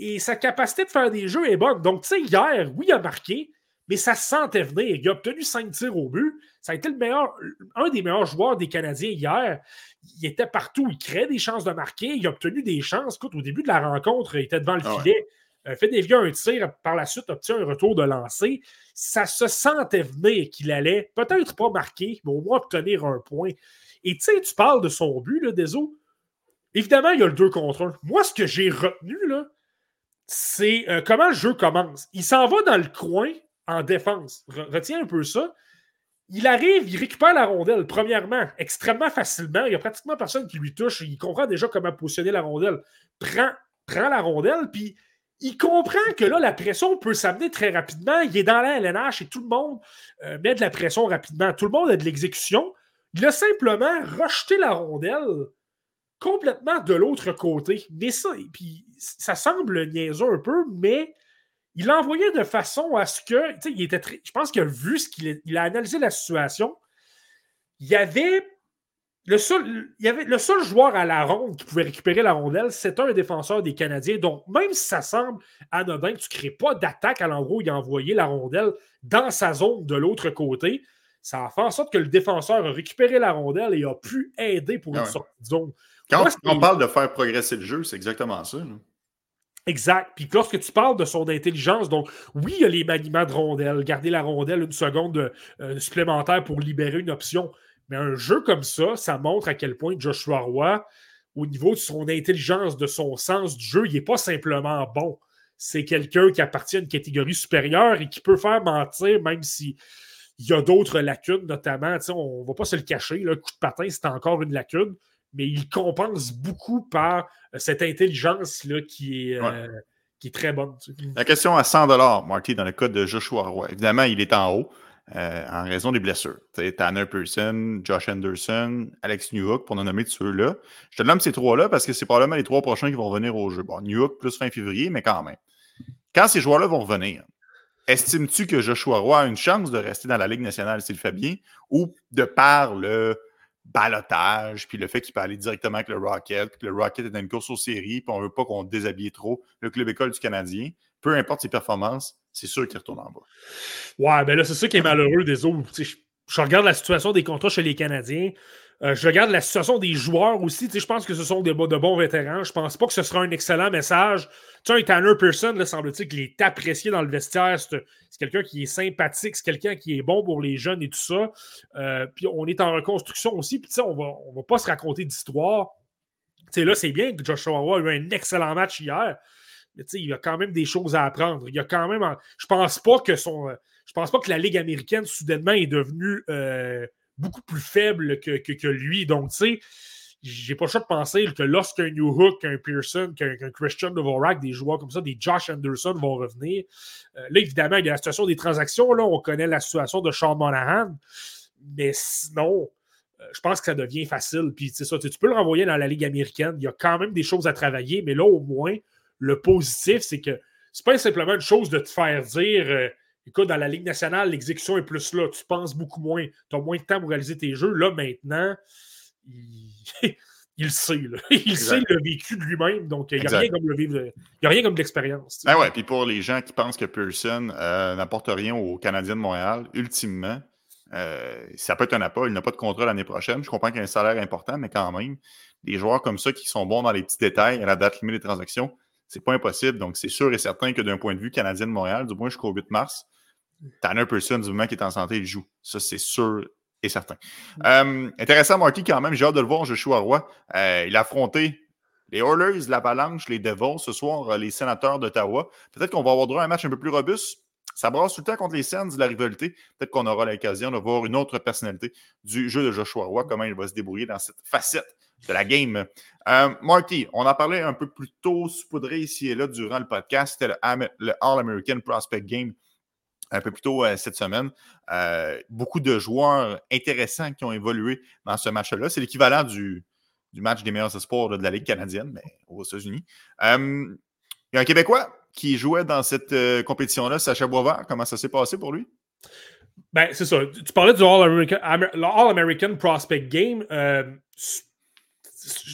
S3: et sa capacité de faire des jeux est bonne. Donc, tu sais, hier, oui, il a marqué, mais ça se sentait venir. Il a obtenu cinq tirs au but. Ça a été le meilleur, un des meilleurs joueurs des Canadiens hier. Il était partout. Il créait des chances de marquer. Il a obtenu des chances. Écoute, au début de la rencontre, il était devant le ah filet. Euh, fait dévier un tir, par la suite obtient un retour de lancer. Ça se sentait venir qu'il allait peut-être pas marquer, mais au moins obtenir un point. Et tu sais, tu parles de son but, là, Deso. Évidemment, il y a le 2 contre 1. Moi, ce que j'ai retenu, là, c'est euh, comment le jeu commence? Il s'en va dans le coin en défense. retiens un peu ça. Il arrive, il récupère la rondelle, premièrement, extrêmement facilement. Il n'y a pratiquement personne qui lui touche. Il comprend déjà comment positionner la rondelle. Prend, la rondelle, puis il comprend que là, la pression peut s'amener très rapidement. Il est dans la LNH et tout le monde euh, met de la pression rapidement. Tout le monde a de l'exécution. Il a simplement rejeté la rondelle complètement de l'autre côté. Mais ça, puis ça semble niaiseux un peu, mais il l'a envoyé de façon à ce que, il était je pense qu'il a vu ce qu'il il a analysé la situation. Il y avait le seul, il y avait le seul joueur à la ronde qui pouvait récupérer la rondelle, c'était un défenseur des Canadiens. Donc, même si ça semble anodin que tu ne crées pas d'attaque à l'endroit où il a envoyé la rondelle dans sa zone de l'autre côté, ça a fait en sorte que le défenseur a récupéré la rondelle et a pu aider pour une ah sortie de zone.
S1: Quand on parle de faire progresser le jeu, c'est exactement ça.
S3: Exact. Puis lorsque tu parles de son intelligence, donc oui, il y a les maniements de rondelle, garder la rondelle une seconde euh, supplémentaire pour libérer une option. Mais un jeu comme ça, ça montre à quel point Joshua Roy, au niveau de son intelligence, de son sens du jeu, il n'est pas simplement bon. C'est quelqu'un qui appartient à une catégorie supérieure et qui peut faire mentir, même si il y a d'autres lacunes, notamment, on ne va pas se le cacher, le coup de patin, c'est encore une lacune, mais il compense beaucoup par euh, cette intelligence-là qui, est, euh, qui est très bonne.
S1: La question à 100 Marty, dans le cas de Joshua Roy. Évidemment, il est en haut. Euh, en raison des blessures. Tanner Pearson, Josh Anderson, Alex Newhook, pour en nommer de ceux-là. Je te nomme ces trois-là parce que c'est probablement les trois prochains qui vont revenir au jeu. Bon, Newhook plus fin février, mais quand même. Quand ces joueurs-là vont revenir, estimes-tu que Joshua Roy a une chance de rester dans la Ligue nationale s'il fait bien ou de par le balotage, puis le fait qu'il peut aller directement avec le Rocket, que le Rocket est dans une course aux séries, puis on ne veut pas qu'on déshabille trop le club école du Canadien, peu importe ses performances, c'est sûr qu'il retourne en bas.
S3: Ouais, ben là, c'est ça qui est malheureux des autres. Je, je, regarde la situation des contrats chez les Canadiens. Euh, je regarde la situation des joueurs aussi. Je pense que ce sont des, de bons vétérans. Je pense pas que ce sera un excellent message. Tu sais, Tanner Pearson, semble-t-il qu'il est apprécié dans le vestiaire. C'est quelqu'un qui est sympathique, c'est quelqu'un qui est bon pour les jeunes et tout ça. Euh, puis on est en reconstruction aussi. Puis on va, on va pas se raconter d'histoire. Là, c'est bien que Joshua a eu un excellent match hier. Mais il y a quand même des choses à apprendre. Il y a quand même. Je pense pas que son. Euh, je pense pas que la Ligue américaine, soudainement, est devenue beaucoup plus faible que, lui. Donc, tu sais, j'ai pas le choix de penser que lorsqu'un New Hook, un Pearson, qu'un Christian Dvorak, des joueurs comme ça, des Josh Anderson vont revenir. Euh, là, évidemment, il y a la situation des transactions. Là, on connaît la situation de Sean Monahan. Mais sinon, je pense que ça devient facile. Puis, ça, tu peux le renvoyer dans la Ligue américaine. Il y a quand même des choses à travailler, mais là, au moins, le positif, c'est que c'est pas simplement une chose de te faire dire euh, écoute, dans la Ligue nationale, l'exécution est plus là, tu penses beaucoup moins, tu as moins de temps pour réaliser tes jeux. Là, maintenant, il, il sait. Il sait le vécu de lui-même. Donc, il n'y a, rien comme le vivre. Il y a rien comme de l'expérience.
S1: Ben ouais, puis pour les gens qui pensent que Pearson euh, n'apporte rien aux Canadiens de Montréal, ultimement, euh, ça peut être un appât. Il n'a pas de contrat l'année prochaine. Je comprends qu'il y a un salaire important, mais quand même, des joueurs comme ça qui sont bons dans les petits détails à la date limite des transactions, c'est pas impossible. Donc, c'est sûr et certain que d'un point de vue canadien de Montréal, du moins jusqu'au 8 mars, Tanner Person, du moment qu'il est en santé, il joue. Ça, c'est sûr et certain. Euh, intéressant, Marty, quand même. J'ai hâte de le voir, Joshua Roy. Euh, il a affronté les Oilers, l'Avalanche, les Devils, ce soir, euh, les Sénateurs d'Ottawa. Peut-être qu'on va avoir droit à un match un peu plus robuste. Ça brasse tout le temps contre les Sens de la rivalité. Peut-être qu'on aura l'occasion de voir une autre personnalité du jeu de Joshua Roy, comment il va se débrouiller dans cette facette de la game. Euh, Marty, on en parlait un peu plus tôt, saupoudré ici et là durant le podcast. C'était le, All-American Prospect Game un peu plus tôt euh, cette semaine. Euh, beaucoup de joueurs intéressants qui ont évolué dans ce match-là. C'est l'équivalent du, du, match des meilleurs espoirs de la Ligue canadienne, mais aux États-Unis. il y a un Québécois qui jouait dans cette compétition-là, Sacha Boisvert. Comment ça s'est passé pour lui?
S3: Ben, c'est ça. Tu parlais du All-American All Prospect Game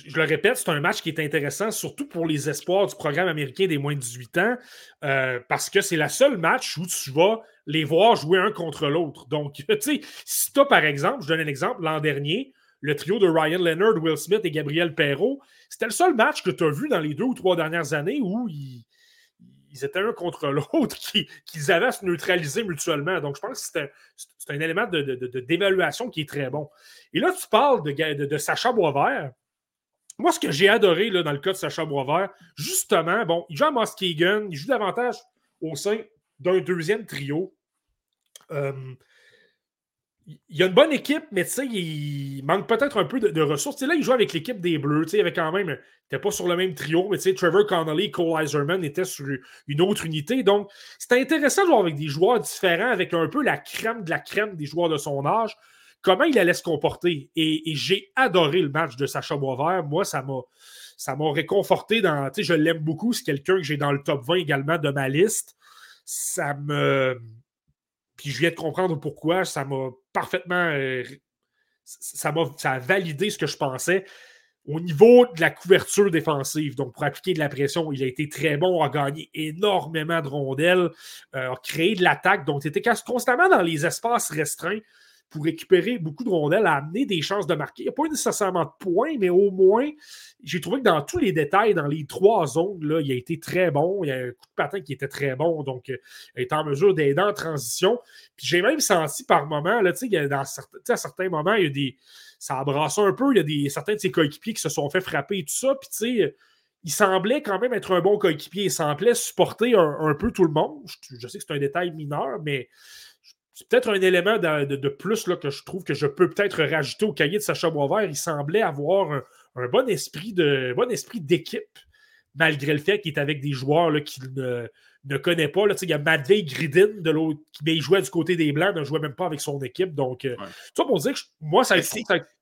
S3: je le répète, c'est un match qui est intéressant, surtout pour les espoirs du programme américain des moins de 18 ans, euh, parce que c'est la seule match où tu vas les voir jouer un contre l'autre. Donc, tu sais, si tu as, par exemple, je donne un exemple, l'an dernier, le trio de Ryan Leonard, Will Smith et Gabriel Perrault, c'était le seul match que tu as vu dans les deux ou trois dernières années où ils, étaient un contre l'autre, qu'ils avaient à se neutraliser mutuellement. Donc, je pense que c'est un, élément d'évaluation qui est très bon. Et là, tu parles de, de Sacha Boisvert. Moi, ce que j'ai adoré dans le cas de Sacha Boisvert, justement, bon, il joue à Muskegon, il joue davantage au sein d'un deuxième trio. Euh, il a une bonne équipe, mais il manque peut-être un peu de, ressources. là, il joue avec l'équipe des Bleus. Il avait quand même. N'était pas sur le même trio, mais Trevor Connolly, Cole Iserman étaient sur une autre unité. Donc, c'était intéressant de jouer avec des joueurs différents, avec un peu la crème de la crème des joueurs de son âge comment il allait se comporter. Et, j'ai adoré le match de Sacha Boisvert. Moi, ça m'a. Ça m'a réconforté dans. Je l'aime beaucoup. C'est quelqu'un que j'ai dans le top 20 également de ma liste. Ça me. Puis je viens de comprendre pourquoi. Ça m'a parfaitement. Euh, ça, m'a, a validé ce que je pensais. Au niveau de la couverture défensive, donc pour appliquer de la pression, il a été très bon, a gagné énormément de rondelles, euh, a créé de l'attaque, donc il était constamment dans les espaces restreints. Pour récupérer beaucoup de rondelles, a amené des chances de marquer. Il n'y a pas nécessairement de points, mais au moins, j'ai trouvé que dans tous les détails, dans les trois zones, là, il a été très bon. Il y a un coup de patin qui était très bon, donc euh, il est en mesure d'aider en transition. Puis j'ai même senti par moments, là, certains, à certains moments, il y a des. Ça a brassé un peu. Il y a des, certains de ses coéquipiers qui se sont fait frapper et tout ça. Puis tu sais il semblait quand même être un bon coéquipier. Il semblait supporter un, peu tout le monde. Je, sais que c'est un détail mineur, mais c'est peut-être un élément de, plus là, que je trouve que je peux peut-être rajouter au cahier de Sacha Boisvert. Il semblait avoir un, bon esprit de bon esprit d'équipe, malgré le fait qu'il est avec des joueurs qu'il ne, connaît pas. Là, il y a Madvey Gridin de l'autre qui ben, jouait du côté des Blancs, ne jouait même pas avec son équipe. Donc, euh, ça pour dire que moi, ça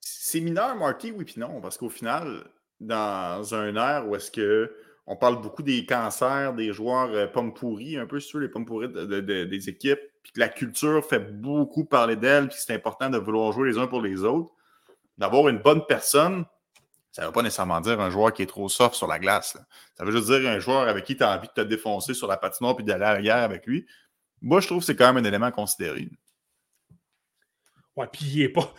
S1: C'est mineur, Marty, oui, puis non, parce qu'au final, dans un air où est-ce que on parle beaucoup des cancers des joueurs euh, pommes pourries, un peu sur les pommes pourries des équipes, puis que la culture fait beaucoup parler d'elle, puis c'est important de vouloir jouer les uns pour les autres. D'avoir une bonne personne, ça ne veut pas nécessairement dire un joueur qui est trop soft sur la glace. Ça veut juste dire un joueur avec qui tu as envie de te défoncer sur la patinoire puis d'aller guerre avec lui. Moi, je trouve que c'est quand même un élément à considérer.
S3: Ouais, puis il n'est pas.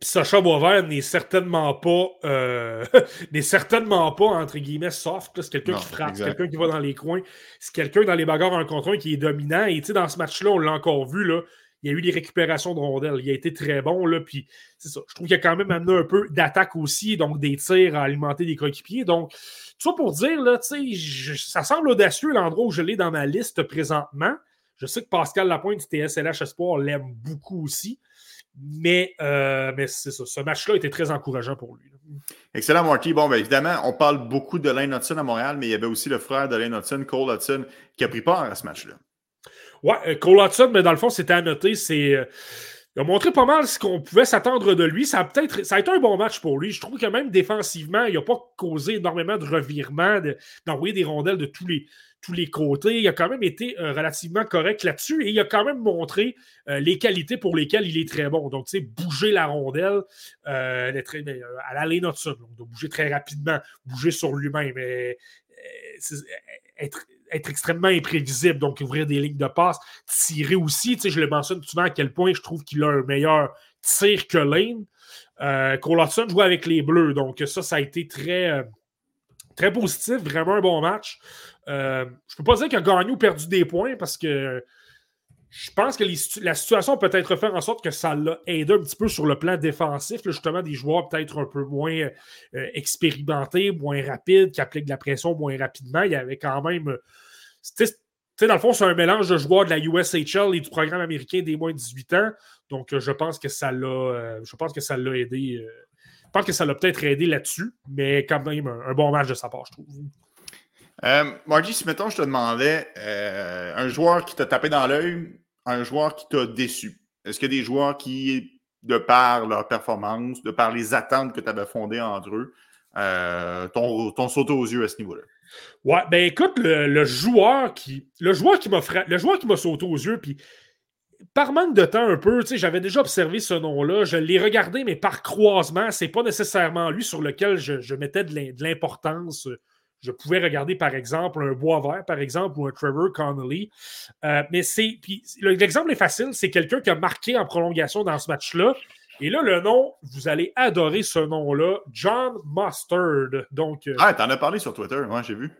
S3: Sacha Boisvert n'est certainement pas euh, n'est certainement pas entre guillemets soft. C'est quelqu'un qui frappe, c'est quelqu'un qui va dans les coins, c'est quelqu'un dans les bagarres en contre un qui est dominant. Et dans ce match-là, on l'a encore vu, là, il y a eu des récupérations de rondelles. Il a été très bon. Là, puis c'est ça. Je trouve qu'il a quand même amené un peu d'attaque aussi, donc des tirs à alimenter des coéquipiers. Donc, tout ça pour dire, là, ça semble audacieux l'endroit où je l'ai dans ma liste présentement. Je sais que Pascal Lapointe du TSLH Espoir l'aime beaucoup aussi. Mais, euh, mais c'est ça. Ce match-là était très encourageant pour lui.
S1: Excellent, Marty. Bon, bien évidemment, on parle beaucoup de Lane Hudson à Montréal, mais il y avait aussi le frère de Lane Hudson, Cole Hudson, qui a pris part à ce match-là.
S3: Ouais, euh, Cole Hudson, mais dans le fond, c'était à noter. C'est. Euh, il a montré pas mal ce qu'on pouvait s'attendre de lui. Ça a peut-être, ça a été un bon match pour lui. Je trouve que même défensivement, il n'a pas causé énormément de revirements, d'envoyer des rondelles de tous les, tous les côtés. Il a quand même été euh, relativement correct là-dessus et il a quand même montré euh, les qualités pour lesquelles il est très bon. Donc, tu sais, bouger la rondelle euh, ben, à l'aller notre donc de bouger très rapidement, bouger sur lui-même, être, être, extrêmement imprévisible, donc ouvrir des lignes de passe, tirer aussi. Tu sais, je le mentionne souvent à quel point je trouve qu'il a un meilleur tir que Lane. Euh, Cole joue avec les Bleus, donc ça, ça a été très très positif, vraiment un bon match. Euh, je ne peux pas dire qu'il a gagné ou perdu des points parce que je pense que la situation peut être faire en sorte que ça l'a aidé un petit peu sur le plan défensif. justement, des joueurs peut-être un peu moins euh, expérimentés, moins rapides, qui appliquent de la pression moins rapidement. Il y avait quand même. Tu sais, dans le fond, c'est un mélange de joueurs de la USHL et du programme américain des moins de 18 ans. Donc, euh, je pense que ça l'a, je pense que ça l'a aidé. Je pense que ça l'a peut-être aidé là-dessus, mais quand même un, un bon match de sa part, je trouve.
S1: Euh, Margie, si mettons, je te demandais euh, un joueur qui t'a tapé dans l'œil, un joueur qui t'a déçu. Est-ce qu'il y a des joueurs qui, de par leur performance, de par les attentes que tu avais fondées entre eux, euh, t'ont sauté aux yeux à ce niveau-là?
S3: Ouais, ben écoute, le, joueur qui. Le joueur qui m'a le joueur qui m'a sauté aux yeux, puis par manque de temps un peu, j'avais déjà observé ce nom-là, je l'ai regardé, mais par croisement, c'est pas nécessairement lui sur lequel je, mettais de l'importance je pouvais regarder, par exemple, un Boisvert, par exemple, ou un Trevor Connolly. Euh, mais c'est. l'exemple est facile, c'est quelqu'un qui a marqué en prolongation dans ce match-là. Et là, le nom, vous allez adorer ce nom-là, John Mustard. Donc,
S1: euh, ah, t'en as parlé sur Twitter, moi, j'ai vu.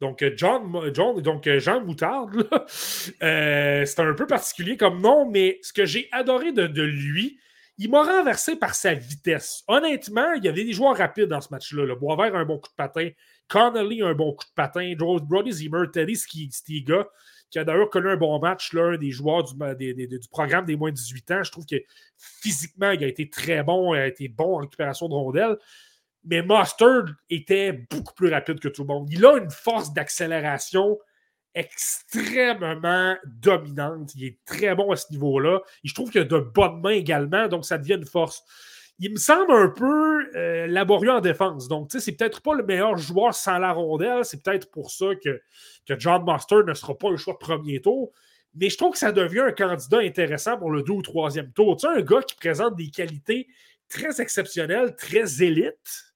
S3: Donc, euh, John, John, donc Jean Moutarde, c'est un peu particulier comme nom, mais ce que j'ai adoré de, de lui, il m'a renversé par sa vitesse. Honnêtement, il y avait des joueurs rapides dans ce match-là. Le Boisvert a un bon coup de patin. Connolly a un bon coup de patin. Brody Zimmer, Teddy Stiga, qui a d'ailleurs connu un bon match, l'un des joueurs du, du, programme des moins de 18 ans. Je trouve que physiquement, il a été très bon. Il a été bon en récupération de rondelles. Mais Mustard était beaucoup plus rapide que tout le monde. Il a une force d'accélération extrêmement dominante. Il est très bon à ce niveau-là. Je trouve qu'il a de bonnes mains également, donc ça devient une force. Il me semble un peu euh, laborieux en défense. Donc, tu sais, c'est peut-être pas le meilleur joueur sans la rondelle. C'est peut-être pour ça que, que John Master ne sera pas le choix de premier tour. Mais je trouve que ça devient un candidat intéressant pour le deux ou troisième tour. Tu sais, un gars qui présente des qualités très exceptionnelles, très élites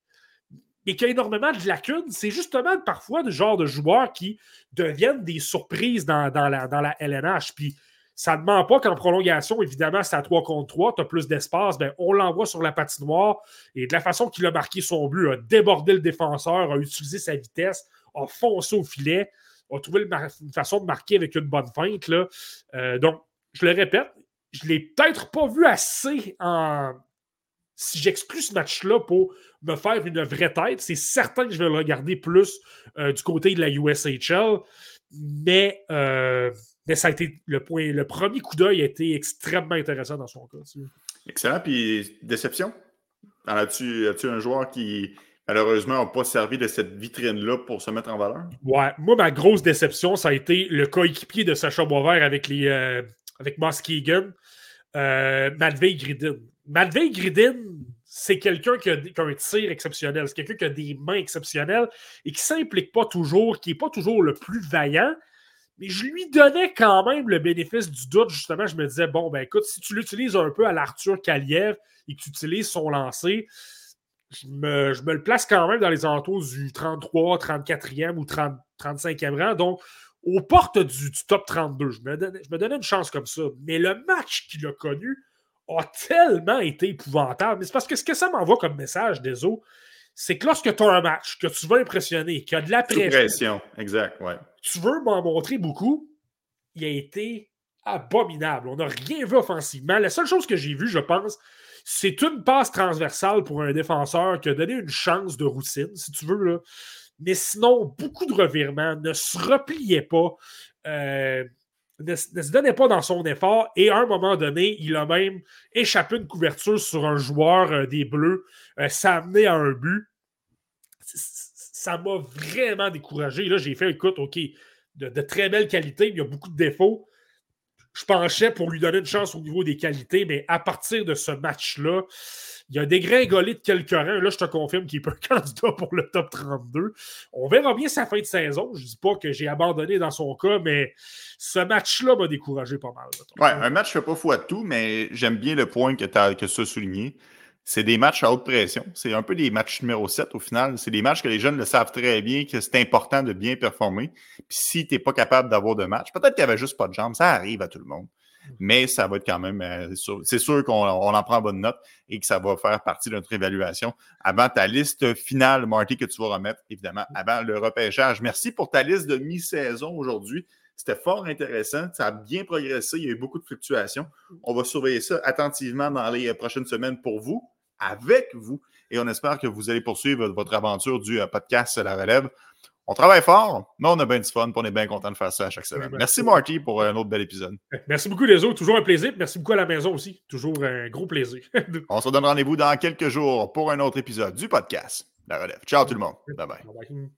S3: et qui a énormément de lacunes, c'est justement parfois le genre de joueurs qui deviennent des surprises dans, la, LNH. Puis Ça ne ment pas qu'en prolongation, évidemment, c'est à 3 contre 3, tu as plus d'espace, ben, on l'envoie sur la patinoire et de la façon qu'il a marqué son but, a débordé le défenseur, a utilisé sa vitesse, a foncé au filet, a trouvé une façon de marquer avec une bonne feinte. Euh, donc, je le répète, je ne l'ai peut-être pas vu assez en. Si j'exclus ce match-là pour me faire une vraie tête, c'est certain que je vais le regarder plus euh, du côté de la USHL. Mais, euh, mais ça a été le point. Le premier coup d'œil a été extrêmement intéressant dans son cas.
S1: Excellent. Puis déception? As-tu as un joueur qui malheureusement n'a pas servi de cette vitrine-là pour se mettre en valeur?
S3: Ouais, moi, ma grosse déception, ça a été le coéquipier de Sacha Boisvert avec les euh, avec Muskegon, euh, Madvey Gridin. Madvey Gridin, c'est quelqu'un qui, a un tir exceptionnel, c'est quelqu'un qui a des mains exceptionnelles et qui ne s'implique pas toujours, qui n'est pas toujours le plus vaillant. Mais je lui donnais quand même le bénéfice du doute. Justement, je me disais, bon, ben écoute, si tu l'utilises un peu à l'Arthur Kaliev et que tu utilises son lancer, je me, le place quand même dans les alentours du 33, 34e ou 30, 35e rang. Donc, aux portes du, top 32. Je je me, donnais, une chance comme ça. Mais le match qu'il a connu a tellement été épouvantable. Mais c'est parce que ce que ça m'envoie comme message, Deso, c'est que lorsque tu as un match, que tu veux impressionner, qu'il y a de la pression,
S1: pression. exact, ouais.
S3: tu veux m'en montrer beaucoup, il a été abominable. On n'a rien vu offensivement. La seule chose que j'ai vue, je pense, c'est une passe transversale pour un défenseur qui a donné une chance de routine, si tu veux. Là. Mais sinon, beaucoup de revirements, ne se repliait pas, euh, ne, se donnait pas dans son effort. Et à un moment donné, il a même échappé une couverture sur un joueur euh, des Bleus. Euh, ça a amené à un but. Ça m'a vraiment découragé. Là, j'ai fait, écoute, OK, de, de très belle qualité, mais il y a beaucoup de défauts je penchais pour lui donner une chance au niveau des qualités, mais à partir de ce match-là, il a dégringolé de quelques rangs. Là, je te confirme qu'il peut candidat pour le top 32. On verra bien sa fin de saison. Je ne dis pas que j'ai abandonné dans son cas, mais ce match-là m'a découragé pas mal.
S1: Ouais, un match ne fait pas fou à tout, mais j'aime bien le point que tu as, que souligné c'est des matchs à haute pression. C'est un peu des matchs numéro 7 au final. C'est des matchs que les jeunes le savent très bien, que c'est important de bien performer. Puis si tu n'es pas capable d'avoir de match, peut-être qu'il n'y avait juste pas de jambes, ça arrive à tout le monde. Mais ça va être quand même, euh, c'est sûr qu'on en prend bonne note et que ça va faire partie de notre évaluation avant ta liste finale, Marty, que tu vas remettre, évidemment, avant le repêchage. Merci pour ta liste de mi-saison aujourd'hui. C'était fort intéressant. Ça a bien progressé. Il y a eu beaucoup de fluctuations. On va surveiller ça attentivement dans les prochaines semaines pour vous avec vous. Et on espère que vous allez poursuivre votre aventure du euh, podcast La Relève. On travaille fort, mais on a bien du fun, on est bien content de faire ça à chaque semaine. Merci Marty pour euh, un autre bel épisode.
S3: Merci beaucoup les autres, toujours un plaisir. Merci beaucoup à la maison aussi, toujours un gros plaisir.
S1: on se donne rendez-vous dans quelques jours pour un autre épisode du podcast La Relève. Ciao tout le monde. Bye bye.